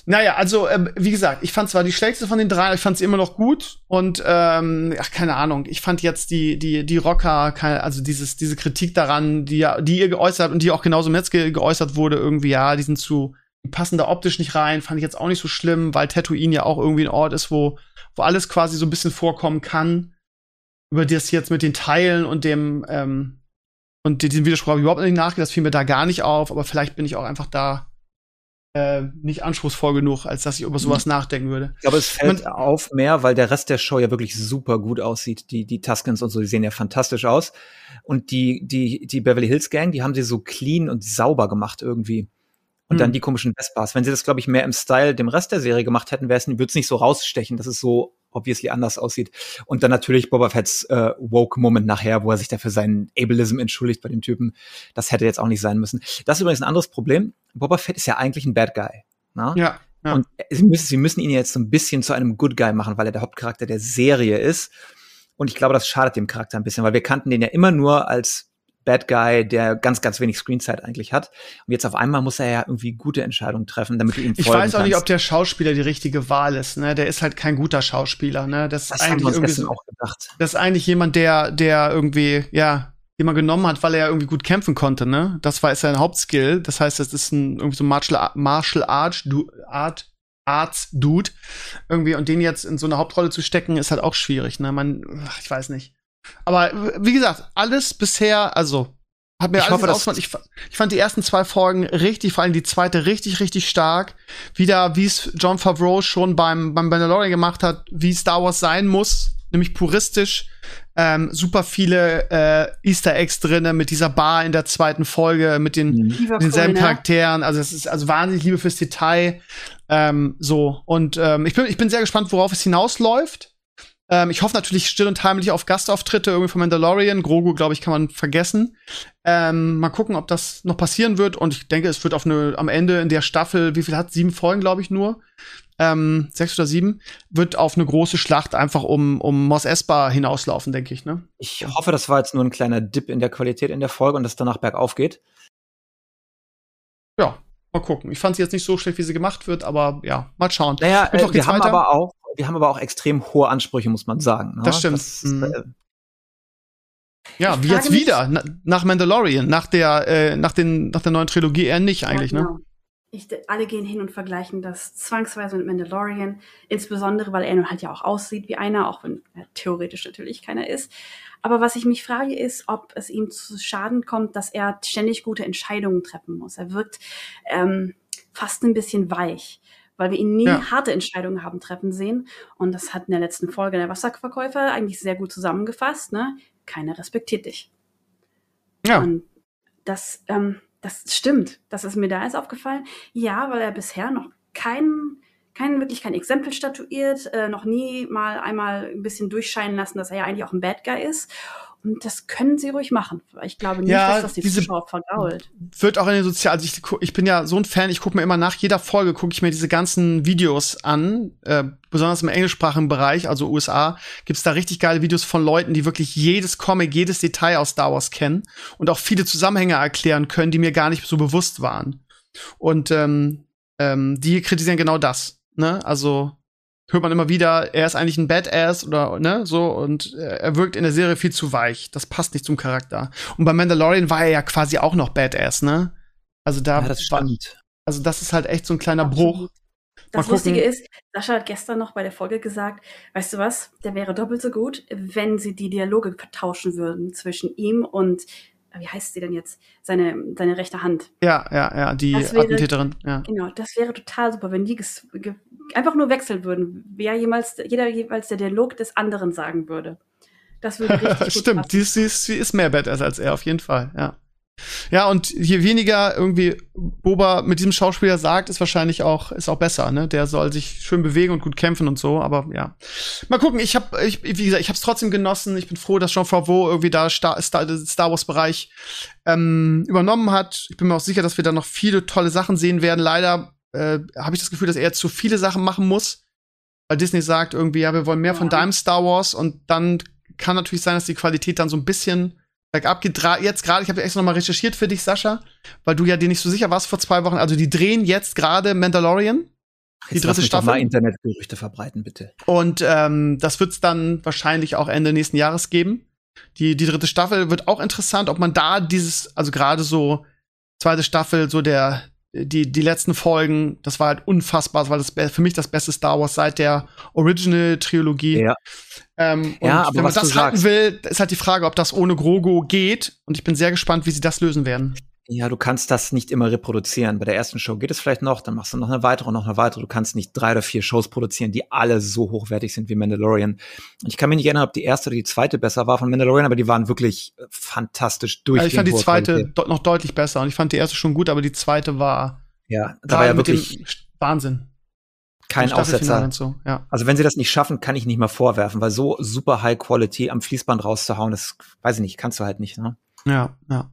Naja, also äh, wie gesagt, ich fand zwar die schlechteste von den drei, ich fand sie immer noch gut und ähm, ach keine Ahnung, ich fand jetzt die die die Rocker, keine, also dieses diese Kritik daran, die die ihr geäußert und die auch genauso im Netz ge geäußert wurde, irgendwie ja, die sind zu die passen da optisch nicht rein, fand ich jetzt auch nicht so schlimm, weil Tatooine ja auch irgendwie ein Ort ist, wo wo alles quasi so ein bisschen vorkommen kann. Über das jetzt mit den Teilen und dem ähm, und diesen Widerspruch habe ich überhaupt nicht nachgedacht, das fiel mir da gar nicht auf, aber vielleicht bin ich auch einfach da äh, nicht anspruchsvoll genug, als dass ich über sowas mhm. nachdenken würde. Ich glaube, es fällt Man, auf mehr, weil der Rest der Show ja wirklich super gut aussieht. Die, die Tuskens und so, die sehen ja fantastisch aus. Und die, die, die Beverly Hills Gang, die haben sie so clean und sauber gemacht irgendwie. Und dann mhm. die komischen Vespas. Wenn sie das, glaube ich, mehr im Style dem Rest der Serie gemacht hätten, würde es nicht so rausstechen, dass es so obviously anders aussieht. Und dann natürlich Boba Fett's äh, Woke-Moment nachher, wo er sich dafür seinen Ableism entschuldigt bei dem Typen. Das hätte jetzt auch nicht sein müssen. Das ist übrigens ein anderes Problem. Boba Fett ist ja eigentlich ein Bad Guy. Na? Ja. ja. Und sie müssen, sie müssen ihn jetzt so ein bisschen zu einem Good Guy machen, weil er der Hauptcharakter der Serie ist. Und ich glaube, das schadet dem Charakter ein bisschen, weil wir kannten den ja immer nur als Bad Guy, der ganz, ganz wenig Screenzeit eigentlich hat. Und jetzt auf einmal muss er ja irgendwie gute Entscheidungen treffen, damit du ihm Ich weiß auch kannst. nicht, ob der Schauspieler die richtige Wahl ist. Ne? Der ist halt kein guter Schauspieler. Ne? Das, das ist eigentlich irgendwie so, auch gedacht. Das ist eigentlich jemand, der, der irgendwie, ja, jemand genommen hat, weil er ja irgendwie gut kämpfen konnte. Ne? Das war sein Hauptskill. Das heißt, das ist ein irgendwie so Martial, Martial Art, Art Arts Dude irgendwie und den jetzt in so eine Hauptrolle zu stecken ist halt auch schwierig, ne? Man ich weiß nicht. Aber wie gesagt, alles bisher, also hat mir ich alles hoffe, ich, ich fand die ersten zwei Folgen richtig, vor allem die zweite richtig, richtig stark. Wieder, wie es John Favreau schon beim, beim Mandalorian gemacht hat, wie Star Wars sein muss, nämlich puristisch. Ähm, super viele äh, Easter Eggs drinne mit dieser Bar in der zweiten Folge, mit den mhm. denselben? Charakteren. Also es ist also wahnsinnig Liebe fürs Detail. Ähm, so und ähm, ich bin ich bin sehr gespannt, worauf es hinausläuft. Ähm, ich hoffe natürlich still und heimlich auf Gastauftritte irgendwie von Mandalorian. Grogu, glaube ich, kann man vergessen. Ähm, mal gucken, ob das noch passieren wird. Und ich denke, es wird auf eine, am Ende in der Staffel, wie viel hat? Sieben Folgen, glaube ich, nur. Ähm, sechs oder sieben, wird auf eine große Schlacht einfach um, um Mos Espa hinauslaufen, denke ich, ne? Ich hoffe, das war jetzt nur ein kleiner Dip in der Qualität in der Folge und dass danach bergauf geht. Mal gucken. Ich fand sie jetzt nicht so schlecht, wie sie gemacht wird, aber ja, mal schauen. Naja, äh, wir haben weiter. aber auch wir haben aber auch extrem hohe Ansprüche, muss man sagen. Ne? Das stimmt. Das, mhm. äh, ja, wie jetzt wieder, na, nach Mandalorian, nach der, äh, nach, den, nach der neuen Trilogie eher nicht eigentlich, ja, ne? genau. ne? Ich, alle gehen hin und vergleichen das zwangsweise mit Mandalorian, insbesondere weil er nun halt ja auch aussieht wie einer, auch wenn er theoretisch natürlich keiner ist. Aber was ich mich frage, ist, ob es ihm zu Schaden kommt, dass er ständig gute Entscheidungen treffen muss. Er wirkt ähm, fast ein bisschen weich weil wir ihn nie ja. harte Entscheidungen haben treffen sehen. Und das hat in der letzten Folge der Wasserverkäufer eigentlich sehr gut zusammengefasst. Ne? Keiner respektiert dich. Ja. Und das, ähm, das stimmt. Das ist mir da erst aufgefallen. Ja, weil er bisher noch kein, kein wirklich kein Exempel statuiert, äh, noch nie mal einmal ein bisschen durchscheinen lassen, dass er ja eigentlich auch ein Bad Guy ist. Und das können sie ruhig machen. Ich glaube nicht, ja, dass das die Zuschauer vergault. Wird auch in den Sozialen, also ich, ich bin ja so ein Fan, ich gucke mir immer nach jeder Folge, gucke ich mir diese ganzen Videos an, äh, besonders im englischsprachigen Bereich, also USA, gibt's da richtig geile Videos von Leuten, die wirklich jedes Comic, jedes Detail aus Star Wars kennen und auch viele Zusammenhänge erklären können, die mir gar nicht so bewusst waren. Und ähm, ähm, die kritisieren genau das. Ne? Also hört man immer wieder, er ist eigentlich ein Badass oder ne, so und er wirkt in der Serie viel zu weich. Das passt nicht zum Charakter. Und bei Mandalorian war er ja quasi auch noch Badass, ne? Also da ja, das war, also das ist halt echt so ein kleiner Bruch. Das Lustige ist, Sascha hat gestern noch bei der Folge gesagt, weißt du was, der wäre doppelt so gut, wenn sie die Dialoge vertauschen würden zwischen ihm und wie heißt sie denn jetzt? Seine, seine rechte Hand. Ja, ja, ja, die wäre, Attentäterin. Ja. Genau, das wäre total super, wenn die einfach nur wechseln würden. Wer jemals, jeder jeweils der Dialog des anderen sagen würde. Das würde richtig gut Stimmt, die ist, die, ist, die ist mehr Badass als er, auf jeden Fall, ja. Ja, und je weniger irgendwie Boba mit diesem Schauspieler sagt, ist wahrscheinlich auch, ist auch besser, ne? Der soll sich schön bewegen und gut kämpfen und so, aber ja. Mal gucken, ich hab, ich, wie gesagt, ich hab's trotzdem genossen. Ich bin froh, dass Jean Favreau irgendwie da Star, Star, Star Wars Bereich ähm, übernommen hat. Ich bin mir auch sicher, dass wir da noch viele tolle Sachen sehen werden. Leider äh, habe ich das Gefühl, dass er zu viele Sachen machen muss. Weil Disney sagt irgendwie, ja, wir wollen mehr von deinem Star Wars und dann kann natürlich sein, dass die Qualität dann so ein bisschen bergab geht. Jetzt gerade, ich habe extra nochmal recherchiert für dich, Sascha, weil du ja dir nicht so sicher warst vor zwei Wochen. Also die drehen jetzt gerade Mandalorian. Die dritte lass Staffel. Mal Internetgerüchte verbreiten, bitte. Und ähm, das wird's dann wahrscheinlich auch Ende nächsten Jahres geben. Die, die dritte Staffel wird auch interessant, ob man da dieses, also gerade so zweite Staffel, so der, die, die letzten Folgen, das war halt unfassbar, das war das für mich das beste Star Wars seit der Original-Trilogie. Ja. Ähm, und ja, aber wenn man das halten sagst, will, ist halt die Frage, ob das ohne Grogo geht. Und ich bin sehr gespannt, wie sie das lösen werden. Ja, du kannst das nicht immer reproduzieren. Bei der ersten Show geht es vielleicht noch, dann machst du noch eine weitere und noch eine weitere. Du kannst nicht drei oder vier Shows produzieren, die alle so hochwertig sind wie Mandalorian. Ich kann mich nicht erinnern, ob die erste oder die zweite besser war von Mandalorian, aber die waren wirklich äh, fantastisch durch. Also ich fand die zweite de noch deutlich besser und ich fand die erste schon gut, aber die zweite war ja, da war ja wirklich Wahnsinn. Kein Aussetzer. So, ja. Also wenn sie das nicht schaffen, kann ich nicht mal vorwerfen, weil so super High Quality am Fließband rauszuhauen, das weiß ich nicht, kannst du halt nicht, ne? Ja, ja.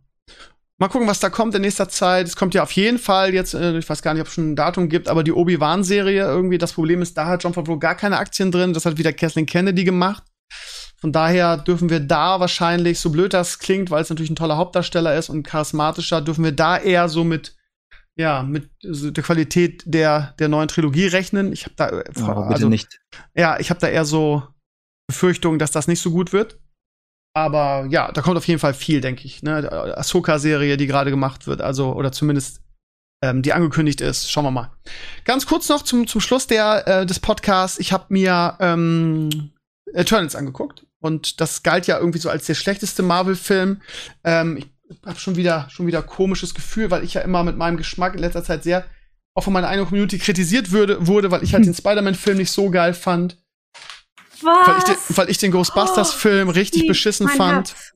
Mal gucken, was da kommt in nächster Zeit. Es kommt ja auf jeden Fall jetzt, äh, ich weiß gar nicht, ob es schon ein Datum gibt, aber die Obi-Wan-Serie irgendwie. Das Problem ist, da hat John Favreau gar keine Aktien drin. Das hat wieder Kathleen Kennedy gemacht. Von daher dürfen wir da wahrscheinlich, so blöd das klingt, weil es natürlich ein toller Hauptdarsteller ist und charismatischer, dürfen wir da eher so mit, ja, mit der Qualität der, der neuen Trilogie rechnen. Ich habe da, Oh, bitte also, nicht. ja, ich habe da eher so Befürchtungen, dass das nicht so gut wird. Aber ja, da kommt auf jeden Fall viel, denke ich. Ne? Ahsoka-Serie, die gerade gemacht wird, also, oder zumindest ähm, die angekündigt ist. Schauen wir mal. Ganz kurz noch zum, zum Schluss der, äh, des Podcasts. Ich habe mir ähm, Eternals angeguckt. Und das galt ja irgendwie so als der schlechteste Marvel-Film. Ähm, ich habe schon wieder, schon wieder komisches Gefühl, weil ich ja immer mit meinem Geschmack in letzter Zeit sehr auch von meiner eigenen Community kritisiert würde, wurde, weil ich halt den Spider-Man-Film nicht so geil fand. Weil ich, den, weil ich den Ghostbusters-Film richtig Wie? beschissen fand. Herz.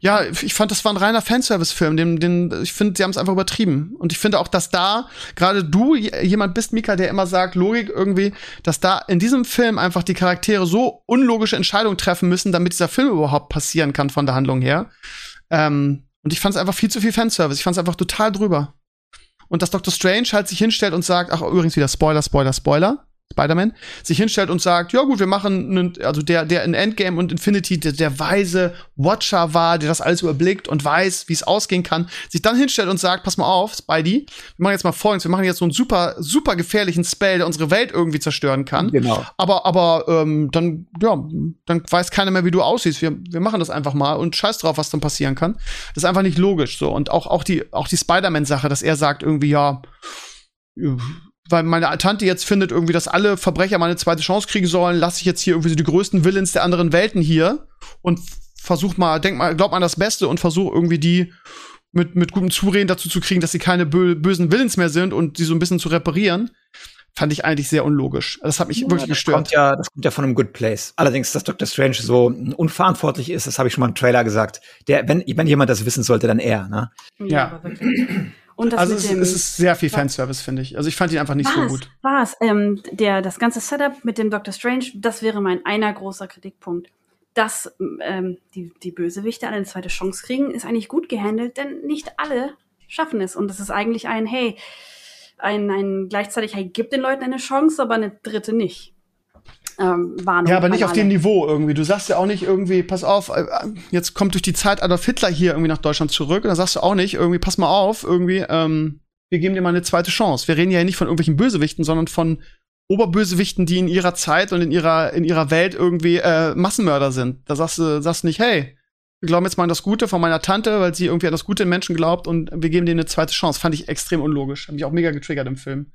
Ja, ich fand, das war ein reiner Fanservice-Film. Den, den, ich finde, sie haben es einfach übertrieben. Und ich finde auch, dass da gerade du jemand bist, Mika, der immer sagt, Logik irgendwie, dass da in diesem Film einfach die Charaktere so unlogische Entscheidungen treffen müssen, damit dieser Film überhaupt passieren kann von der Handlung her. Ähm, und ich fand es einfach viel zu viel Fanservice. Ich fand es einfach total drüber. Und dass Dr. Strange halt sich hinstellt und sagt, ach, übrigens wieder Spoiler, Spoiler, Spoiler. Spider-Man, sich hinstellt und sagt, ja gut, wir machen, einen, also der, der in Endgame und Infinity der, der weise Watcher war, der das alles überblickt und weiß, wie es ausgehen kann, sich dann hinstellt und sagt, pass mal auf, Spidey, wir machen jetzt mal folgendes, wir machen jetzt so einen super, super gefährlichen Spell, der unsere Welt irgendwie zerstören kann. Genau. Aber, aber ähm, dann, ja, dann weiß keiner mehr, wie du aussiehst. Wir, wir machen das einfach mal und scheiß drauf, was dann passieren kann. Das ist einfach nicht logisch so. Und auch, auch die, auch die Spider-Man-Sache, dass er sagt irgendwie, ja, weil meine Tante jetzt findet irgendwie, dass alle Verbrecher mal eine zweite Chance kriegen sollen, lasse ich jetzt hier irgendwie so die größten Villains der anderen Welten hier und versuch mal, denk mal, glaub mal an das Beste und versuch irgendwie die mit, mit gutem Zureden dazu zu kriegen, dass sie keine bö bösen Villains mehr sind und sie so ein bisschen zu reparieren. Fand ich eigentlich sehr unlogisch. Das hat mich wirklich das gestört. Kommt ja, das kommt ja von einem Good Place. Allerdings, dass Dr. Strange so unverantwortlich ist, das habe ich schon mal im Trailer gesagt. Der, wenn, wenn jemand das wissen sollte, dann er. Ne? Ja. wirklich. Und das Also es, es ist sehr viel Fanservice, finde ich. Also ich fand ihn einfach nicht so was, gut. Was? Ähm, der, das ganze Setup mit dem Dr. Strange, das wäre mein einer großer Kritikpunkt. Dass ähm, die, die Bösewichte alle eine zweite Chance kriegen, ist eigentlich gut gehandelt, denn nicht alle schaffen es. Und das ist eigentlich ein, hey, ein, ein gleichzeitig, hey, gib den Leuten eine Chance, aber eine dritte nicht. Ähm, Warnung Ja, aber nicht auf dem. Niveau irgendwie. Du sagst ja auch nicht irgendwie, pass auf, äh, jetzt kommt durch die Zeit Adolf Hitler hier irgendwie nach Deutschland zurück. Und dann sagst du auch nicht irgendwie, pass mal auf, irgendwie, ähm, wir geben dir mal eine zweite Chance. Wir reden ja nicht von irgendwelchen Bösewichten, sondern von Oberbösewichten, die in ihrer Zeit und in ihrer, in ihrer Welt irgendwie äh, Massenmörder sind. Da sagst du, sagst nicht, hey, wir glauben jetzt mal an das Gute von meiner Tante, weil sie irgendwie an das Gute in Menschen glaubt und wir geben denen eine zweite Chance. Fand ich extrem unlogisch. Hat mich auch mega getriggert im Film.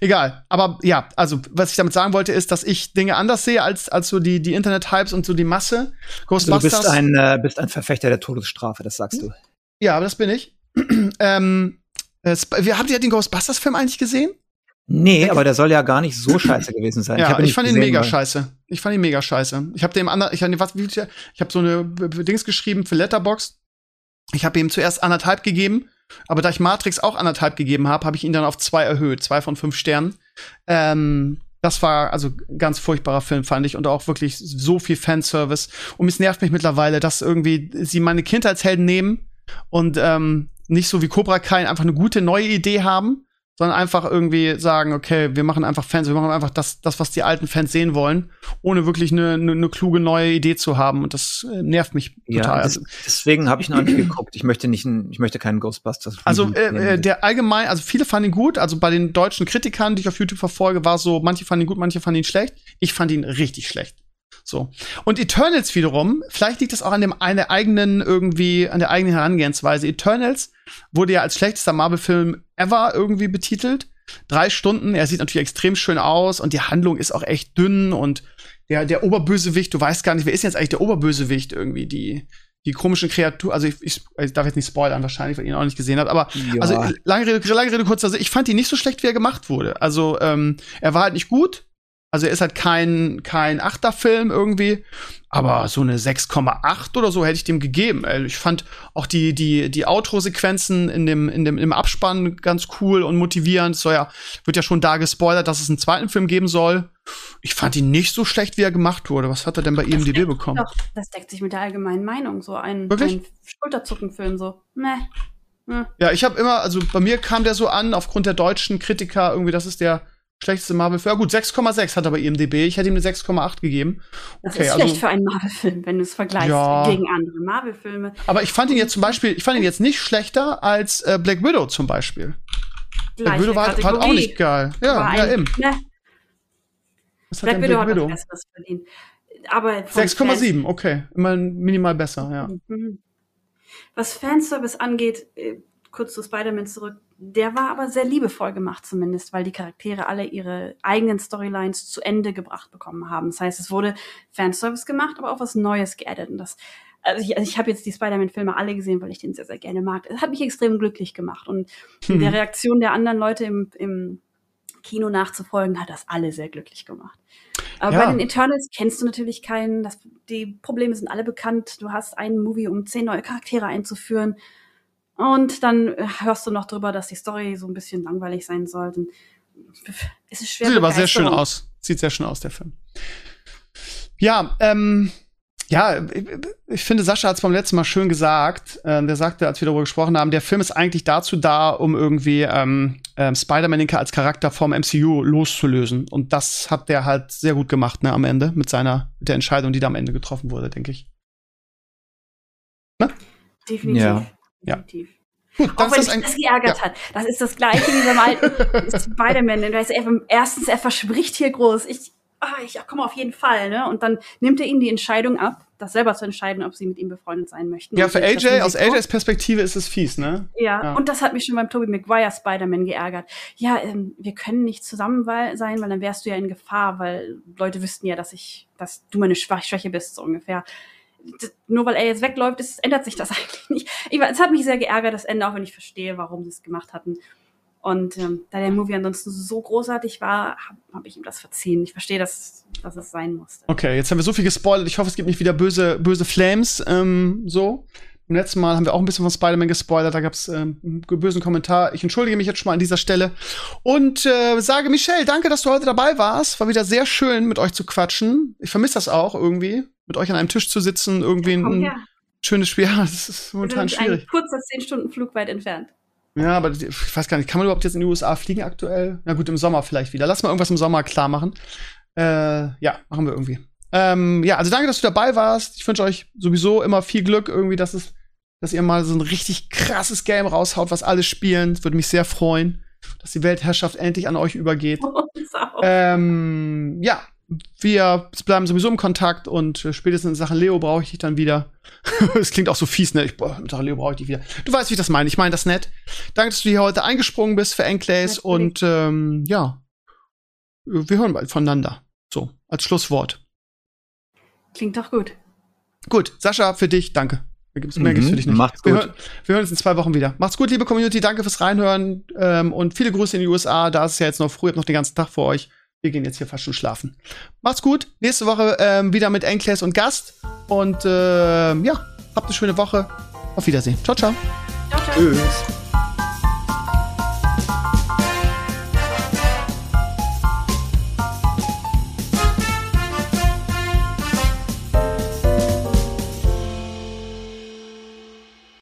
Egal. Aber ja, also, was ich damit sagen wollte, ist, dass ich Dinge anders sehe als, als so die, die Internet-Hypes und so die Masse. Also du bist Ghostbusters. ein, äh, bist ein Verfechter der Todesstrafe, das sagst du. ja, aber das bin ich. ähm, äh, Sp- wir, habt ihr den Ghostbusters-Film eigentlich gesehen? Nee, aber der soll ja gar nicht so scheiße gewesen sein. Ja, hab ich, nicht fand ihn mega weil- scheiße. Ich fand ihn mega scheiße. Ich habe dem anderen, ich, hab- ich habe so eine Dings geschrieben für Letterbox. Ich habe ihm zuerst anderthalb gegeben, aber da ich Matrix auch anderthalb gegeben habe, habe ich ihn dann auf zwei erhöht, zwei von fünf Sternen. Ähm, das war also ganz furchtbarer Film, fand ich, und auch wirklich so viel Fanservice. Und es nervt mich mittlerweile, dass irgendwie sie meine Kindheitshelden nehmen und ähm, nicht so wie Cobra Kai einfach eine gute neue Idee haben, sondern einfach irgendwie sagen, okay, wir machen einfach Fans, wir machen einfach das, das was die alten Fans sehen wollen, ohne wirklich eine, eine, eine kluge neue Idee zu haben. Und das äh, nervt mich Ja, total. des, Also, deswegen habe ich noch nicht geguckt. Ich möchte nicht, ein- ich möchte keinen Ghostbusters. also äh, äh, der allgemein, also viele fanden ihn gut. Also bei den deutschen Kritikern, die ich auf YouTube verfolge, war so, manche fanden ihn gut, manche fanden ihn schlecht. Ich fand ihn richtig schlecht. So. Und Eternals wiederum, vielleicht liegt das auch an dem an der eigenen irgendwie, an der eigenen Herangehensweise. Eternals wurde ja als schlechtester Marvel-Film ever irgendwie betitelt. Drei Stunden, er sieht natürlich extrem schön aus und die Handlung ist auch echt dünn und der, der Oberbösewicht, du weißt gar nicht, wer ist jetzt eigentlich der Oberbösewicht irgendwie, die, die komischen Kreaturen, also ich, ich, ich darf jetzt nicht spoilern wahrscheinlich, weil ihr ihn auch nicht gesehen habt, aber Ja. also lange Rede, lange Rede, kurz, also ich fand ihn nicht so schlecht, wie er gemacht wurde. Also ähm, er war halt nicht gut, Also er ist halt kein, kein Achterfilm irgendwie, aber so eine 6,8 oder so hätte ich dem gegeben. Ey. Ich fand auch die, die, die Outro-Sequenzen in dem, in dem, im Abspann ganz cool und motivierend. So ja, wird ja schon da gespoilert, dass es einen zweiten Film geben soll. Ich fand ihn nicht so schlecht, wie er gemacht wurde. Was hat er denn bei Das IMDb deckt- bekommen? Doch, das deckt sich mit der allgemeinen Meinung. So ein, Wirklich? ein Schulterzuckenfilm, so. Hm. Ja, ich habe immer, also bei mir kam der so an, aufgrund der deutschen Kritiker, irgendwie, das ist der schlechteste Marvel-Film. Ja, gut, 6,6 hat er bei IMDb. Ich hätte ihm eine 6,8 gegeben. Das Okay, ist also- schlecht für einen Marvel-Film, wenn du es vergleichst Ja. gegen andere Marvel-Filme. Aber ich fand ihn jetzt zum Beispiel, ich fand ihn jetzt nicht schlechter als äh, Black Widow zum Beispiel. Black Gleiche Widow war, war auch Kategorie. nicht geil. Ja, ja, eben. Ne, Was hat Black Widow Black hat Widow? Besseres verdient. Aber von 6,7, okay. Immerhin minimal besser, ja. Mhm. Was Fanservice angeht, äh, kurz zu Spider-Man zurück, der war aber sehr liebevoll gemacht zumindest, weil die Charaktere alle ihre eigenen Storylines zu Ende gebracht bekommen haben. Das heißt, es wurde Fanservice gemacht, aber auch was Neues geaddet. Und das, also ich, also ich habe jetzt die Spider-Man-Filme alle gesehen, weil ich den sehr, sehr gerne mag. Es hat mich extrem glücklich gemacht. Und Hm. der Reaktion der anderen Leute im, im Kino nachzufolgen, hat das alle sehr glücklich gemacht. Aber Ja. bei den Eternals kennst du natürlich keinen. Das, die Probleme sind alle bekannt. Du hast einen Movie, um zehn neue Charaktere einzuführen. Und dann äh, hörst du noch drüber, dass die Story so ein bisschen langweilig sein sollte. Es ist schwer. Sieht aber sehr schön aus. Sieht sehr schön aus, der Film. Ja, ähm, ja, ich, finde, Sascha hat es beim letzten Mal schön gesagt. Ähm, der sagte, als wir darüber gesprochen haben, der Film ist eigentlich dazu da, um irgendwie ähm, ähm, Spider-Man als Charakter vom MCU loszulösen. Und das hat der halt sehr gut gemacht, ne, am Ende, mit seiner, mit der Entscheidung, die da am Ende getroffen wurde, denke ich. Definitiv. Ja. Ja. Definitiv. Gut, dann Auch wenn mich ein. das geärgert hat. Das ist das gleiche wie beim alten Spider-Man. Er, erstens, er verspricht hier groß. Ich, ah, ich ach, komm auf jeden Fall, ne? Und dann nimmt er ihm die Entscheidung ab, das selber zu entscheiden, ob sie mit ihm befreundet sein möchten. Ja, für AJ, aus AJs Perspektive ist es fies, ne? Ja, Ja. und das hat mich schon beim Tobey Maguire Spider-Man geärgert. Ja, ähm, wir können nicht zusammen sein, weil dann wärst du ja in Gefahr, weil Leute wüssten ja, dass ich, dass du meine Schwach Schwäche bist, so ungefähr. Nur weil er jetzt wegläuft, ist, ändert sich das eigentlich nicht. Ich, es hat mich sehr geärgert, das Ende, auch wenn ich verstehe, warum sie es gemacht hatten. Und ähm, da der Movie ansonsten so großartig war, habe hab ich ihm das verziehen. Ich verstehe, dass, dass es sein musste. Okay, jetzt haben wir so viel gespoilert. Ich hoffe, es gibt nicht wieder böse, böse Flames. Ähm, so. Beim letzten Mal haben wir auch ein bisschen von Spider-Man gespoilert. Da gab es ähm, einen bösen Kommentar. Ich entschuldige mich jetzt schon mal an dieser Stelle. Und äh, sage Michelle, danke, dass du heute dabei warst. War wieder sehr schön, mit euch zu quatschen. Ich vermisse das auch irgendwie, mit euch an einem Tisch zu sitzen. Irgendwie ein, her. schönes Spiel. Ja, das ist momentan sind ein schwierig. kurzer 10-Stunden-Flug weit entfernt. Ja, aber ich weiß gar nicht, kann man überhaupt jetzt in die USA fliegen aktuell? Na gut, im Sommer vielleicht wieder. Lass mal irgendwas im Sommer klar machen. Äh, ja, machen wir irgendwie. Ähm, ja, also danke, dass du dabei warst. Ich wünsche euch sowieso immer viel Glück, irgendwie, dass es, dass ihr mal so ein richtig krasses Game raushaut, was alle spielen. Das würde mich sehr freuen, dass die Weltherrschaft endlich an euch übergeht. Ähm, ja, wir bleiben sowieso im Kontakt und äh, spätestens in Sachen Leo brauche ich dich dann wieder. Es klingt auch so fies, ne? Ich, boah, in Sachen Leo brauche ich dich wieder. Du weißt, wie ich das meine. Ich meine das nett. Danke, dass du hier heute eingesprungen bist für Enclays und ähm, ja, wir hören bald voneinander. So, als Schlusswort. Klingt doch gut. Gut, Sascha, für dich, danke. Mehr gibt's, mehr Mhm, gibt's für dich nicht. macht's Wir, gut. hören, wir hören uns in zwei Wochen wieder. Macht's gut, liebe Community. Danke fürs Reinhören ähm, und viele Grüße in die USA. Da ist es ja jetzt noch früh, ihr habt noch den ganzen Tag vor euch. Wir gehen jetzt hier fast schon schlafen. Macht's gut. Nächste Woche ähm, wieder mit Enclays und Gast. Und ähm, ja, habt eine schöne Woche. Auf Wiedersehen. Ciao, ciao. Ciao, ciao. Tschüss.